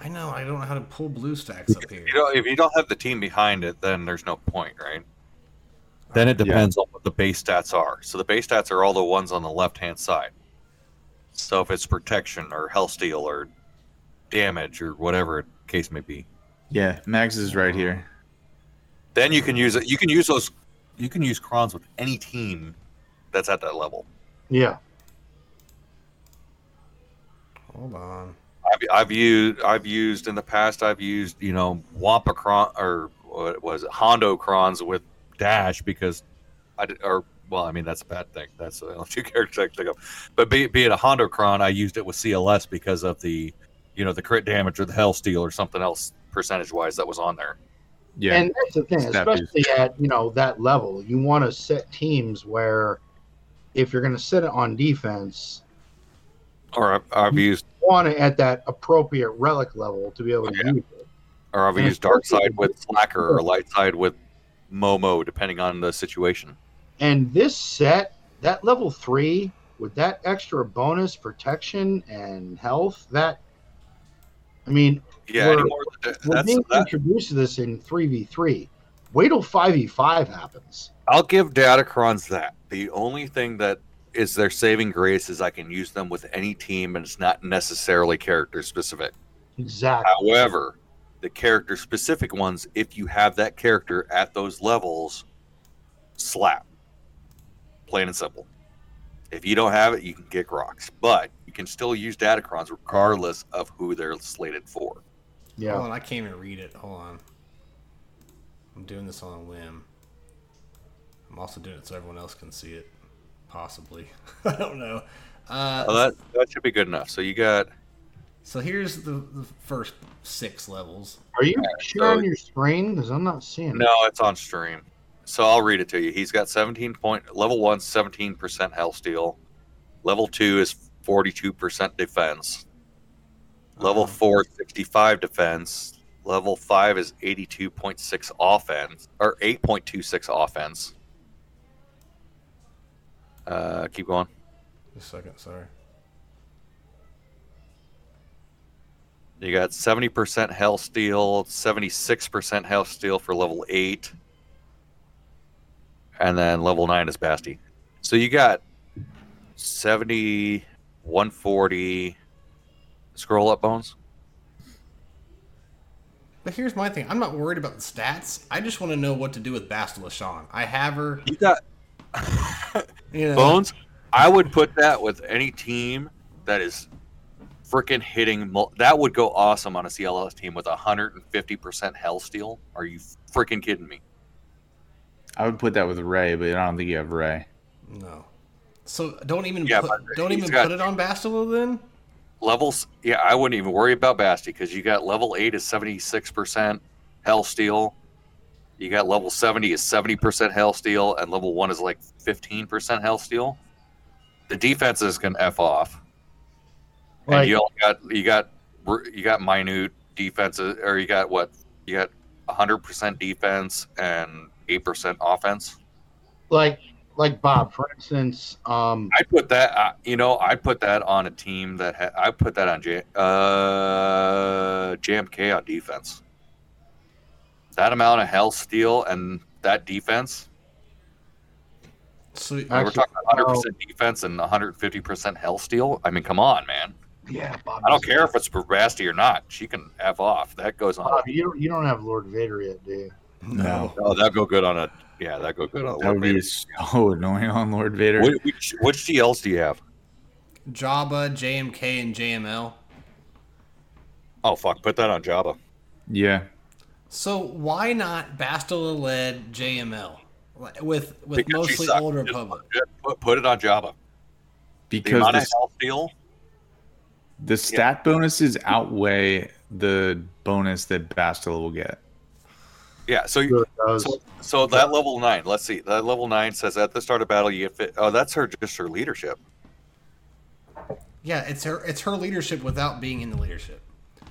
I know I don't know how to pull BlueStacks up here. You know, if you don't have the team behind it, then there's no point, right? Then it Yeah. depends on what the base stats are. So the base stats are all the ones on the left hand side. So if it's protection or health steal or damage or whatever case may be, Yeah, Max is right here. then you can use it. You can use those. You can use crons with any team that's at that level. Yeah. Hold on. I've, I've used I've used in the past I've used you know Wampa cron or what was it Hondo crons with dash because I did, or well I mean that's a bad thing. That's the uh, only two characters I can think of. But be, be it a Hondo cron I used it with CLS because of the you know the crit damage or the hell steal or something else percentage wise that was on there. Yeah, And that's the thing, Snap especially at you know that level, you want to set teams where if you're going to set it on defense, or I've, used want it at that appropriate relic level to be able to oh, Yeah. use it. Or I've And used dark side with slacker or light side with Momo, depending on the situation. And this set, that level three, with that extra bonus protection and health, that I mean, Yeah, We're- that- we're that's being that, introduced to this in three v three. Wait till five v five happens. I'll give Datacrons that. The only thing that is their saving grace is I can use them with any team and it's not necessarily character specific. Exactly. However, the character specific ones, if you have that character at those levels, slap. Plain and simple. If you don't have it, you can kick rocks. But you can still use Datacrons regardless of who they're slated for. Yeah. Hold on, I can't even read it. Hold on. I'm doing this on a whim. I'm also doing it so everyone else can see it. Possibly. I don't know. Uh, Oh, that that should be good enough. So you got so here's the, the first six levels. Are you so- sharing your screen? Because I'm not seeing it. no, it's on stream. So I'll read it to you. He's got 17 point level one, 17% health steal. Level two is 42% defense. Level Uh-huh. four, 65 defense. Level five is 82.6 offense or 8.26 offense. Uh, keep going. Just a second, sorry. You got 70% health steal, 76% health steal for level 8. And then level 9 is Basti. So you got 70, 140. Scroll up, Bones. But here's my thing. I'm not worried about the stats. I just want to know what to do with Bastila Shan. I have her. You got You know, Bones. I would put that with any team that is freaking hitting. Mul- that would go awesome on a CLS team with 150% hell steal. Are you freaking kidding me? I would put that with Rey, but I don't think you have Rey. No. So don't even Yeah, put, don't even got- put it on Bastila then. levels yeah i wouldn't even worry about basti because you got level 8 is 76% hell steal you got level 70 is 70% hell steal and level 1 is like 15% hell steal the defenses can f off. And you only got you got you got minute defenses or you got what? You got 100% defense and 8% offense? Like like Bob, for instance, um, I put that, uh, you know, I put that on a team that ha- I put that on J- uh, JMK on defense. That amount of health steal and that defense, So we're talking 100% defense and 150% health steal. I mean, come on, man. yeah, Bob. I don't care if it's for Basti or not. She can f off. That goes on. Bob, you don't, you don't have Lord Vader yet, do you? no. Oh, that go good on a. Yeah, that go good on a. That would be so annoying on Lord Vader. Which, which, which GLs do you have? Jabba, JMK, and JML. Oh fuck, put that on Jabba. Yeah. So why not Bastila led JML with with Because mostly sucks. Old Republic? Put, put it on Jabba. Because amount the, of health steal. the stat bonuses outweigh the bonus that Bastila will get. Yeah, so you, Sure it does. So, so that level nine. Let's see. That level nine says at the start of battle you get fit. Oh, that's her just her leadership. Yeah, it's her it's her leadership without being in the leadership.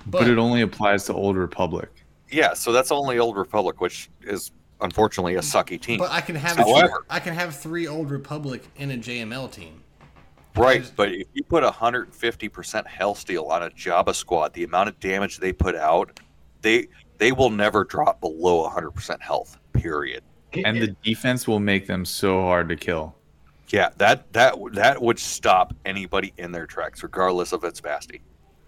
But, But, it only applies to Old Republic. Yeah, so that's only Old Republic, which is unfortunately a sucky team. but I can have However- I can have three Old Republic in a JML team. right, but if you put 150% health steal on a Jabba squad, the amount of damage they put out, they they will never drop below 100% health. Period. And the defense will make them so hard to kill. Yeah, that that that would stop anybody in their tracks, regardless of its Basti.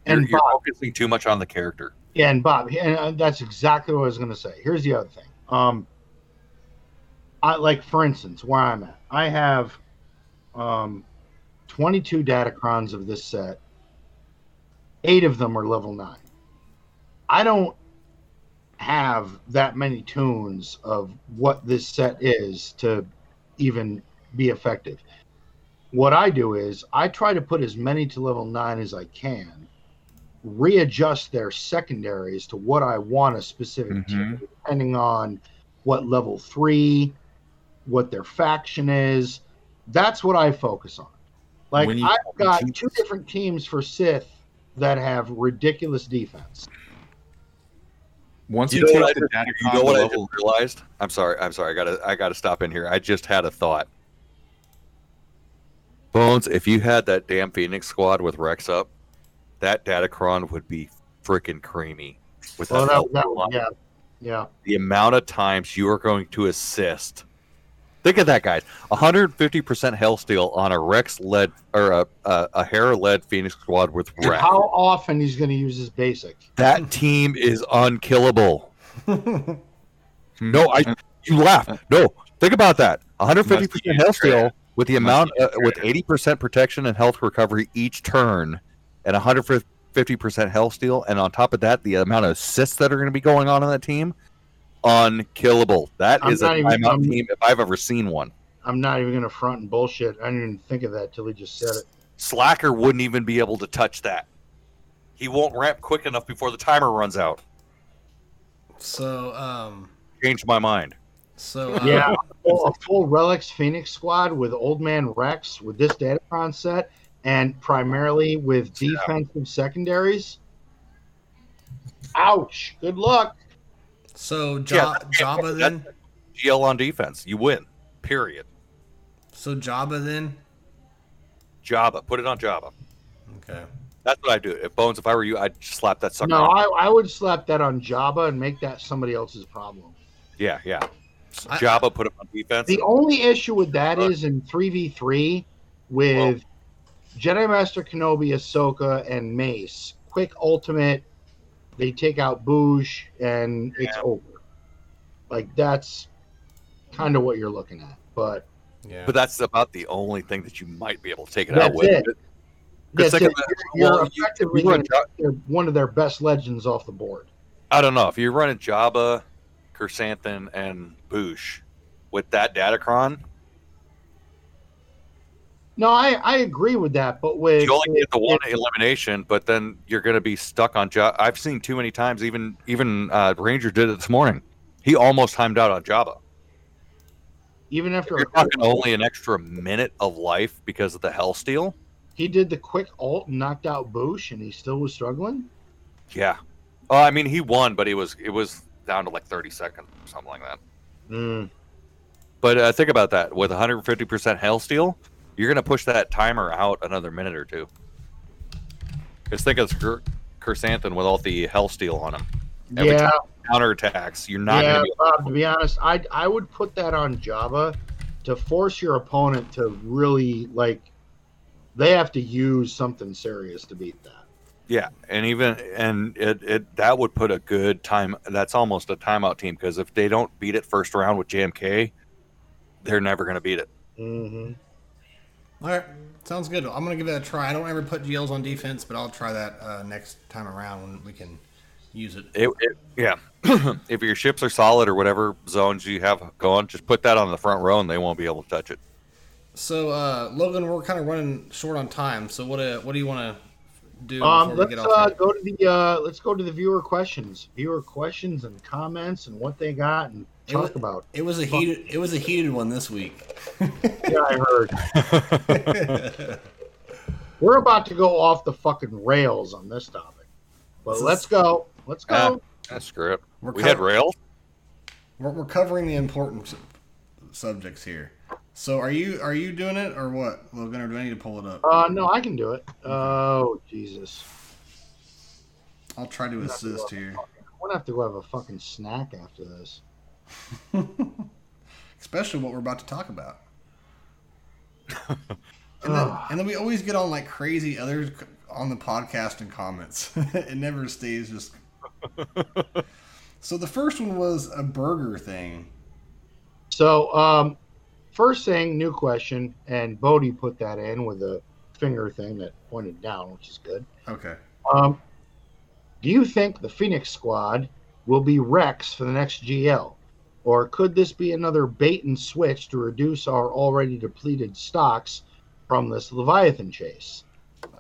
You're, And you're focusing too much on the character. Yeah, and Bob, and uh, that's exactly what I was going to say. Here's the other thing. Um, I like, for instance, where I'm at, I have um, 22 datacrons of this set. Eight of them are level nine. I don't have that many toons of what this set is to even be effective. What I do is I try to put as many to level nine as I can readjust their secondaries to what I want a specific mm-hmm. team, depending on what level three, what their faction is. That's what I focus on. Like you- I've got two different teams for Sith that have ridiculous defense. Once You you, know take what I the just- data you know what I just realized? I'm sorry. I'm sorry. I gotta I gotta stop in here. I just had a thought. Bones, if you had that damn Phoenix squad with Rex up, that Datacron would be freaking creamy. With Well, that, that, that, line. yeah, yeah. the amount of times you are going to assist. Think of that, guys. 150% hell steal on a Rex led or a a, a Hera led Phoenix squad with And Rex. how often he's going to use his basic? That team is unkillable. No, I you laugh. No, think about that. 150 Must percent use health steal with the amount uh, with 80 percent protection and health recovery each turn, and 150 percent health steal, and on top of that, the amount of assists that are going to be going on in that team, unkillable. That I'm is a not even- timeout I'm- team if I've ever seen one. I'm not even going to front and bullshit. I didn't even think of that till he just said it. Slacker wouldn't even be able to touch that. He won't ramp quick enough before the timer runs out. So, um, Changed my mind. so uh, Yeah, full, a full Relics Phoenix squad with Old Man Rex with this Datacron set, and primarily with Yeah. defensive secondaries. Ouch! Good luck. So Yeah, ja- that- Jabba then. GL on defense, you win. Period. So Jabba then. Jabba. Put it on Jabba. Okay. That's what I do. If Bones, if I were you, I'd slap that sucker. No, on. I, I would slap that on Jabba and make that somebody else's problem. yeah, yeah. I- Jabba put him on defense. The only issue with that is in 3v3 with Jedi Master Kenobi, Ahsoka, and Mace. Quick ultimate, they take out Bouge, and it's over. Like, that's kind of what you're looking at. But Yeah. but that's about the only thing that you might be able to take it That's out with. it. Because that's think it. You're, you're you- effectively you run gonna take their- one of their best legends off the board. I don't know if you're running Jabba, Krrsantan, and Boushh with that Datacron, No, I, I agree with that, but with you only get the one with- elimination, but then you're going to be stuck on Jabba. I've seen too many times. Even even uh, Ranger did it this morning. He almost timed out on Jabba. even after You're talking only an extra minute of life because of the Health Steal. he did the quick alt, and knocked out Boushh, and he still was struggling. Yeah. Oh, I mean, he won, but he was it was down to like 30 seconds or something like that. Mm. But uh, think about that. With 150% Health Steal, you're going to push that timer out another minute or two. Just think of Chry- Krrsantan with all the Health Steal on him. Every yeah, Counterattacks. You're not yeah, going to be. Bob. To be honest, I I would put that on Jabba to force your opponent to really like. They have to use something serious to beat that. Yeah, and even and it, it that would put a good time. That's almost a timeout team because if they don't beat it first round with JMK, they're never going to beat it. hmm All right. Sounds good. I'm gonna give it a try. I don't ever put GLs on defense, but I'll try that uh, next time around when we can use it. It, it yeah. if your ships are solid or whatever zones you have going, just put that on the front row and they won't be able to touch it. So, uh, Logan, we're kind of running short on time. So, what uh, what do you want to do Um, let's get uh, off? here? go to the uh, let's go to the viewer questions, viewer questions and comments and what they got and It talk wa- about. It was a heated. It was a heated one this week. Yeah, I heard. We're about to go off the fucking rails on this topic, but This let's is- go. Let's go. Ah. That's script. We're We had co- rails. We're, we're covering the important sub- subjects here. So, are you are you doing it or what, Logan? Or do I need to pull it up? Uh, no, I can do it. Oh Jesus! I'll try to assist here. I'm gonna have to go have a fucking snack after this. Especially what we're about to talk about. And then, and then we always get on like crazy others on the podcast and comments. it never stays just. so the first one was a burger thing. So, um, first thing, new question, and Bodie put that in with a finger thing that pointed down, which is good. Okay. Um, do you think the Phoenix Squad will be Rex for the next GL? Or could this be another bait and switch to reduce our already depleted stocks from this Leviathan chase?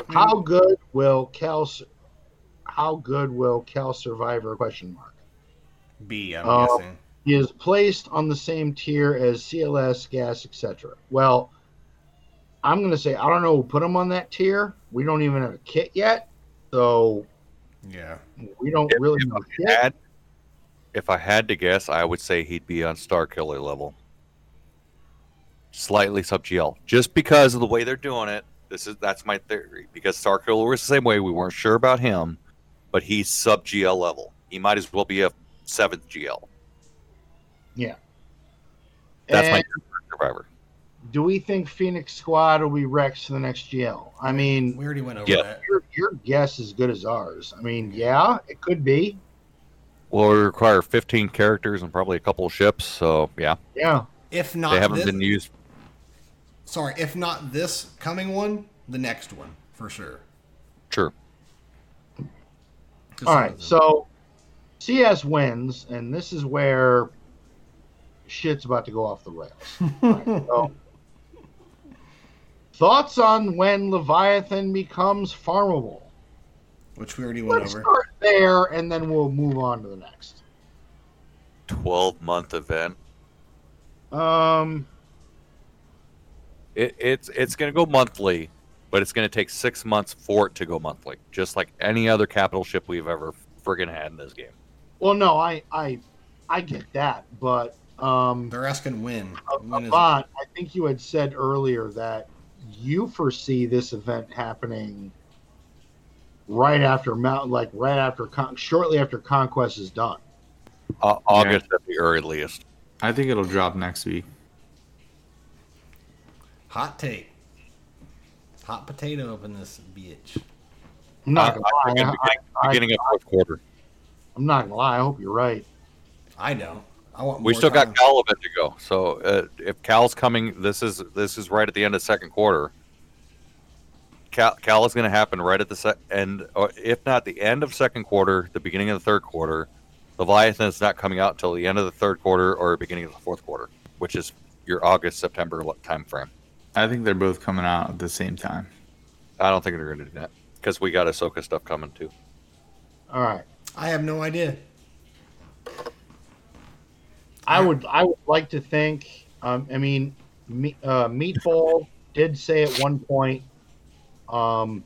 How good will Cal how good will Cal Survivor question mark? B, I'm Uh, guessing. He is placed on the same tier as CLS, GAS, etc. Well, I'm going to say I don't know who put him on that tier. We don't even have a kit yet, so Yeah. we don't If- really if know we shit. had, if I had to guess, I would say he'd be on Star Killer level. Slightly sub GL. Just because of the way they're doing it. This is that's my theory. Because Star Killer was the same way. We weren't sure about him, but he's sub GL level. He might as well be a seventh GL. Yeah. That's my survivor. do we think Phoenix Squad will be Rex for the next GL? I mean, We already went over Yeah. that. your, your guess is good as ours. I mean, yeah, it could be. Will require 15 characters and probably a couple of ships. So yeah, Yeah. If not, they haven't this, been used. sorry, if not this coming one, the next one for sure. Sure. Just All some right. of them. So CS wins, and this is where shit's about to go off the rails. All right, so, thoughts on when Leviathan becomes farmable? Which we already went Let's over. start there, and then we'll move on to the next. 12 month event. Um, It, it's it's going to go monthly, but it's going to take six months for it to go monthly, just like any other capital ship we've ever friggin' had in this game. well, no, I, I, I get that, but um, They're asking when. When is it? Avant, I think you had said earlier that you foresee this event happening right after Mount, like right after, Con- shortly after Conquest is done. Uh, August at the earliest. I think it'll drop next week. Hot take. Hot potato up in this bitch. I'm not gonna beginning, lie. I, I, beginning of fourth quarter. I'm not gonna lie. I hope you're right. I know. I want. We more still got time. Cal event to go. So uh, if Cal's coming, this is this is right at the end of second quarter. Cal, Cal is going to happen right at the se- end, or if not the end of second quarter, the beginning of the third quarter. Leviathan is not coming out until the end of the third quarter or beginning of the fourth quarter, which is your August September lo- time frame. I think they're both coming out at the same time. I don't think they're going to do that because we got Ahsoka stuff coming too. All right. I have no idea. I would I would like to think. Um, I mean, me, uh, Meatball did say at one point, um,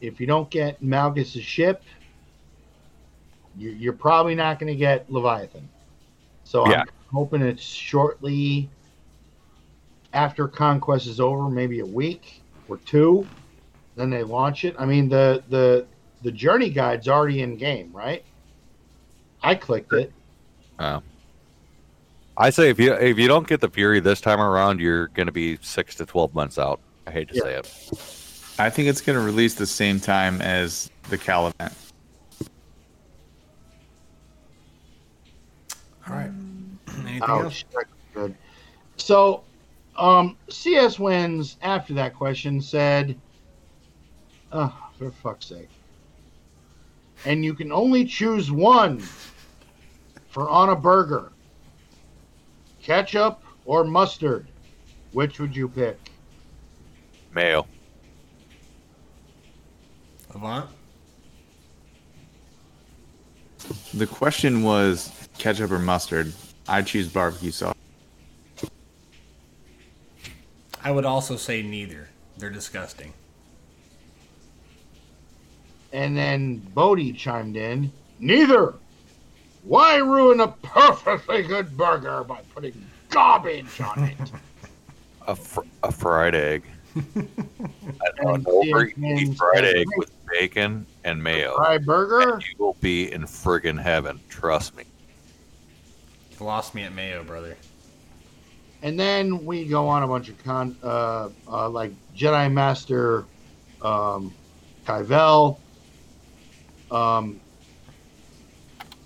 if you don't get Malgus' ship, you, you're probably not going to get Leviathan. So Yeah. I'm hoping it's shortly after Conquest is over, maybe a week or two. Then they launch it. I mean, the the the journey guide's already in game, right? I clicked it. I say if you if you don't get the Fury this time around, you're going to be six to twelve months out. I hate to Yeah. say it. I think it's going to release the same time as the Cal event. All right. Anything Oh, else? shit, good. So, um, CS wins after that question said, "Oh, for fuck's sake!" And you can only choose one for on a burger: ketchup or mustard. Which would you pick? Mayo. Avant. The question was ketchup or mustard. I choose barbecue sauce. I would also say neither. They're disgusting. And then Bodie chimed in, "Neither. Why ruin a perfectly good burger by putting garbage on it?" A, fr- a fried egg. An And overeat CNN fried egg with bacon and mayo. Fry burger. And you will be in friggin' heaven. Trust me. You lost me at Mayo, brother. And then we go on a bunch of con, uh, uh, like Jedi Master, um, Kyvel, um,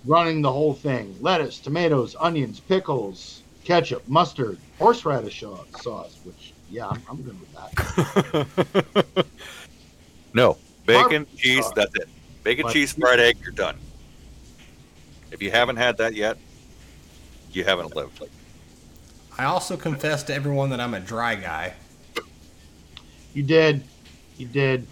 running the whole thing: lettuce, tomatoes, onions, pickles, ketchup, mustard, horseradish sauce. Which, yeah, I'm, I'm good with that. No. Bacon, Barbecue cheese, sauce. that's it. Bacon, But- cheese, fried egg, you're done. If you haven't had that yet, you haven't lived. I also confess to everyone that I'm a dry guy. You did, you did.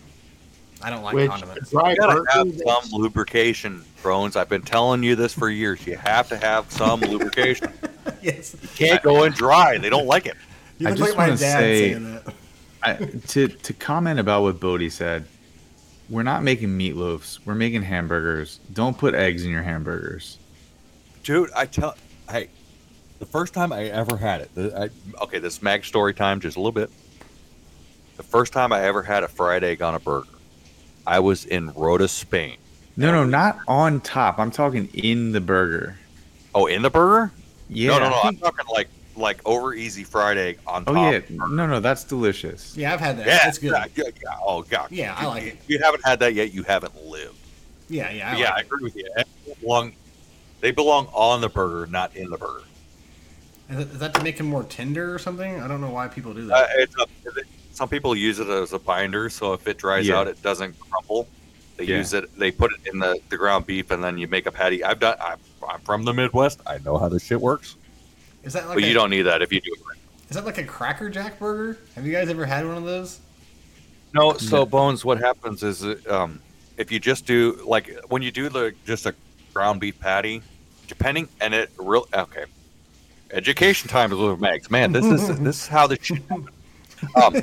I don't like which condiments. You gotta have that's- some lubrication, Thrones. I've been telling you this for years. You have to have some lubrication. yes. You can't go in dry. They don't like it. You I just like my wanna dad say- saying that. I, to to comment about what Bodie said, we're not making meatloafs. We're making hamburgers. Don't put eggs in your hamburgers. dude, I tell, hey, the first time I ever had it, the, I, okay, this mag story time, just a little bit. The first time I ever had a fried egg on a burger, I was in Rota, Spain. No, no, not on top. I'm talking in the burger. Oh, in the burger? Yeah. no, no, no. I I'm talking like like over easy fried egg on top. oh top. yeah. No, no, that's delicious. Yeah, I've had that. Yeah, it's good. Yeah, yeah, yeah. Oh god. Yeah, I like it. If you haven't had that yet, you haven't lived. Yeah, yeah. I But yeah, I like agree with you. They belong, they belong on the burger, not in the burger. it. Is, that, is that to make them more tender or something? I don't know why people do Uh, that. it's a, some people use it as a binder, so if it dries Yeah. out, it doesn't crumble. They Yeah. use it. They put it in the, the ground beef, and then you make a patty. I've done. I'm, I'm from the Midwest. I know how this shit works. Is that like but a, you don't need that if you do it right. is that like a Cracker Jack burger? Have you guys ever had one of those? No, so Bones, what happens is, um, if you just do like when you do the just a ground beef patty, depending and it real okay. Education time is with Mags. Man, this is this is how this shit happens. Um,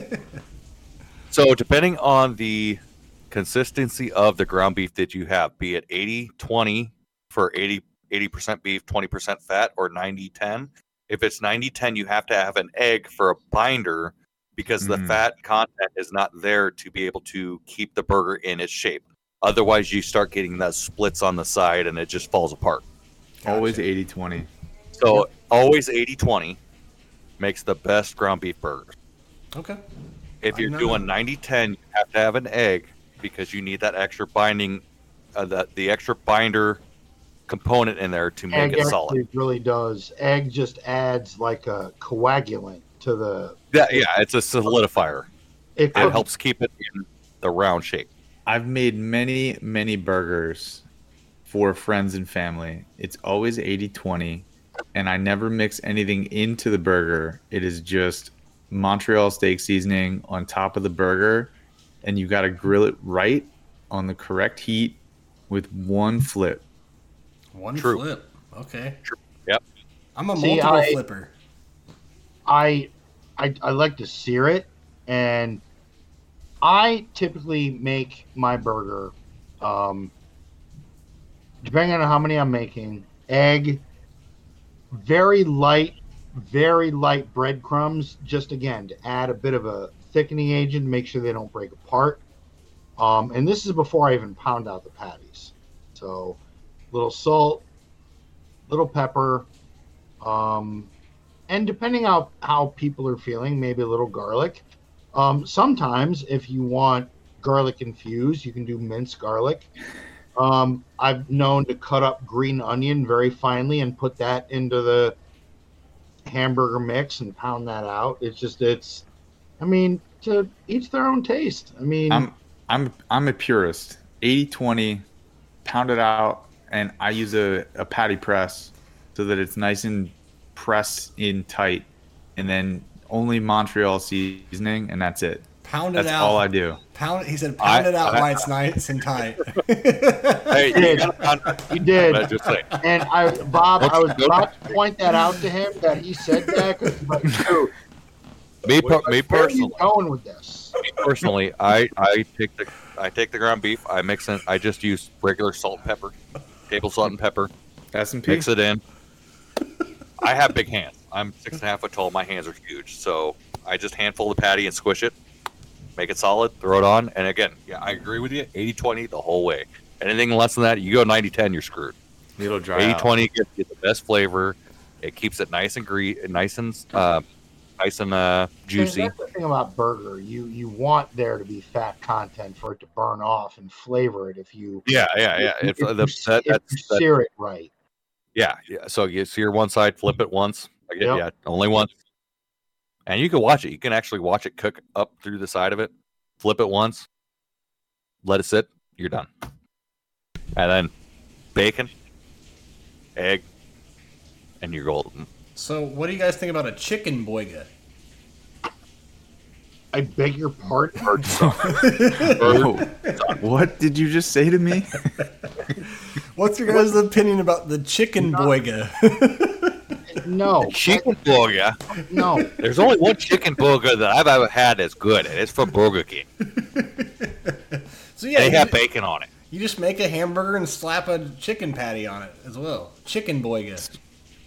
so depending on the consistency of the ground beef that you have, be it 80 20 for 80 80% beef, 20% fat, or 90 10. If it's 90 10, you have to have an egg for a binder because the Mm. fat content is not there to be able to keep the burger in its shape. Otherwise, you start getting those splits on the side and it just falls apart. Always Gotcha. 80 20. So, always 80 20 makes the best ground beef burger Okay. If you're doing that. 90 10, you have to have an egg because you need that extra binding, uh, the, the extra binder component in there to make Egg it actually solid. really does. Egg just adds like a coagulant to the. Yeah, yeah, it's a solidifier. It, It helps keep it in the round shape. I've made many, many burgers for friends and family. It's always 80 20, and I never mix anything into the burger. It is just Montreal steak seasoning on top of the burger, and you got to grill it right on the correct heat with one flip. One True. flip. Okay. True. Yep. I'm a See, multiple I- flipper. I, I I like to sear it, and I typically make my burger, um, depending on how many I'm making, egg, very light, very light breadcrumbs, just again to add a bit of a thickening agent, to make sure they don't break apart. Um, and this is before I even pound out the patties. So, little salt, little pepper, um, and depending on how people are feeling, maybe a little garlic. Um, sometimes, if you want garlic infused, you can do minced garlic. Um, I've known to cut up green onion very finely and put that into the hamburger mix and pound that out. It's just it's, I mean, to each their own taste. I mean, I'm I'm I'm a purist. 80 20, pound it out, and I use a, a patty press so that it's nice and pressed in tight, and then only Montreal seasoning, and that's it. Pound it That's out. all I do. Pound it. He said, pound I- it out I- while it's nice and tight. Hey, you did. gotta pound it. you did. I'm just saying. And I, Bob, I was about to point that out to him that he said that. 'cause he's like, dude, Me, per- me where are you personally, going with this? me personally, I I take the I take the ground beef. I mix it. I just use regular salt, and pepper, table salt and pepper. S and P. Mix it in. I have big hands. I'm six and a half foot tall. My hands are huge, so I just handful the patty and squish it, make it solid, throw it on, and again, yeah, I agree with you. 80-20 the whole way. Anything less than that, you go 90-10, you're screwed. It'll dry 80 out. 20 gives you the best flavor. It keeps it nice and gre- nice and uh, nice and uh, juicy. That's the thing about burger. You you want there to be fat content for it to burn off and flavor it. If you Yeah, yeah, yeah. if, If, you, the, s- that, if you that, sear it right. yeah, yeah. So you sear one side, flip it once. Get, Yep. Yeah, only once. And you can watch it. You can actually watch it cook up through the side of it. Flip it once, let it sit. You're done. And then bacon, egg, and you're golden. So, what do you guys think about a chicken boiga? I beg your pardon. Whoa. what did you just say to me? What's your guys' opinion about the chicken boiga? No, Chicken burger. no. There's only one chicken burger that I've ever had that's good, and it's from Burger King. so yeah, They you, have bacon on it. You just make a hamburger and slap a chicken patty on it as well. Chicken boyga.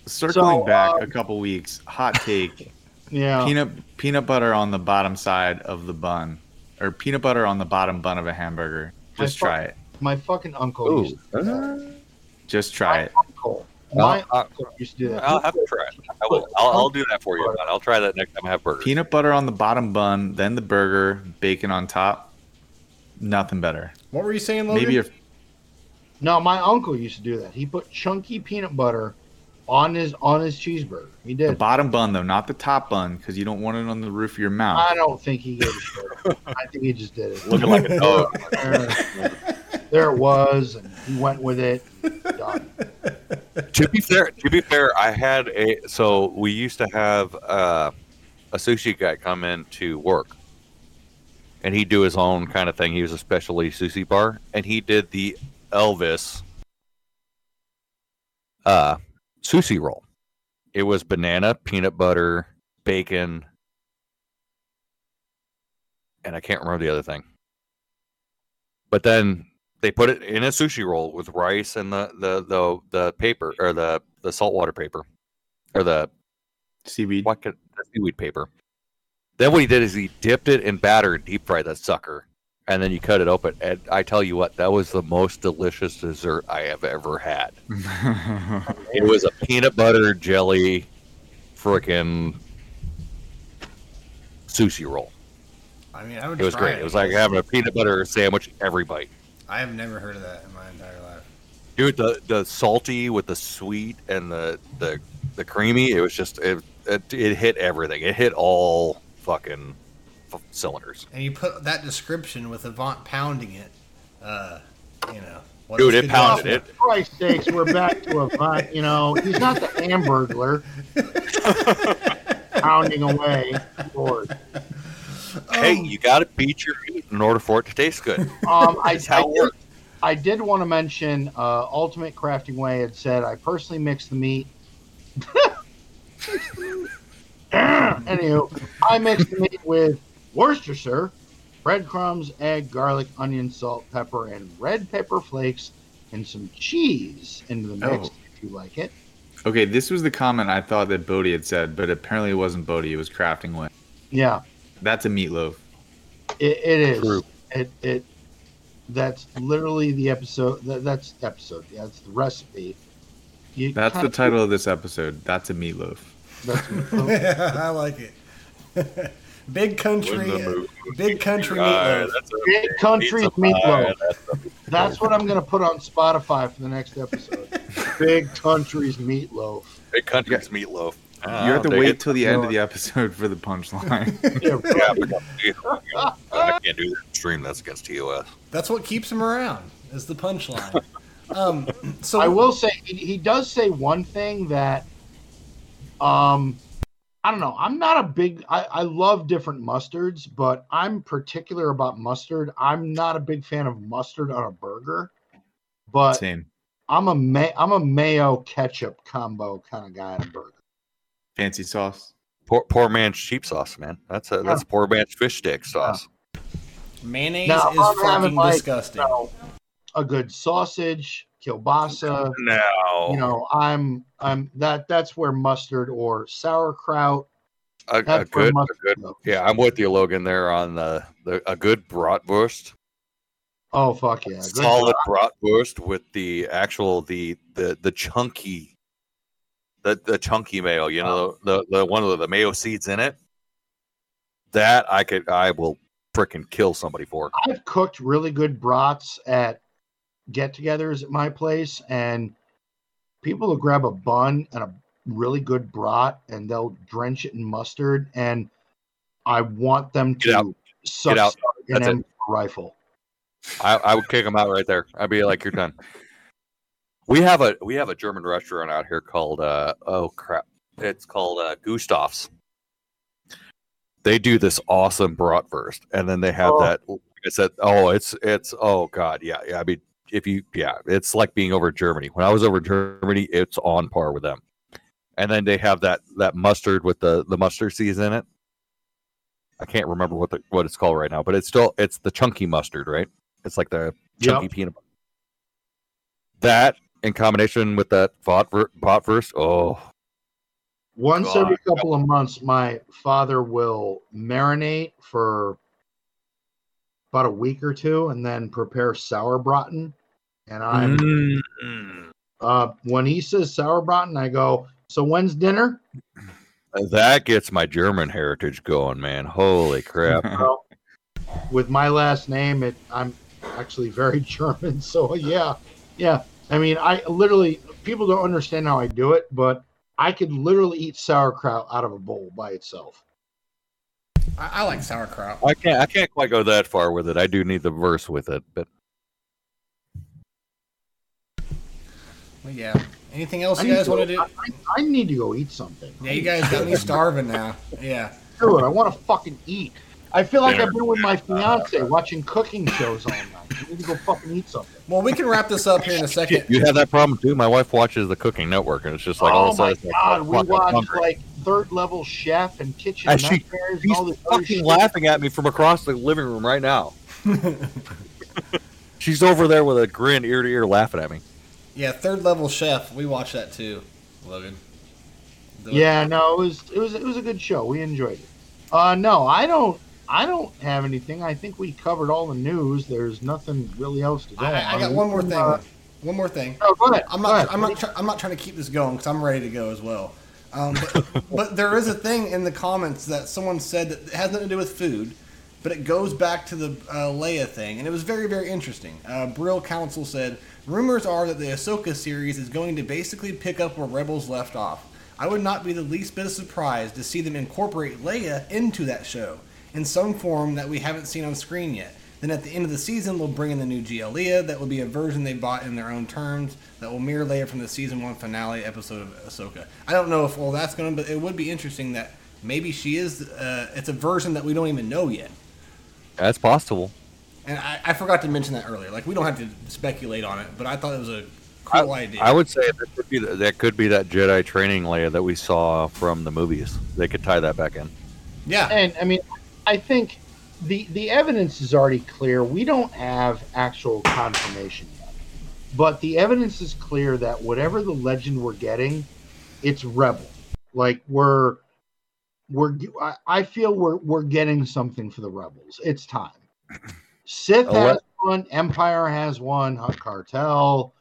Circling So, back uh, a couple weeks, hot take: Yeah. peanut peanut butter on the bottom side of the bun, or peanut butter on the bottom bun of a hamburger. Just My try it. My fucking uncle Ooh. used to do that. Just try it. Uncle. My I'll- uncle used to do that. I'll have to try it. I will. I'll, I'll do that for you. man. I'll try that next time I have burgers. Peanut butter on the bottom bun, then the burger, bacon on top. Nothing better. What were you saying, Logan? Maybe if No, my uncle used to do that. He put chunky peanut butter on his on his cheeseburger. He the did. bottom bun though, not the top bun, because you don't want it on the roof of your mouth. I don't think he gave a shit. I think he just did it. Looking like a dog. there, there it was, and he went with it. Done. to be fair, to be fair, I had a so we used to have uh, a sushi guy come in to work, and he'd do his own kind of thing. He was a specialty sushi bar, and he did the Elvis uh, sushi roll. It was banana, peanut butter, bacon, and I can't remember the other thing. But then they put it in a sushi roll with rice and the the the, the paper or the the saltwater paper or the Seaweed. what could, the seaweed paper. Then what he did is he dipped it in batter and deep fried that sucker, and then you cut it open. And I tell you what, that was the most delicious dessert I have ever had. It was a peanut butter jelly, freaking sushi roll. I mean, I would. It was great. It was like having a peanut butter sandwich every bite. I have never heard of that in my entire life. Dude, the the salty with the sweet and the the, the creamy, it was just it, it it hit everything. It hit all fucking f- cylinders. And you put that description with Avant pounding it. Uh, you know. what Dude, it pounded it. For Christ's sakes, we're back to a vine. You know, he's not the hamburglar pounding away. Lord. Hey, you got to beat your meat in order for it to taste good. Um, I, how I did. I did want to mention uh, Ultimate Crafting Way had said I personally mix the meat. Anywho, I mixed the meat with Worcestershire, breadcrumbs, egg, garlic, onion, salt, pepper, and red pepper flakes, and some cheese into the mix Oh. if you like it. okay, this was the comment I thought that Bodie had said, but apparently it wasn't Bodie. It was Crafting Way. Yeah, That's a meatloaf. it, it is. True. It it that's literally the episode. That, that's episode. Yeah, that's the recipe. You That's the title of this episode. That's a meatloaf. That's I like it. big country, When the movie- big country Uh, meatloaf. that's Big Country Meatloaf. pie, that's what I'm going to put on Spotify for the next episode. Big Country's Meatloaf. Big country's meatloaf. Ah, you have to wait it. till the end of the episode for the punchline. Yeah, Yeah, I can't do that stream. That's against TOS. That's what keeps him around. Is the punchline. um, so I will say he, he does say one thing that um I don't know. I'm not a big I, I love different mustards, but I'm particular about mustard. I'm not a big fan of mustard on a burger. But Same. I'm a ma- I'm a mayo ketchup combo kind of guy on a burger. Fancy sauce. Poor, poor man's cheap sauce, man. That's a that's poor man's fish stick sauce. mayonnaise Now, is I'm fucking like, disgusting. You know, a good sausage, kielbasa, No, you know, I'm I'm that that's where mustard or sauerkraut. a, a good, a good. goes. Yeah, I'm with you, Logan. There on the, the a good bratwurst, Oh fuck yeah. Good solid bratwurst with the actual the the the chunky, the the chunky mayo. You know the the one of the mayo seeds in it. That I could I will freaking kill somebody for. I've cooked really good brats at get-togethers at my place, and people will grab a bun and a really good brat, and they'll drench it in mustard, and I want them Get out. to suck Get out. an That's it. M rifle. I, I would kick them out right there. I'd be like, "You're done." We have a we have a German restaurant out here called uh oh crap, it's called uh, Gustav's. They do this awesome bratwurst, and then they have Oh. that. I said, oh, it's it's oh god, yeah, yeah. I mean, if you yeah, it's like being over Germany. When I was over Germany, it's on par with them. And then they have that that mustard with the the mustard seeds in it. I can't remember what the what it's called right now, but it's still it's the chunky mustard, right? It's like the chunky peanut butter. That in combination with that pot, bot verse, oh, Once God. every couple of months, my father will marinate for about a week or two, and then prepare sauerbraten. And I'm Mm. uh, when he says sauerbraten, I go. So when's dinner? that gets my German heritage going, man. Holy crap! Well, with my last name, it I'm actually very German. So yeah, yeah. I mean, I literally people don't understand how I do it, but I could literally eat sauerkraut out of a bowl by itself. I, I like sauerkraut. I can't, I can't quite go that far with it. I do need the verse with it, but But yeah. Anything else I you guys want to do? I, I need to go eat something. Yeah, you guys got me starving now. Yeah. Dude, I want to fucking eat. I feel like There. I've been with my fiance watching cooking shows all night. I need to go fucking eat something. Well, we can wrap this up here in a second. you have that problem too. My wife watches the Cooking Network, and it's just like all oh of a oh my sudden, like, god, oh, we watch hungry. like third level chef and kitchen And she- nightmares and He's all this other fucking shit. laughing at me from across the living room right now. She's over there with a grin, ear to ear, laughing at me. Yeah, third level chef. We watched that too, Logan. The- Yeah, no, it was it was it was a good show. We enjoyed it. Uh no, I don't I don't have anything. I think we covered all the news. There's nothing really else to go I, I got one more thing. Uh, one more thing. oh, go ahead. I'm not. ahead. I'm not. Try, I'm not trying to keep this going because I'm ready to go as well. Um, but, but there is a thing in the comments that someone said that has nothing to do with food, but it goes back to the uh, Leia thing, and it was very, very interesting. Uh, Brill Council said rumors are that the Ahsoka series is going to basically pick up where Rebels left off. I would not be the least bit surprised to see them incorporate Leia into that show in some form that we haven't seen on screen yet. Then at the end of the season, they'll bring in the new Gialia. That will be a version they bought in their own terms that will mirror Leia from the season one finale episode of Ahsoka. I don't know if all that's going to, but it would be interesting that maybe she is. Uh, it's a version that we don't even know yet. That's possible. And I, I forgot to mention that earlier. Like we don't have to speculate on it, but I thought it was a cool idea. I would say that could be that could be that Jedi training layer that we saw from the movies. They could tie that back in. yeah, And I mean, I think the the evidence is already clear. We don't have actual confirmation yet, but the evidence is clear that whatever the legend we're getting, it's rebel. Like we're we're I- I feel we're we're getting something for the rebels. It's time. Sith Oh, has one, Empire has one, Hutt Cartel,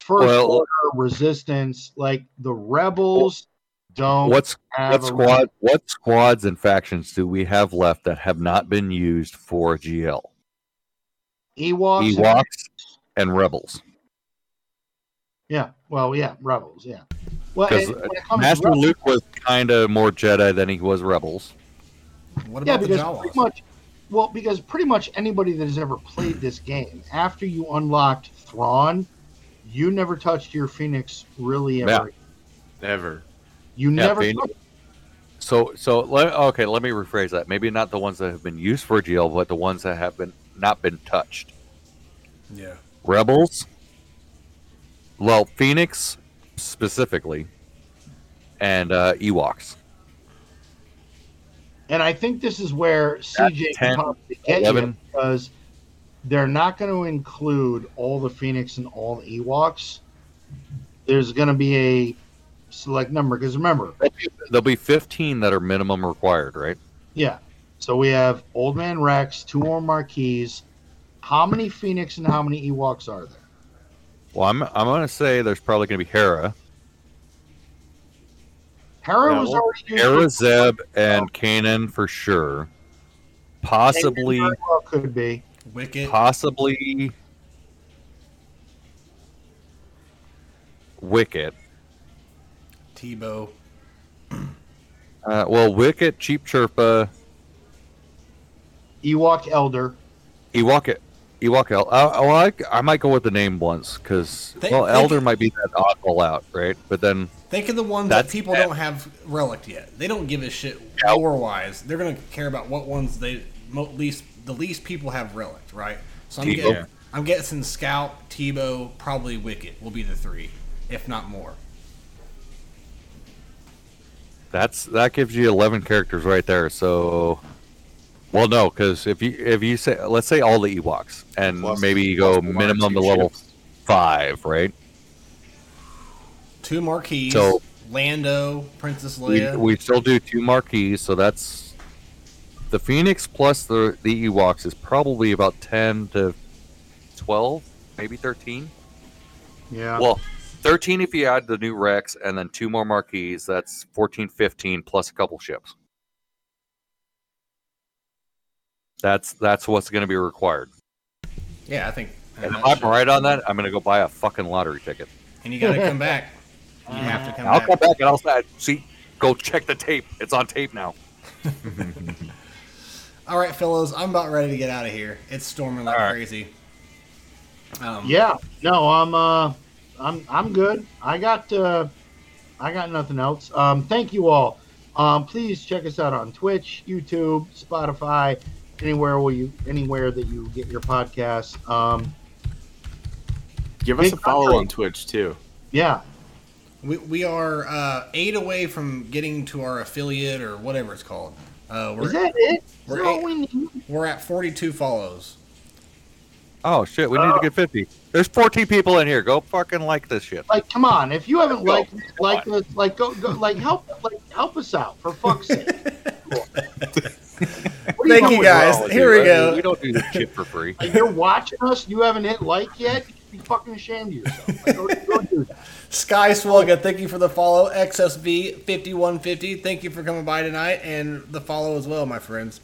First Well- Order, Resistance. Like the rebels don't What's have what a squad? What squads and factions do we have left that have not been used for GL? Ewoks. and- Ewoks and Rebels. Yeah. Well, yeah, rebels. Yeah. Well, Because and when it comes to Master rebels- Luke was kind of more Jedi than he was Rebels. what yeah, about the because Jawas? pretty much, well, because pretty much anybody that has ever played this game, after you unlocked Thrawn, you never touched your Phoenix really ever. Ever. You Yeah, never. Phoenix- So, so let, okay, let me rephrase that. Maybe not the ones that have been used for GL, but the ones that have been not been touched. yeah, Rebels. Well, Phoenix specifically, and uh, Ewoks. And I think this is where CJ 10, can probably get 11. you because they're not going to include all the Phoenix and all the Ewoks. There's going to be a select number because remember, There'll be 15 that are minimum required, right? Yeah. So we have Old Man Rex, two more marquees. How many Phoenix and how many Ewoks are there? Well, I'm I'm gonna say there's probably gonna be Hera, Hera Yeah, was well, already used Hera, for- Zeb, and Kanan for sure. Possibly, well could be. Wicket. possibly Wicket. Teebo. Uh, well, Wicket, Chief Chirpa, Ewok Elder. Ewok, Ewok. El- uh, well, I, I might go with the name once because well, think- Elder might be that oddball out, right? But then Think of the ones that people bad. don't have relic yet. They don't give a shit Yeah. lore wise. They're gonna care about what ones they mo- least the least people have relic, right? So I'm Teebo. getting, I'm guessing Scout, Teebo, probably Wicket will be the three, if not more. That's that gives you eleven characters right there. So, well, no, because if you if you say let's say all the Ewoks and Plus- maybe you go one or minimum two to level ships. five, right? Two marquees. So- Lando, Princess We, Leia. we still do two marquees, so that's the Phoenix plus the the Ewoks is probably about ten to twelve, maybe thirteen. Yeah. Well, 13 if you add the new Rex and then two more marquees. That's 14, 15 plus a couple ships. That's that's what's going to be required. yeah, I think. And if I'm should- right on that, I'm going to go buy a fucking lottery ticket. And you got to come back. You have to come I'll back. come back and I'll say, see, go check the tape. It's on tape now. All right, fellows, I'm about ready to get out of here. It's storming like All right. crazy. Um, Yeah. No, I'm uh I'm I'm good. I got uh I got nothing else. Um thank you all. Um please check us out on Twitch, YouTube, Spotify, anywhere will you anywhere that you get your podcast. Um Give us a follow country. on Twitch too. yeah. We, we are uh, eight away from getting to our affiliate or whatever it's called. Uh, we're, that it? Is we're that eight- we need? we're at 42 follows. Oh, shit. We need to get 50. There's 14 people in here. Go fucking like this shit. Like, come on! If you haven't Go. liked Come like us, like go, go like help like help us out for fuck's sake. What are Thank you, guys. Wrong Here you? we go. We don't do this shit for free. Like, you're watching us. You haven't hit like yet. You should be fucking ashamed of yourself. Like, go, go do that. Sky Swugga, thank you for the follow. XSV5150, thank you for coming by tonight. And the follow as well, my friends.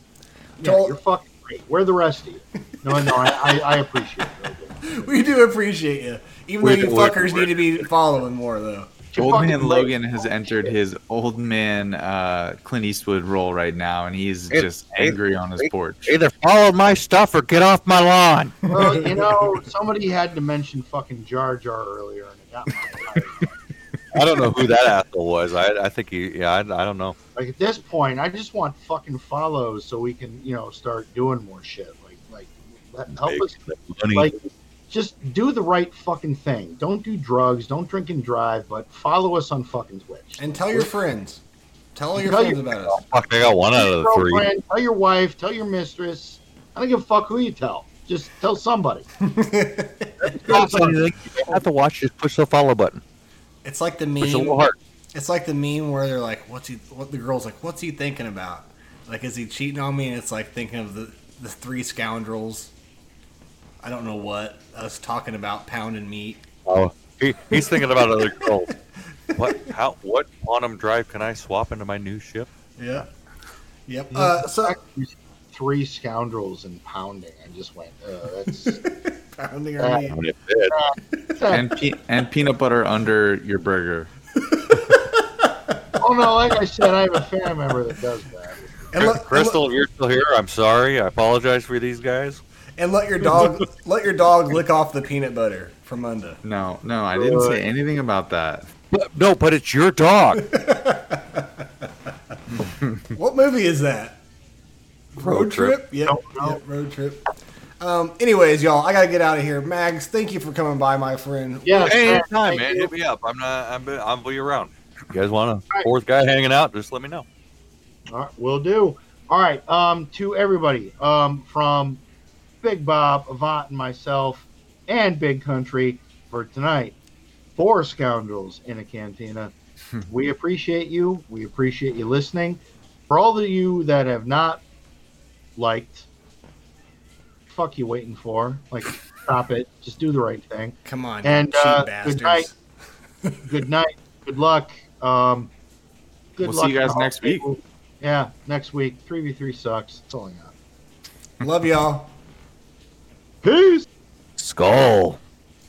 Yeah, Tol- you're fucking great. Where are the rest of you? No, no, I, I, I appreciate it. we do appreciate you. Even We though you do- we- fuckers need to be following more, though. You're Old man. Logan has entered his old man uh, Clint Eastwood role right now, and he's It- just it- angry on his it- porch. Either follow my stuff or get off my lawn. Well, you know, somebody had to mention fucking Jar Jar earlier, and it got my I don't know who that asshole was. I, I think he, yeah, I, I don't know. Like at this point, I just want fucking follows so we can, you know, start doing more shit. Like, like let- help us. Money. Like, just do the right fucking thing. Don't do drugs. Don't drink and drive. But follow us on fucking Twitch. And tell your friends. Tell all your Tell friends your- about us. Fuck, I got one out of the three. Girlfriend, tell your wife. Tell your mistress. I don't give a fuck who you tell. Just tell somebody. Don't say anything. You have to watch. Just push the follow button. It's like the Push a little meme. heart. It's like the meme where they're like, "What's he?" What the girl's like, "What's he thinking about?" Like, is he cheating on me? And it's like thinking of the the three scoundrels. I don't know what us talking about pounding meat. Oh, he, he's thinking about other girls. What? How? What quantum drive can I swap into my new ship? Yeah. Yep. Uh, so Three scoundrels and pounding. I just went. Uh, that's. pounding our meat. I mean, it did. and pe- and peanut butter under your burger. oh no! Like I said, I have a family member that does that. And let, Crystal, if you're still here, I'm sorry. I apologize for these guys. And let your dog let your dog lick off the peanut butter from Munda. No, no, I didn't say anything about that. But, no, but it's your dog. What movie is that? Road Trip. Yep. Don't know. yep. Road trip. Um, anyways, y'all, I gotta get out of here. Mags, thank you for coming by, my friend. Yeah. Anytime, man. you. Hit me up. I'm not. I'm. I'll be around. You guys want a fourth guy hanging out? Just let me know. All right, will do. All right, um, to everybody, um, from Big Bob, Avant, and myself, and Big Country for tonight, four scoundrels in a cantina. we appreciate you. We appreciate you listening. For all of you that have not liked, fuck you waiting for. Like, stop it. Just do the right thing. Come on, And, uh, good night. Good night. Good luck. Um, good We'll luck see you guys to all next week. Yeah, next week. 3v3 sucks. That's all I got. Love y'all. Peace. Skull.